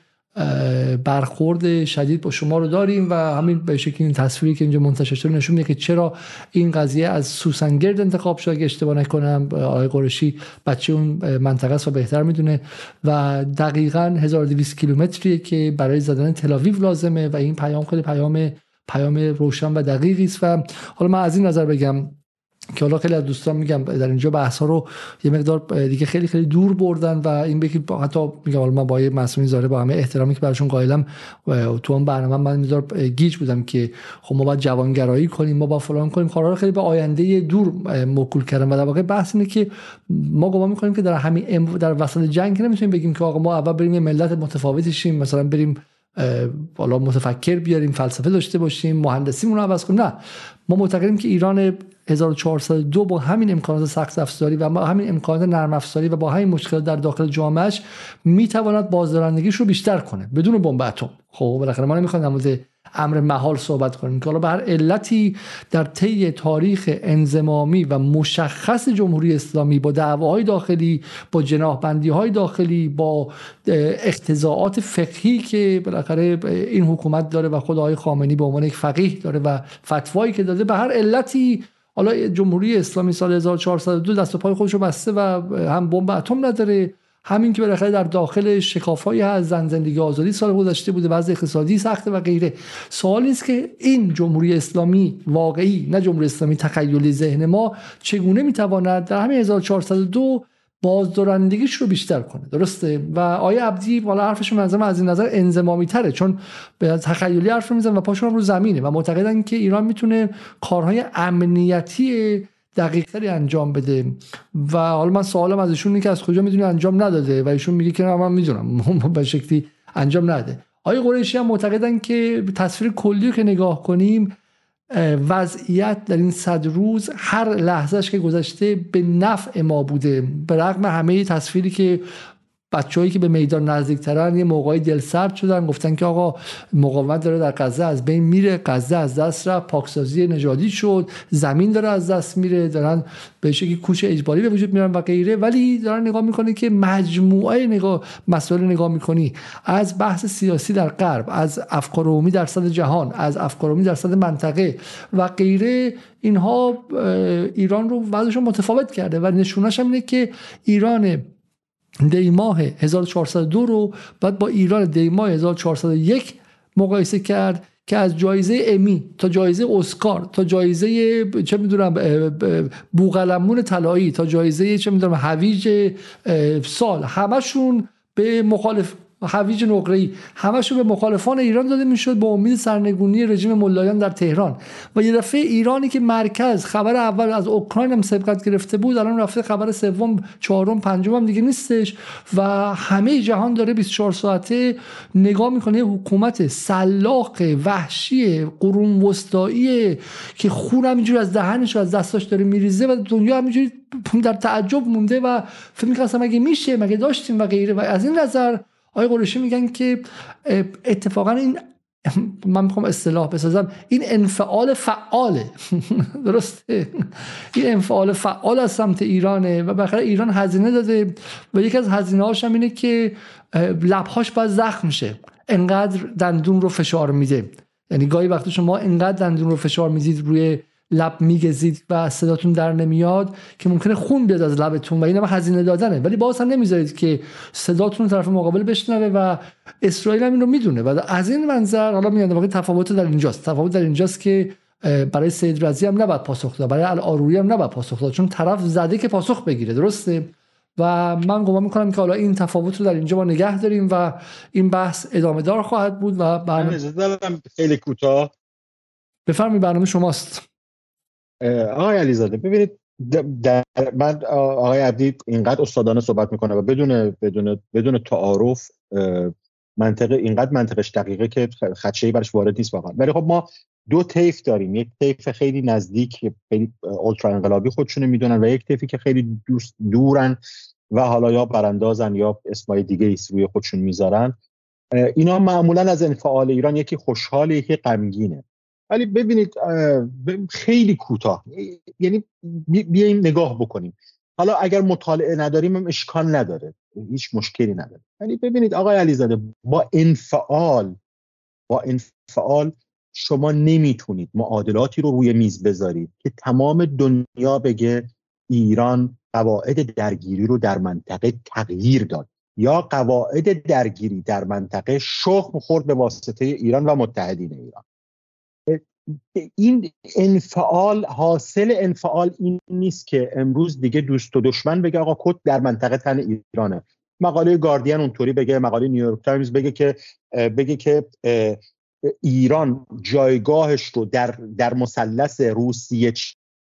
برخورد شدید با شما رو داریم و همین به شکلی این تصویری که اینجا منتشر شده نشون میده که چرا این قضیه از سوسنگرد انتخاب شد اگه اشتباه نکنم آقای قرشی بچه اون منطقه است و بهتر می‌دونه و دقیقا 1200 کیلومتریه که برای زدن تلاویو لازمه و این پیام خیلی پیام پیام روشن و دقیقی است. و حالا من از این نظر بگم که حالا خیلی از دوستان میگم در اینجا بحث ها رو یه مقدار دیگه خیلی خیلی دور بردن و این بگی حتی میگم حالا من با یه مسئولین زاره با همه احترامی که براشون قائلم تو اون برنامه من میذار گیج بودم که خب ما باید جوانگرایی کنیم ما با فلان کنیم. کارا رو خیلی به آینده دور موکول کردم و در واقع بحث اینه که ما گمان می‌کنیم که در همین در وسط جنگ نمی‌تونیم بگیم که آقا ما اول بریم یه ملت متفاوتی شیم مثلا بریم بالا متفکر بیاریم فلسفه داشته باشیم مهندسیمون رو عوض کنیم. نه. ما معتقدیم که ایران 1402 با همین امکانات سخت افزاری و با همین امکانات نرم افزاری و با همین مشکلات در داخل جامعهش می‌تواند بازدارندگیش رو بیشتر کنه بدون بمب اتم. خب بالاخره ما نمی‌خوایم در امر محال صحبت کنیم که حالا به هر علتی در طی تاریخ انزمامی و مشخص جمهوری اسلامی با دعواهای داخلی با جناح های داخلی با اختزاعات فقهی که بالاخره این حکومت داره و خود آقای خامنی به عنوان یک فقیه داره و فتوایی که داده به هر علتی حالا جمهوری اسلامی سال 1402 دست و پای خودش رو بسته و هم بمب اتم نداره. همین که بالاخره در داخل شکافایی از زن زندگی آزادی سال گذشته بوده وضع اقتصادی سخته و غیره. سوال نیست که این جمهوری اسلامی واقعی نه جمهوری اسلامی تخیلی ذهن ما چگونه می‌تواند در همین 1402 بازدارندگیش رو بیشتر کنه؟ درسته؟ و آیا عبدی بالا حرفش منظرم از این نظر انزمامی تره چون به تخیلی حرف میزن و پاشون رو زمینه و معتقدن که ایران می‌تونه کارهای امنیتی دقیقتری انجام بده. و حالا من سوالم از ایشون که از کجا می‌دونی انجام نداده؟ و ایشون میگه که من می‌دونم. به شکلی انجام نده. آقای قریشی هم معتقدن که تصویر کلی که نگاه کنیم وضعیت در این صد روز هر لحظهش که گذشته به نفع ما بوده. به رغم همه تصویری که بچههایی که به میدان نزدیکترن یه موقعی دل سرد شدن گفتن که آقا مقاومت داره در غزه از بین میره غزه از دست رفت پاکسازی نژادی شد زمین داره از دست میره دارن به شکلی کوچ اجباری به وجود میارن و غیره. ولی دارن نگاه می‌کنه که مجموعه نگاه مسائل نگاه می‌کنی. از بحث سیاسی در غرب از افکار عمومی در صد جهان از افکار عمومی در صد منطقه و غیره اینها ایران رو وضعش متفاوت کرده و نشونش هم اینه که ایران دی ماه 1402 رو بعد با ایران دی ماه 1401 مقایسه کرد که از جایزه امی تا جایزه اسکار تا جایزه چه می‌دونم بوغلمون طلایی تا جایزه چه می‌دونم هویج سال همشون به مخالف هویج نقره‌ای. همش به مخالفان ایران داده می‌شد با امید سرنگونی رژیم ملایان در تهران. و یه دفعه ایرانی که مرکز خبر اول از اوکراین هم سبقت گرفته بود الان رفته خبر سوم چهارم پنجم هم دیگه نیستش. و همه جهان داره 24 ساعته نگاه می‌کنه حکومت سلاق وحشی قرون وسطایی که خون همینجور از دهنش و از دستاش داره میریزه و دنیا همینجوری در تعجب مونده و فکر می‌کنم مگه میشه؟ مگه داشتیم و غیره؟ و از این نظر آقای قریشی میگن که اتفاقا این من می‌خوام اصطلاح بسازم این انفعال فعاله. درسته؟ این انفعال فعال از سمت ایرانه و بخیر ایران هزینه داده و یکی از هزینه هاش هم اینه که لبهاش باید زخم شه. انقدر دندون رو فشار میده. یعنی گاهی وقتی شما انقدر دندون رو فشار می‌دید روی لب میگزید و صداتون در نمیاد که ممکنه خون بیاد از لبتون و این هم هزینه دادنه. ولی باز هم نمی‌ذارید که صداتون طرف مقابل بشنوه و اسرائیل هم این رو می‌دونه. و از این منظر حالا میاد واقعا تفاوت در اینجاست. تفاوت در اینجاست که برای سید رضی هم نباید پاسخ داد. برای الاروری هم نباید پاسخ داد. چون طرف زده که پاسخ بگیره. درسته؟ و من گمان می‌کنم که حالا این تفاوت رو در اینجا ما نگه داریم و این بحث ادامه دار خواهد بود و برنامه خیلی کوتاه. بفرمایید برنامه شماست. آقای علیزاده ببینید در من آقای عبدی اینقدر استادانه صحبت می‌کنه و بدون بدون بدون تعارف منطقه اینقدر منطقش دقیقه که خدشه برش وارد نیست واقعا. ولی خب ما دو طیف داریم یک طیف خیلی نزدیک خیلی اولترا انقلابی خودشونو می‌دونن و یک طیفی که خیلی دورن و حالا یا براندازن یا اسمای دیگه ایست روی خودشون می‌ذارن. اینا معمولا از انفعال ایران یکی خوشحال یکی غمگینه. ولی ببینید خیلی کوتاه. یعنی بیایم نگاه بکنیم. حالا اگر مطالعه نداریم هم اشکال نداره. هیچ مشکلی نداره. ولی ببینید آقای علیزاده با انفعال با انفعال شما نمی‌تونید معادلاتی رو روی میز بذارید که تمام دنیا بگه ایران قواعد درگیری رو در منطقه تغییر داد. یا قواعد درگیری در منطقه شخم خورد به واسطه ایران و متحدین ایران. این انفعال حاصل انفعال این نیست که امروز دیگه دوست و دشمن بگه آقا کد در منطقه تن ایرانه. مقاله گاردین اونطوری بگه مقاله نیویورک تایمز بگه که بگه که ایران جایگاهش رو در در مثلث روسیه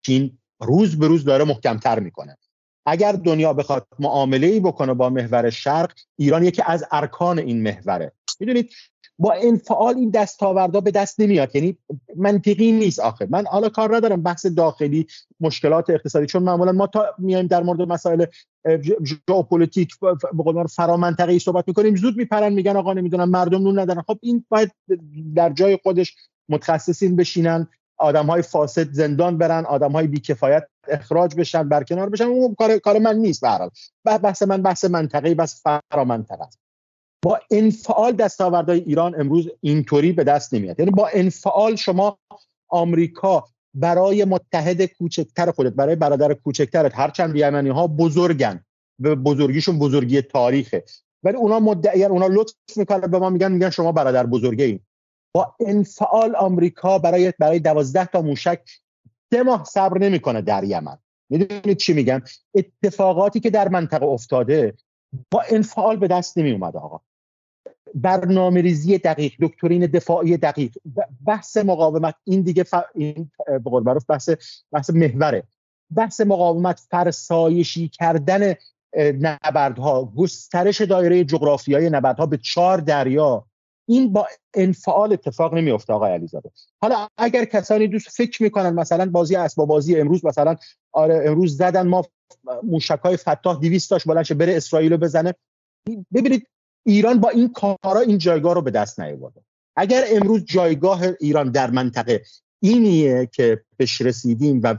چین روز به روز داره محکمتر می‌کنه. اگر دنیا بخواد معامله ای بکنه با محور شرق ایران یکی از ارکان این محوره. می‌دونید با انفعال این دستاوردا به دست نمیاد. یعنی منطقی نیست آخر من حالا کار ندارم بحث داخلی مشکلات اقتصادی چون معمولا ما تا میایم در مورد مسائل ژئوپلیتیک به قول فرامنطقه ای صحبت می‌کنیم. زود میپرن میگن آقا نمی‌دونم مردم نون ندارن. خب این باید در جای خودش متخصصین بشینن آدم های فاسد زندان برن آدم های بیکفایت اخراج بشن برکنار بشن. اون کار کار من نیست به بحث من بحث منطقه بس فرامنطقه است. با انفعال دستاوردهای ایران امروز اینطوری به دست نمیاد. یعنی با انفعال شما آمریکا برای متحد کوچکتر خودت برای برادر کوچکترت هرچند یمنی ها بزرگن به بزرگیشون بزرگی تاریخه. ولی اونا مدعی اونا لطف می‌کنن به ما میگن میگن شما برادر بزرگه این با انفعال آمریکا برای برای دوازده تا موشک سه ماه صبر نمی‌کنه در یمن. می‌دونید چی میگم؟ اتفاقاتی که در منطقه افتاده با انفعال به دست نمی اومد آقا. برنامه ریزی دقیق دکترین دفاعی دقیق. بحث مقاومت این دیگه ف... این به بحث بحث محوره. بحث مقاومت فرسایشی کردن نبردها گسترش دایره جغرافیایی نبردها به چهار دریا. این با انفعال اتفاق نمیفته آقای علیزاده. حالا اگر کسانی دوست فکر می‌کنن مثلا بازی اسباب بازی امروز مثلا آره امروز زدن ما موشکای فتاح 200 تاش بلنشه بره اسرائیل رو بزنه. ببینید ایران با این کارا این جایگاه رو به دست نیاورده. اگر امروز جایگاه ایران در منطقه اینیه که بهش رسیدیم و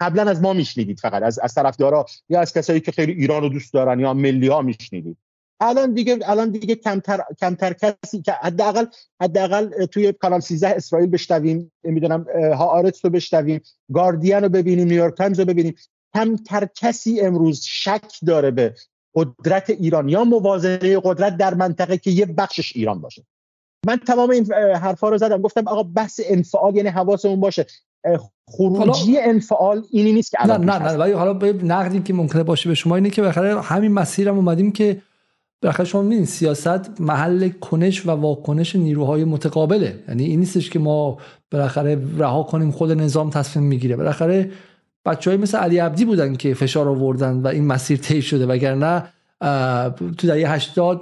قبلا از ما میشنیدید فقط از از طرفدارا یا از کسایی که خیلی ایران رو دوست دارن یا ملی ها میشنیدید. الان دیگه الان دیگه کمتر کمتر کسی که حداقل حداقل توی کانال 13 اسرائیل بشنویم نمی‌دونم هآرتس رو بشنویم گاردین رو ببینیم نیویورک تایمز رو ببینیم. کمتر کسی امروز شک داره به قدرت ایران یا موازنه قدرت در منطقه که یه بخشش ایران باشه. من تمام این حرفا رو زدم. گفتم آقا بحث انفعال یعنی حواسمون باشه. خروجی انفعال اینی نیست که نه نه نه. ولی حالا به نقدی که ممکنه باشه به شما اینه که بخره همین مسیرم اومدیم که بالاخره شما میدین سیاست محل کنش و واکنش نیروهای متقابله. یعنی این نیستش که ما بالاخره رها کنیم خود نظام تصمیم می‌گیره. بالاخره های مثل علی عبدی بودن که فشار آوردن و این مسیر طی شده وگرنه تو دهه 80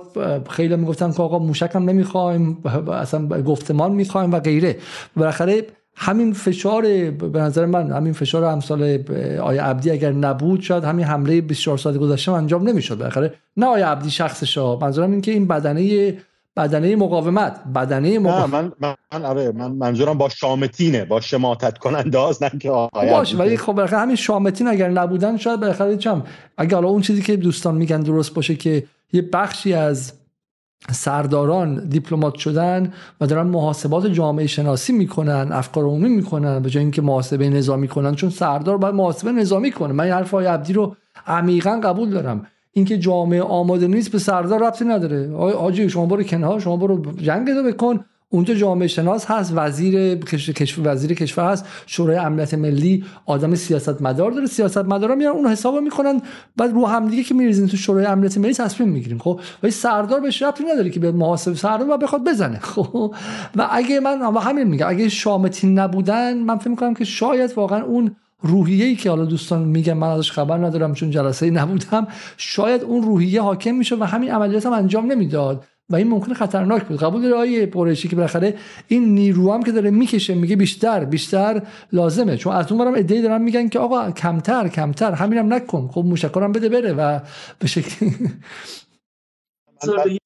خیلی می‌گفتن که آقا موشک هم نمی‌خوایم اصلا گفتمان می‌خوایم و غیره. بالاخره همین فشار به نظر من همین فشار امثال آیا عبدی اگر نبود شاید همین حمله 24 ساعت گذشته انجام نمی‌شد. بالاخره نه آیا عبدی شخصش منظورم این که این بدنه بدنه مقاومت بدنه مقاومت. من من آره من منظورم با شامتینه با شماتت کننده هاست نه که آقای باشه ولی خب بالاخره همین شامتین اگر نبودن شاید بالاخره چم؟ اگر حالا اون چیزی که دوستان میگن درست باشه که یه بخشی از سرداران دیپلمات شدن و دارن محاسبات جامعه شناسی می‌کنن افکار عمومی می‌کنن به جای اینکه محاسبه نظامی کنن چون سردار باید محاسبه نظامی کنه. من این حرف عبدی رو عمیقا قبول دارم. اینکه جامعه آماده نیست به سردار ربطی نداره. آجی شما برو کنار شما برو جنگ رو بکن. اونجا جامعه شناس هست وزیر کشور وزیر کشور هست شورای امنیت ملی آدم سیاست مدار داره. سیاست مدارا میان اون حساب می‌کنن. بعد رو هم دیگه که میریزین تو شورای امنیت ملی تصمیم می‌گیریم. خب ولی سردار بهش ربطی نداره که به محاسب سردار و بخواد بزنه. خب و اگه من همین میگم اگه شامتین نبودن من فکر می‌کنم که شاید واقعا اون روحیه ای که حالا دوستان میگن من ازش خبر ندارم چون جلسه ای نبودم شاید اون روحیه حاکم میشه و همین عملیات هم انجام نمی‌داد و این ممکنه خطرناک بود. قبول داره آیه قریشی که بالاخره این نیرو هم که داره می‌کشه میگه بیشتر بیشتر لازمه. چون از اون برم ایده دارن میگن که آقا کمتر کمتر همینم نکن. خب موشکارم بده بره و به شکلی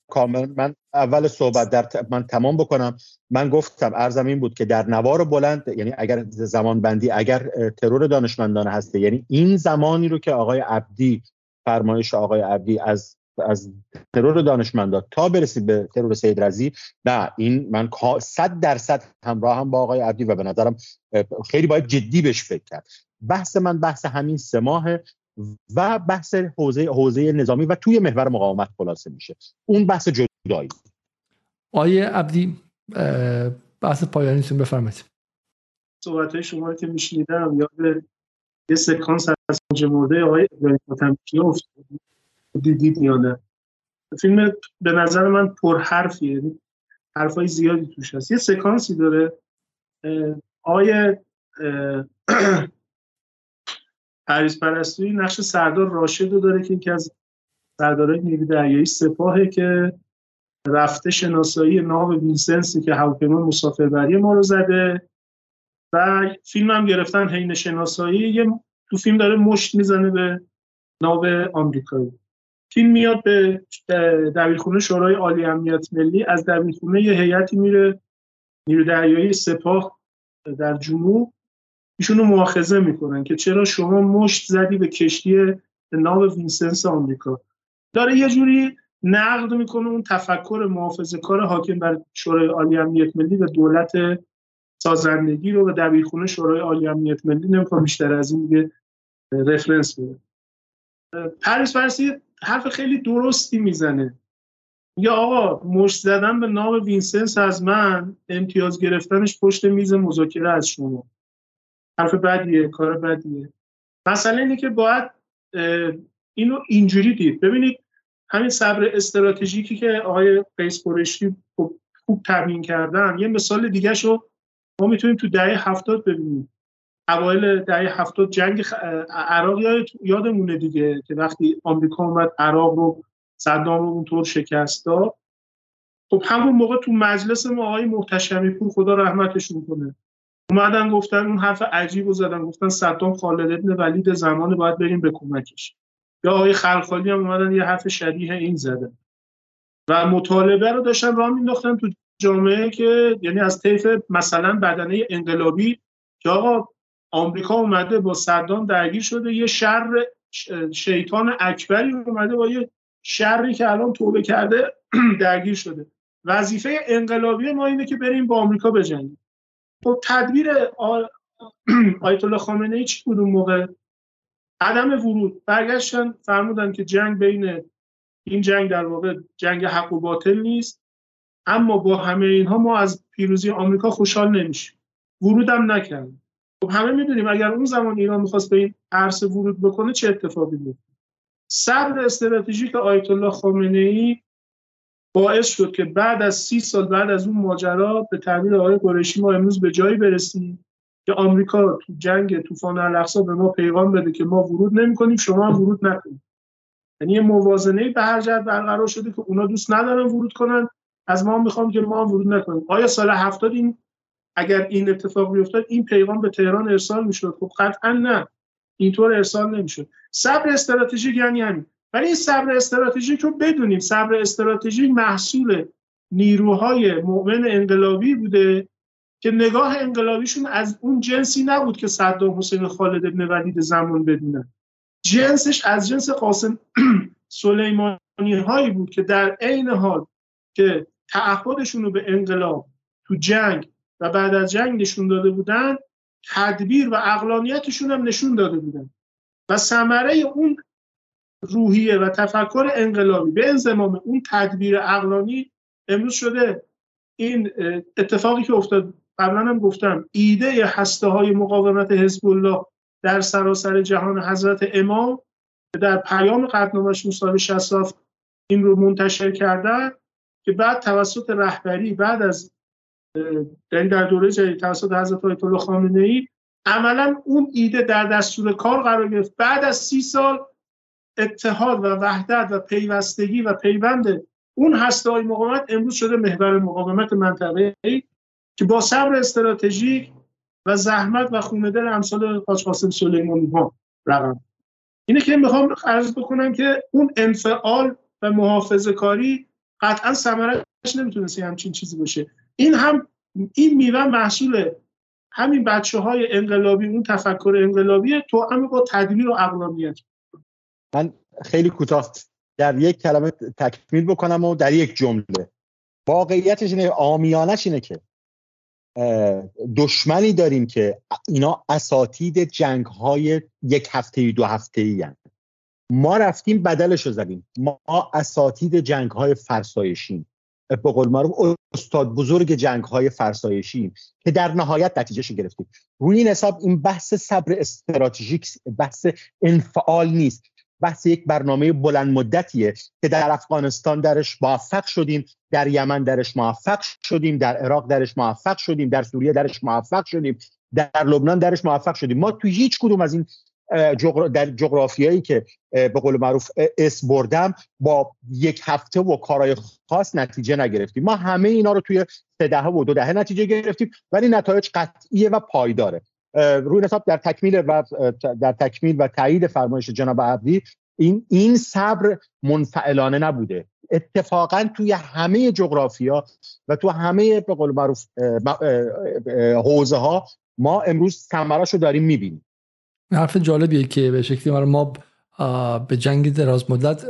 کامل من اول صحبت در من تمام بکنم. من گفتم ارزم این بود که در نوار بلند یعنی اگر زمان بندی اگر ترور دانشمندان هسته یعنی این زمانی رو که آقای عبدی فرمایش آقای عبدی از از ترور دانشمندان تا برسید به ترور سید رزی نه این من صد درصد همراه هم با آقای عبدی و به نظرم خیلی باید جدی بهش فکر کرد. بحث من بحث همین سه ماه و بحث حوزه حوزه نظامی و توی محور مقاومت خلاصه میشه. اون بحث جدایی. آیه عبدی بحث پایانیتون بفرمایید. صحبت شما که میشنیدم یاد یه سکانس از مرده آقای ابراهیم خاتمی افتاد دیدید یا نه. فیلم به نظر من پر حرفیه یعنی حرفای زیادی توش هست. یه سکانسی داره آقای پرویز پرستویی نقش سردار راشد رو داره که یکی از سردارای نیروی دریایی سپاهه که رفته شناسایی ناو وینسنسی که هواپیما مسافربری ما رو زده. و فیلم هم گرفتن حین شناسایی. یه تو فیلم داره مشت می‌زنه به ناو آمریکایی. فیلم میاد به دبیرخونه شورای عالی امنیت ملی. از دبیرخونه یه هیئتی میره. نیرو دریایی سپاه در جنوب. ایشونو مؤاخذه می‌کنن که چرا شما مشت زدی به کشتی ناو وینسنس آمریکا؟ داره یه جوری نقد می‌کنه اون تفکر محافظه کار حاکم بر شورای عالی امنیت ملی و دولت سازندگی رو به دبیرخونه شورای عالی امنیت ملی نمی‌خوام بیشتر از این دیگه reference بده. پرویز پرستویی حرف خیلی درستی می‌زنه. یا آقا مشت زدن به ناو وینسنس از من امتیاز گرفتنش پشت میز مذاکره از شما. حرف بدیه کار بدیه. مسئله اینه که باید اینو اینجوری دید. ببینید همین صبر استراتژیکی که آقای قیس قریشی خوب تبیین کردن یه مثال دیگه رو ما می‌تونیم تو دهه هفتاد ببینیم. اوایل دهه هفتاد جنگ عراق یادمونه دیگه که وقتی آمریکا اومد عراق رو صدام رو اونطور شکست داد. خب همون موقع تو مجلس ما آقای محتشمی پور خدا رحمتشون کنه اومدن گفتن اون حرف عجیب رو زدن. گفتن صدام خالد ابن ولید زمان باید بریم به کمکش. یا آقای خلخالی هم اومدن یه حرف شبیه این زده و مطالبه رو داشتن راه مینداختن تو جامعه که یعنی از طیف مثلا بدنه انقلابی که آقا آمریکا اومده با صدام درگیر شده یه شر شیطان اکبری اومده با یه شری که الان توبه کرده درگیر شده. وظیفه انقلابی ما اینه که بریم با آمریکا بجنگیم. خب تدبیر آیت الله خامنه ای چی بود اون موقع؟ عدم ورود. برگشتن فرمودن که جنگ بین این جنگ در واقع جنگ حق و باطل نیست اما با همه اینها ما از پیروزی آمریکا خوشحال نمیشیم. ورودم نکردیم خب همه می‌دونیم اگر اون زمان ایران می‌خواست به این عرصه ورود بکنه چه اتفاقی میفته صبر استراتژیک آیت الله خامنه ای باعث شد که بعد از سی سال بعد از اون ماجرا به تعبیر آقای قریشی ما امروز به جایی برسیم که آمریکا تو جنگ طوفان الاقصا به ما پیغام بده که ما ورود نمی‌کنیم شما هم ورود نکنید. یعنی یه موازنه به هر جهت برقرار شده که اونا دوست ندارن ورود کنن از ما می‌خوام که ما هم ورود نکنیم. آیا سال 70 این اگر این اتفاق بیفتاد این پیغام به تهران ارسال می‌شد؟ خب قطعا نه. اینطور ارسال نمی‌شد. صبر استراتژیک یعنی همین. ولی این صبر استراتژیک رو بدونیم. صبر استراتژیک محصول نیروهای مؤمن انقلابی بوده که نگاه انقلابیشون از اون جنسی نبود که صدام حسین خالد ابن ولید زمان بدونن جنسش از جنس قاسم سلیمانی هایی بود که در عین حال که تعهدشون رو به انقلاب تو جنگ و بعد از جنگ نشون داده بودن تدبیر و اقلانیتشون هم نشون داده بودن. و ثمره اون روحیه و تفکر انقلابی. به انضمام اون تدبیر اقلانی امروز شده. این اتفاقی که افتاد قبلا هم گفتم ایده هسته های مقاومت حزب الله در سراسر جهان حضرت امام در پیام قدنامش سال 67 این رو منتشر کردن که بعد توسط رهبری بعد از یعنی در دوره جدید توسط حضرت آیت الله خامنه ای عملا اون ایده در دستور کار قرار گرفت. بعد از سی سال اتحاد و وحدت و پیوستگی و پیوند اون هسته های مقاومت امروز شده محور مقاومت منطقه ای که با صبر استراتژیک و زحمت و خونه دل امثال حاج قاسم سلیمانی ها رقم. اینه که می‌خوام عرض بکنم که اون انفعال و محافظه کاری قطعا ثمرش نمی‌تونست همچین چیزی باشه. این هم این میوه محصول همین بچه های انقلابی اون تفکر انقلابی تو با تدبیر و اقلانیت. من خیلی کوتاه در یک کلمه تکمیل بکنم و در یک جمله. واقعیتش اینه آمیانش اینه که دشمنی داریم که اینا اساتید جنگ های یک هفته دو هفته ای ما رفتیم بدلش رو زدیم. ما اساتید جنگ های فرسایشیم. به قول معروف استاد بزرگ جنگ های فرسایشی که در نهایت نتیجهش گرفتیم. روی این حساب این بحث صبر استراتژیک بحث انفعال نیست. بحث یک برنامه بلند مدتیه که در افغانستان درش موفق شدیم در یمن درش موفق شدیم در عراق درش موفق شدیم در سوریه درش موفق شدیم در لبنان درش موفق شدیم. ما تو هیچ کدوم از این در جغرافیایی که به قول معروف اس بردم با یک هفته و کارهای خاص نتیجه نگرفتیم. ما همه اینا رو توی سه دهه و دو دهه نتیجه گرفتیم ولی نتایج قطعیه و پایداره. روی حساب در تکمیل و در تکمیل و تایید فرمایش جناب عبدی این این صبر منفعلانه نبوده. اتفاقا توی همه جغرافیا و تو همه به قول معروف حوزه ها ما امروز ثمراشو داریم می‌بینیم. حرف جالبیه که به شکلی ما به جنگ دراز مدت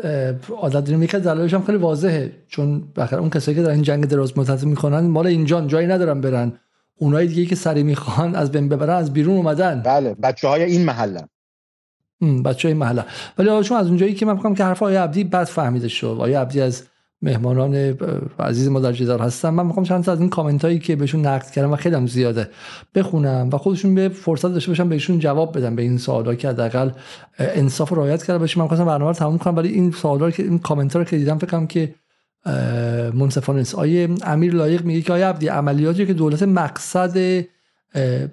عادت داریم. یکی دلایلش هم خیلی واضحه. چون بخیر اون کسایی که دارن جنگ دراز مدت می‌کنن مال اینجان جایی ندارن برن. اونایی دیگه که سری می‌خوان از بین ببرن از بیرون اومدن. بله بچه های این محله. بچه های محله. ولی چون از اونجایی که من فکرم که حرف آیا عبدی بد فهمیده شد. آیا عبدی از مهمانان عزیز ما در جدار هستن. من می‌خوام چند تا از این کامنت هایی که بهشون نقد کردم و خیلی هم زیاده بخونم و خودشون به فرصت داشته باشن بهشون جواب بدم به این سوالا که حداقل انصاف رعایت کرده باشه من خواستم برنامه رو تموم کنم ولی این سوالا که این کامنت ها رو که دیدم فکرم که منصفانه نیست. آیه امیر لایق میگه که آیه عبدی عملیاتی که دولت مقصد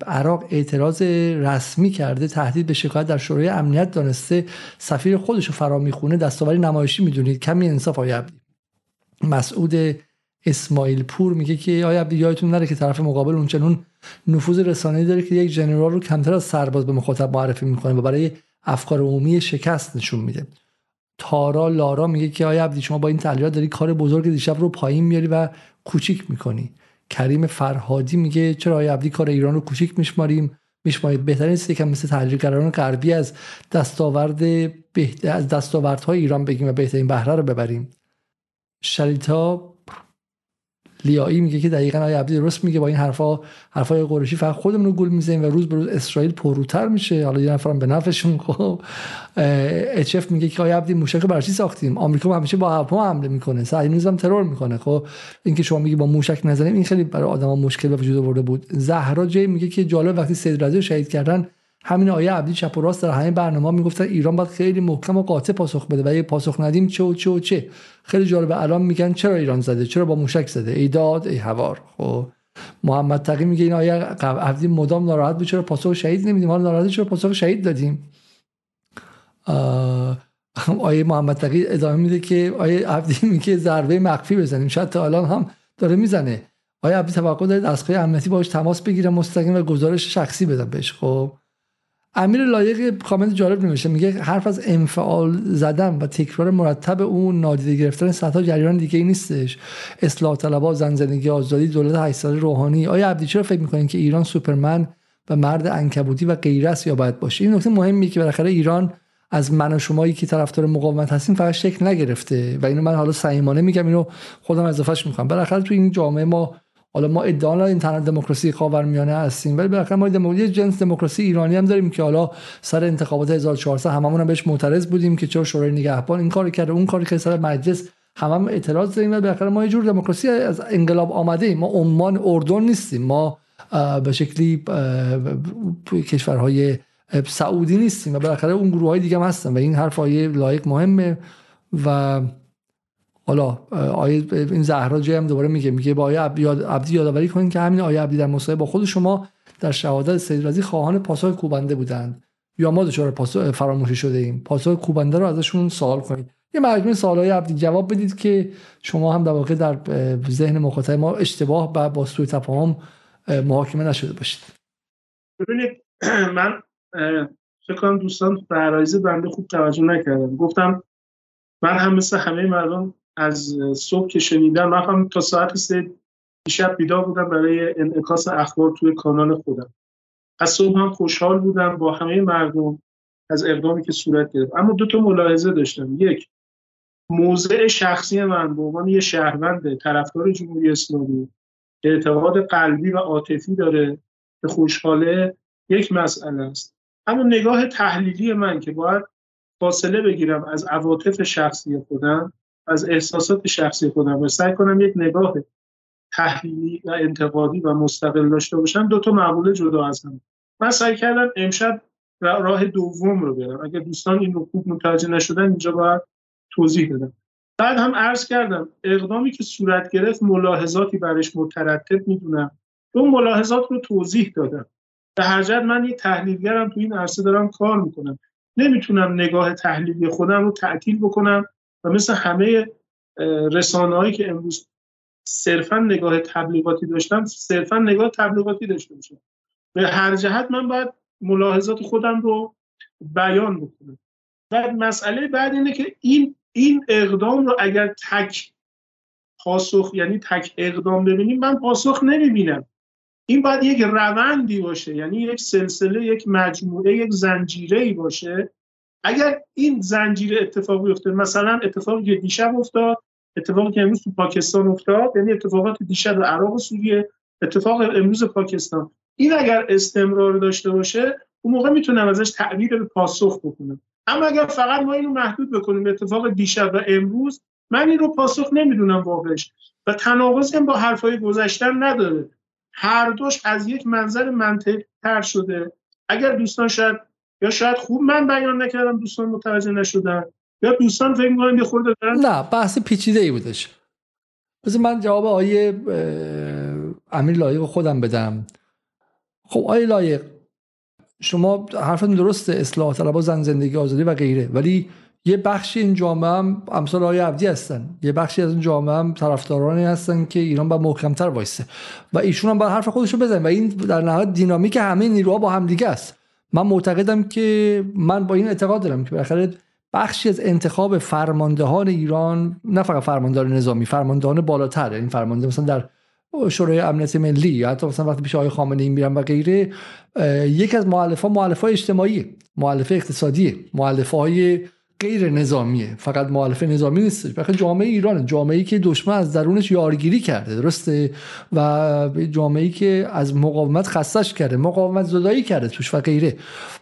عراق اعتراض رسمی کرده تهدید به شکایت در شورای امنیت دانسته سفیر خودش رو فرا می‌خونه دستاوری نمایشی می‌دونید. کمی انصاف آیه عبدی. مسعود اسماعیل پور میگه که آیا عبدی یادتون نره که طرف مقابل اونچنون نفوذ رسانه‌ای داره که یک جنرال رو کمتر از سرباز به مخاطب معرفی می‌کنه و برای افکار عمومی شکست نشون میده. تارا لارا میگه که آیا عبدی شما با این تحلیلات داری کار بزرگ دیشب رو پایین میاری و کوچیک می‌کنی. کریم فرهادی میگه چرا آیا عبدی کار ایران رو کوچیک میشماریم؟ میشمارید. بهترین است یکم مثل تحلیلگران غربی از دستاورد بهت... از دستاوردهای ایران بگیم و بهترین بهره رو ببریم. شریتا لیایی میگه که دقیقا آیه عبدی درست میگه با این حرفا حرفای قریشی فقط خودمون رو گول می‌زنیم و روز به روز اسرائیل پروتر میشه. حالا یه نفرم به نفعشون خب اچ میگه که آیه عبدی موشک برای ساختیم؟ آمریکا همیشه با هواپیما حمله می‌کنه. صهیونیسم هم ترور می‌کنه. خب اینکه شما میگی با موشک نزنیم این خیلی برای آدما مشکل به وجود آورده بود. زهرا جی میگه که جالب وقتی سید رضا شهید کردن همین آیه عبدی چپ و راست در همین برنامه می‌گفتن ایران باید خیلی محکم و قاطع پاسخ بده و اگه پاسخ ندیم چه و چه و چه؟ خیلی جالبه الان میگن چرا ایران زده؟ چرا با موشک زده؟ ای داد ای هوار. خب. محمد تقی میگه این آیه عبدی مدام ناراحت بود چرا پاسخ شهید نمیدیم؟ حالا ناراحت چرا پاسخ شهید دادیم؟ آیه محمد تقی ادامه میده که آیه عبدی میگه ضربه مخفی بزنیم. شاید تا الان هم داره می‌زنه. آیا عبدی توقع داره دستگاه امنیتی باش تماس بگیره مستقیم و گزارش شخصی بدن بهش. خب. امیر لایق کامنت جالب نمیشه میگه حرف از انفعال زدن و تکرار مرتب اون نادیده گرفتن صدها جریان دیگه ای نیستش. اصلاح طلبها زن زندگی آزادی دولت 8 ساله روحانی. آیا عبدی چرا فکر می‌کنین که ایران سوپرمن و مرد انکبوتی و غیرت یا باید باشه؟ این نکته مهمیه که بالاخره ایران از من و شمایی که طرفدار مقاومت هستیم فقط شکل نگرفته و اینو من حالا صمیمانه میگم اینو خودم اضافهش می‌کنم بالاخره تو این جامعه ما حالا ما ادعا نداریم تنها دموکراسی خاورمیانه هستیم ولی بالاخره ما دموکراسی جنس دموکراسی ایرانی هم داریم که حالا سر انتخابات 1400 هممون هم بهش معترض بودیم که چرا شورای نگهبان این کار کرده اون کاری که سر مجلس همه هم اعتراض داریم و بالاخره ما یه جور دموکراسی از انقلاب آمده ایم ما عمان اردن نیستیم ما به شکلی کشورهای سعودی نیستیم و بالاخره اون گروه های دیگه هم هستن و این حرف لایق مهمه و حالا آیه این زهرا جای هم دوباره میگه میگه با آیه عبدی یادآوری کنید که همین آیه عبدی در مصاحبه با خود شما در شهادت سید رضی خواهان پاسخ کوبنده بودند. یا ما دچار فراموشی شده ایم. پاسخ کوبنده رو ازشون سوال کنید یه مجموعه سوالای عبدی جواب بدید که شما هم در واقع در ذهن مخاطب ما اشتباه و با سوء تفاهم محاکمه نشده باشید. ببینید من فکر دوستان فرایزه بنده خوب توجه نکردم گفتم من هم مثل همه مردم از صبح که شنیدم من تا ساعت سه دیشب بیدار بودم برای انعکاس اخبار توی کانال خودم. از صبح هم خوشحال بودم با همه مردم از اقدامی که صورت گرفت. اما دو تا ملاحظه داشتم. یک موضع شخصی من به عنوان یه شهروند طرفدار جمهوری اسلامی اعتقاد قلبی و عاطفی داره که خوشحاله یک مسئله است. اما نگاه تحلیلی من که باید فاصله بگیرم از عواطف شخصی خودم از احساسات شخصی خودم و سعی کنم یک نگاه تحلیلی و انتقادی و مستقل داشته باشم دو تا معمول جدا از هم. من سعی کردم امشب راه دوم رو برم اگر دوستان این رو خوب متوجه نشدن اینجا باید توضیح بدم. بعد هم عرض کردم اقدامی که صورت گرفت ملاحظاتی برش مترتب می‌دونم. اون ملاحظات رو توضیح دادم. به هر جهت من یک تحلیلگرم تو این عرصه دارم کار می‌کنم. نمی‌تونم نگاه تحلیلی خودم رو تعطیل بکنم. و مثل همه رسانه که امروز صرفا نگاه تبلیغاتی داشتم صرفا نگاه تبلیغاتی داشته باشم به هر جهت من باید ملاحظات خودم رو بیان بکنم. و مسئله بعد اینه که این این اقدام رو اگر تک پاسخ یعنی تک اقدام ببینیم من پاسخ نمی‌بینم. این باید یک روندی باشه یعنی یک سلسله یک مجموعه یک زنجیره ای باشه اگر این زنجیره اتفاق بیفته مثلا اتفاقی که دیشب افتاد اتفاقی که امروز تو پاکستان افتاد یعنی اتفاقات دیشب عراق و سوریه اتفاق امروز پاکستان. این اگر استمرار داشته باشه اون موقع می‌تونم ازش تعبیر به پاسخ بکنم. اما اگر فقط ما اینو محدود بکنیم اتفاق دیشب و امروز من این رو پاسخ نمی‌دونم واقعش. و تناقض با حرفای گذشتن نداره. هر دوش از یک منظر منطقی تر شده. اگر دوستان شاید یا شاید خوب من بیان نکردم دوستان متوجه نشدن. یا دوستان فکر می‌کنن یه خورده دارن نه بحث پیچیده ای بودش. بذار من جواب آیه امیر لایق خودم بدم. خب آیه لایق شما حرفتون درسته اصلاح طلبها زن زندگی آزادی و غیره. ولی یه بخشی این جامعه هم امثال آقای عبدی هستن. یه بخشی از این جامعه هم طرفدارانی هستن که ایران با محکمتر وایسه. و ایشون هم باید حرف خودشو بزنن و این در نهایت دینامیک همه نیروها با هم دیگه است. من معتقدم که من با این اعتقاد دارم که بالاخره بخشی از انتخاب فرماندهان ایران نه فقط فرماندهان نظامی فرماندهان بالاتر این فرمانده مثلا در شورای امنیت ملی یا حتی مثلا وقتی پیش آقای خامنه ای و غیره یک از مؤلفه مؤلفه اجتماعی مؤلفه اقتصادی مؤلفه غیر نظامیه. فقط مؤلفه نظامی نیست بخاطر جامعه ایران جامعه ای که دشمن از درونش یارگیری کرده. درسته؟ و جامعه ای که از مقاومت خستش کرده. مقاومت زدایی کرده توش و غیره.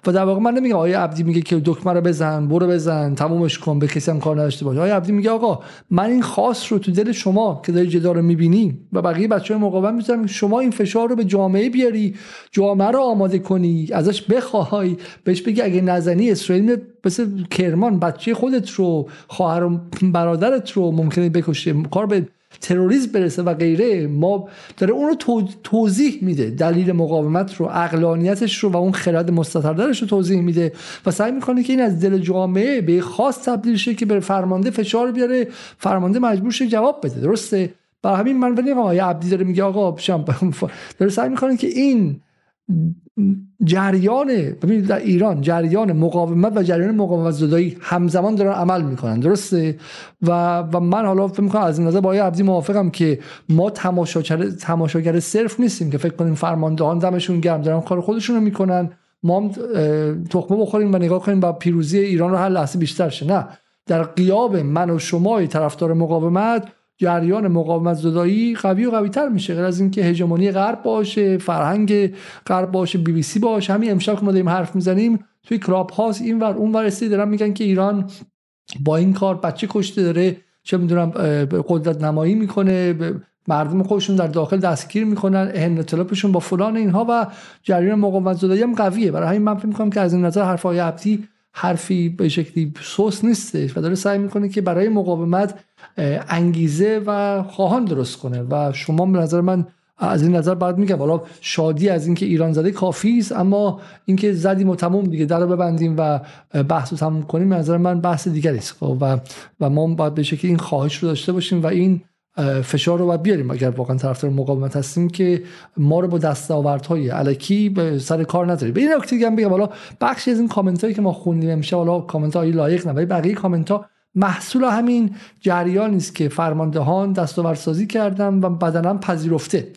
و در واقع من نمیگم آقای عبدی میگه که دکمه رو بزن برو بزن تمومش کن به کسی هم کار نداشته باش آقای عبدی میگه آقا من این خاص رو تو دل شما که داری جدا رو می‌بینی و بقیه بچه های مقاومت می‌ذارم شما این فشار رو به جامعه بیاری جامعه رو آماده کنی ازش بخواهی بهش بگی اگه نزنی اسرائیل مثل کرمان بچه خودت رو خواهر و برادرت رو ممکنه بکشه کار به تروریسم برسه و غیره. ما داره اون رو توضیح میده دلیل مقاومت رو اقلانیتش رو و اون خرد مستطردرش رو توضیح میده و سعی می‌کنه که این از دل جامعه به خاص تبدیل شه که به فرمانده فشار بیاره فرمانده مجبور شه جواب بده. درسته؟ برای همین من ولی آقای عبدی داره میگه آقا داره سعی می‌کنه که این جریان ببینید در ایران جریان مقاومت و جریان مقاومت زدایی همزمان دارن عمل می‌کنن درسته؟ و و من حالا فکر می‌کنم از این نظر با عبدی موافقم که ما تماشاگر تماشاگر صرف نیستیم که فکر کنیم فرماندهان دمشون گرم دارن کار خودشون رو می‌کنن. ما هم تخمه بخوریم و نگاه کنیم با پیروزی ایران رو هر لحظه بیشتر شه. نه در قیاب من و شمای طرفدار مقاومت جریان مقاومت زدایی قوی و قوی تر میشه. غیر از اینکه هژمونی غرب باشه فرهنگ غرب باشه بی بی سی باشه همین امشب که ما داریم حرف می‌زنیم توی کراپ هاست این ور اون ور استی دارن میگن که ایران با این کار بچه کشته داره چه می‌دونم قدرت نمایی می‌کنه مردم خودشون در داخل دستگیر می‌کنن اهن با فلان اینها و جریان مقاومت زدایی هم قویه. برای همین من فکر می‌کنم که از این نظر حرفای عبدی حرفی به شکلی سوس نیستش و داره سعی می‌کنه که برای مقاومت انگیزه و خواهان درست کنه و شما به نظر من از این نظر بعد میگم. حالا شادی از اینکه ایران زده کافی است اما اینکه زدیم و تموم دیگه در رو ببندیم و بحث رو تموم کنیم به نظر من بحث دیگری است. خب، و و ما باید به شکلی این خواهش رو داشته باشیم و این فشار رو باید بیاریم. اگر واقعا طرفدار مقاومت هستیم که ما رو با دستاوردهای علکی به سر کار نذاریم. به این نکته دیگه بگم حالا بخشی از این کامنت هایی که ما خوندیم امشب حالا کامنت های لایق نه ولی بقیه کامنت ها محصول همین جریانی است که فرماندهان دستاوردسازی کردن و بدنم پذیرفته.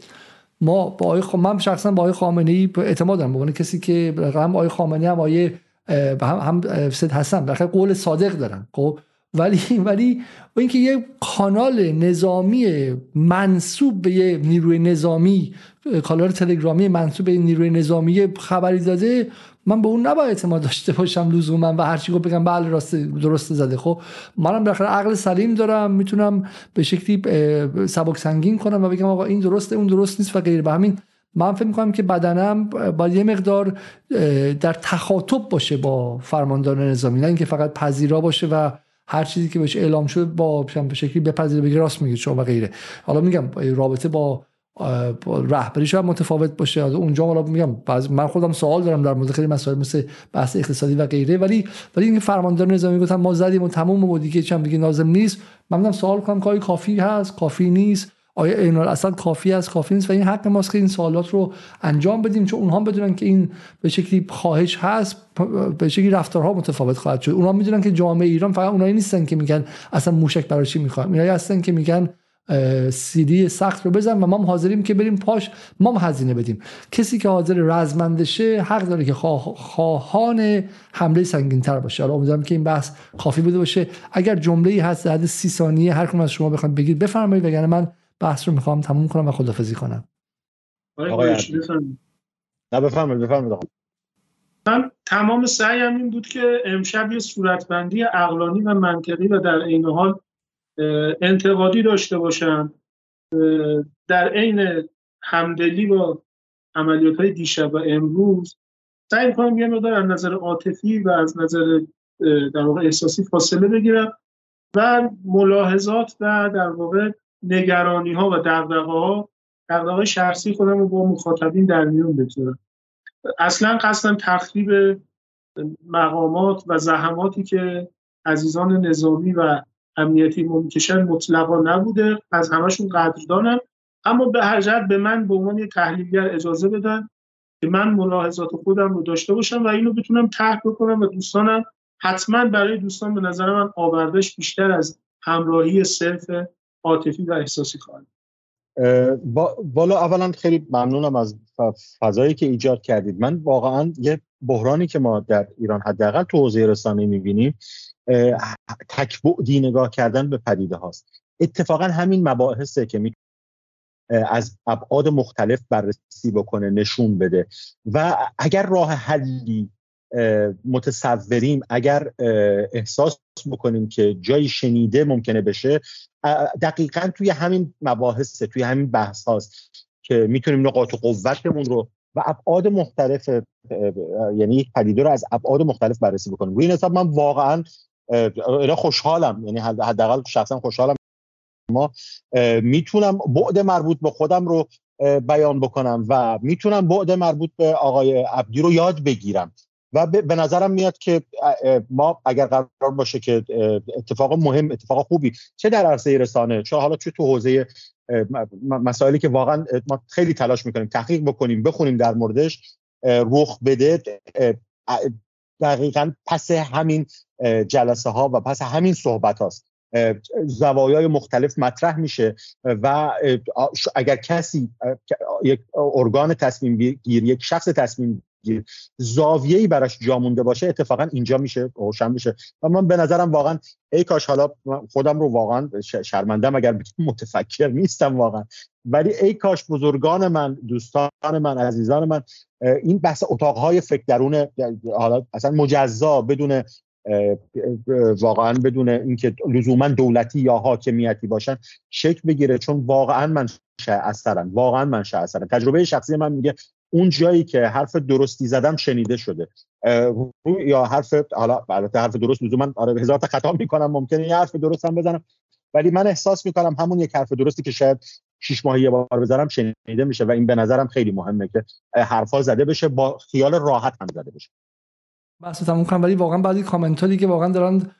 ما با آقای خ... من شخصا با آقای خامنه ای اعتماد دارم. به کسی که هم آقای خامنه هم آقای هم, هم سید حسن قول صادق دارن. خب ولی ولی اینکه یه کانال نظامی منصوب به یه نیروی نظامی کانال تلگرامی منصوب به نیروی نظامی خبری داده من به اون نباید اعتماد داشته باشم لزوما و هرچی گفت بگم بله راست درست زده. خب منم بالاخره عقل سلیم دارم می‌تونم به شکلی سبک سنگین کنم و بگم آقا این درسته اون درست نیست و غیر. به همین من فکر می‌کنم که بدنم با یه مقدار در تخاطب باشه با فرماندار نظامی نه اینکه فقط پذیرا باشه و هر چیزی که بهش اعلام شد با به شکلی بپذیره بگه راست میگه شما و غیره. حالا میگم رابطه با رهبری شاید متفاوت باشه. اونجا حالا میگم من خودم سوال دارم در مورد خیلی مسائل مثل بحث اقتصادی و غیره ولی ولی این فرماندار نظامی گفتن ما زدیم و تموم و دیگه چم دیگه لازم نیست. من سوال کنم کافی هست؟ کافی نیست. آیا این اصلا کافی است؟ کافی نیست و این حق ماست که این سوالات رو انجام بدیم چون اونها بدونن که این به شکلی خواهش هست به شکلی رفتارها متفاوت خواهد شد. اونها می‌دونن که جامعه ایران فقط اونایی نیستن که میگن اصلا موشک برای چی می‌خوان. اینایی هستن که میگن سیدی سخت رو بزن و ما حاضریم که بریم پاش ما هزینه بدیم. کسی که حاضر رزمندشه حق داره که خواهان حمله سنگین تر باشه. حالا امیدوارم که این بحث کافی بوده باشه. اگر جمله هست در سی ثانیه هر از شما بخواید بگید بفرمایید وگرنه من بحث رو می‌خوام تموم کنم و خدافزی کنم. نه بفرمایید بفرمایید. من تمام سعیم این بود که امشب یه صورتبندی عقلانی و منطقی و در عین حال انتقادی داشته باشم. در عین همدلی با عملیات های دیشب و امروز سعی کنم یه مقدار از نظر عاطفی و از نظر در واقع احساسی فاصله بگیرم و ملاحظات و در واقع نگرانی ها و دقدقه ها دقدقه شخصی خودم رو با مخاطبین در میون بگذارم. اصلا قصدم تخریب مقامات و زحماتی که عزیزان نظامی و امنیتی ممکشن مطلقا نبوده از همشون قدردانم. اما به هر جهت به من به عنوان تحلیلگر اجازه بدن که من ملاحظات خودم رو داشته باشم و اینو بتونم تحت بکنم و دوستانم حتما برای دوستان به نظر من آوردش بیشتر از همراهی صرف عاطفی و احساسی خواهد. بالا اولا خیلی ممنونم از فضایی که ایجاد کردید. من واقعا یه بحرانی که ما در ایران حداقل تو حوزه رسانه می‌بینیم تکبعدی نگاه کردن به پدیده هاست. اتفاقا همین مباحثه که می از ابعاد مختلف بررسی بکنه نشون بده. و اگر راه حلی متصوریم. اگر احساس بکنیم که جایی شنیده ممکنه بشه دقیقا توی همین مباحث توی همین بحث هاست که می‌تونیم نقاط قوتمون رو و ابعاد مختلف یعنی یک پدیده رو از ابعاد مختلف بررسی بکنیم. روی این حساب من واقعا خوشحالم. یعنی حداقل شخصا خوشحالم. ما می‌تونم بعد مربوط به خودم رو بیان بکنم و می‌تونم بعد مربوط به آقای عبدی رو یاد بگیرم. و به نظرم میاد که ما اگر قرار باشه که اتفاق مهم اتفاق خوبی چه در عرصه رسانه چه حالا چه تو حوزه مسائلی که واقعا ما خیلی تلاش می‌کنیم تحقیق بکنیم بخونیم در موردش رخ بده دقیقا پس همین جلسه ها و پس همین صحبت هاست زوایای مختلف مطرح میشه و اگر کسی یک ارگان تصمیم گیر یک شخص تصمیم گیر زاویه‌ای براش جا مونده باشه اتفاقا اینجا میشه روشن میشه. و من به نظرم واقعا ای کاش حالا خودم رو واقعا شرمندم اگر متفکر نیستم واقعا. ولی ای کاش بزرگان من دوستان من عزیزان من این بحث اتاقهای فکر درون حالا اصلا مجزا بدون واقعا بدون اینکه لزوما دولتی یا حاکمیتی باشن شکل بگیره. چون واقعا من اثرن واقعا من اثرن تجربه شخصی من میگه اون جایی که حرف درستی زدم شنیده شده. یا حرف حالا البته حرف درست لزوما آره هزار تا خطا می‌کنم ممکنه یه حرف درست هم بزنم. ولی من احساس می‌کنم همون یک حرف درستی که شاید شش ماهی یه بار بذارم شنیده میشه و این به نظرم خیلی مهمه که حرفا زده بشه با خیال راحت هم زده بشه. بحث تموم کنم ولی واقعا بعضی کامنت که واقعا دارن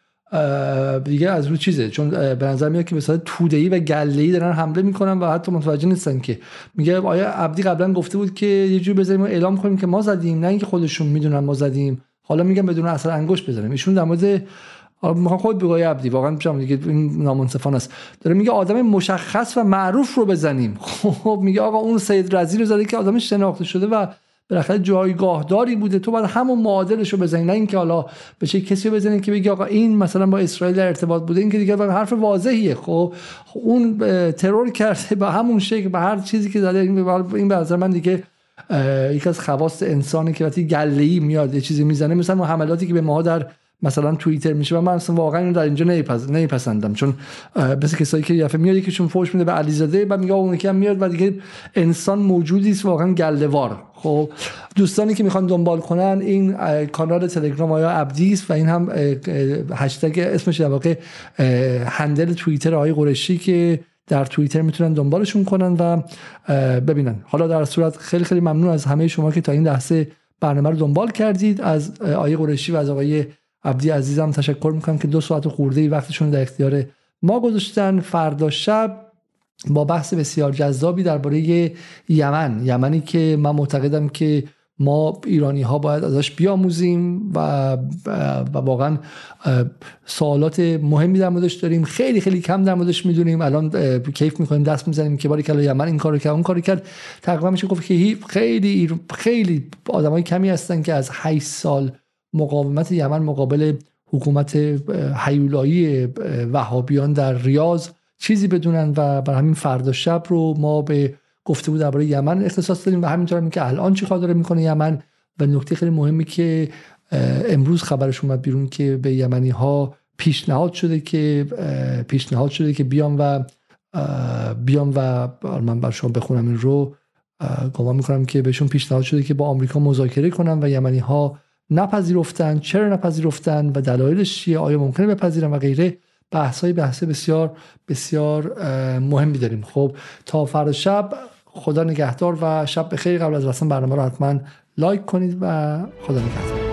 دیگه از رو چیزه؟ چون به نظر میاد که مثلا توده‌ای و گله‌ای دارن حمله می‌کنن و حتی متوجه نیستن که. میگه آیا عبدی قبلا گفته بود که یه جور بذاریم اعلام کنیم که ما زدیم نه اینکه خودشون می‌دونن ما زدیم. حالا میگم بدون اثر انگشت بزنیم ایشون در مورد می‌خوام خود بگوی عبدی واقعا میگم دیگه این نامنصفانه است. داره میگه آدم مشخص و معروف رو بزنیم. خب میگه آقا اون سید رزی رو زده که آدم شناخته شده و بالاخره جایگاهداری بوده. تو باید همون معادلش رو بزنی. نه اینکه حالا به چه کسی بزنی که بگی آقا این مثلا با اسرائیل در ارتباط بوده. این که دیگه حرف واضحیه. خب اون ترور کرده به همون شکل به هر چیزی که زده این به نظر من دیگه یکی از خواست انسانی که وقتی گله میاد یه چیزی می‌زنه مثلا حملاتی که به ما در مثلا توییتر میشه و من اصلا واقعا اینو در اینجا نمیپسندم چون مثل کسایی که یفه میاد چون فوش میده به علیزاده بعد میگه اون که میاد و دیگه انسان موجودی است واقعا گلهوار خب دوستانی که می‌خوان دنبال کنن این کانال تلگرام آیا عبدی است و این هم هشتگ اسمش در واقع هندل توییتر آقای قرشی که در توییتر می‌تونن دنبالشون کنن و ببینن. حالا در صورت خیلی خیلی ممنون از همه شما که تا این لحظه برنامه رو دنبال کردید از آقای قریشی و از آقای عبدی عزیزم تشکر می‌کنم که دو ساعت خورده ای وقتشون در اختیار ما گذاشتن. فردا شب با بحث بسیار جذابی درباره یمن. یمنی که من معتقدم که ما ایرانی ها باید ازش بیاموزیم و و واقعا سوالات مهمی در موردش داریم. خیلی خیلی کم در موردش می‌دونیم. الان کیف می‌کنیم دست می‌زنیم که باری کلا یمن این کارو کرد اون کارو کرد. تقریبا میشه گفت که خیلی خیلی آدمای کمی هستن که از 8 سال مقاومت یمن مقابل حکومت حیولایی وهابیان در ریاض چیزی بدونن و بر همین فردا شب رو ما به گفته بود درباره یمن اختصاص دادیم و همینطور هم که الان چی داره می‌کنه یمن و نکته خیلی مهمی که امروز خبرش اومد بیرون که به یمنی ها پیشنهاد شده که پیشنهاد شده که بیام و بیام و من بر شما بخونم این رو گمان می‌کنم که بهشون پیشنهاد شده که با آمریکا مذاکره کنن و یمنی ها نپذیرفتن چرا نپذیرفتن و دلایلش چیه؟ آیا ممکنه بپذیرن و غیره؟ بحث های بحث بسیار بسیار مهمی داریم. خب تا فردا شب خدا نگهدار و شب بخیر. قبل از رسن برنامه رو حتما لایک کنید و خدا نگهدار.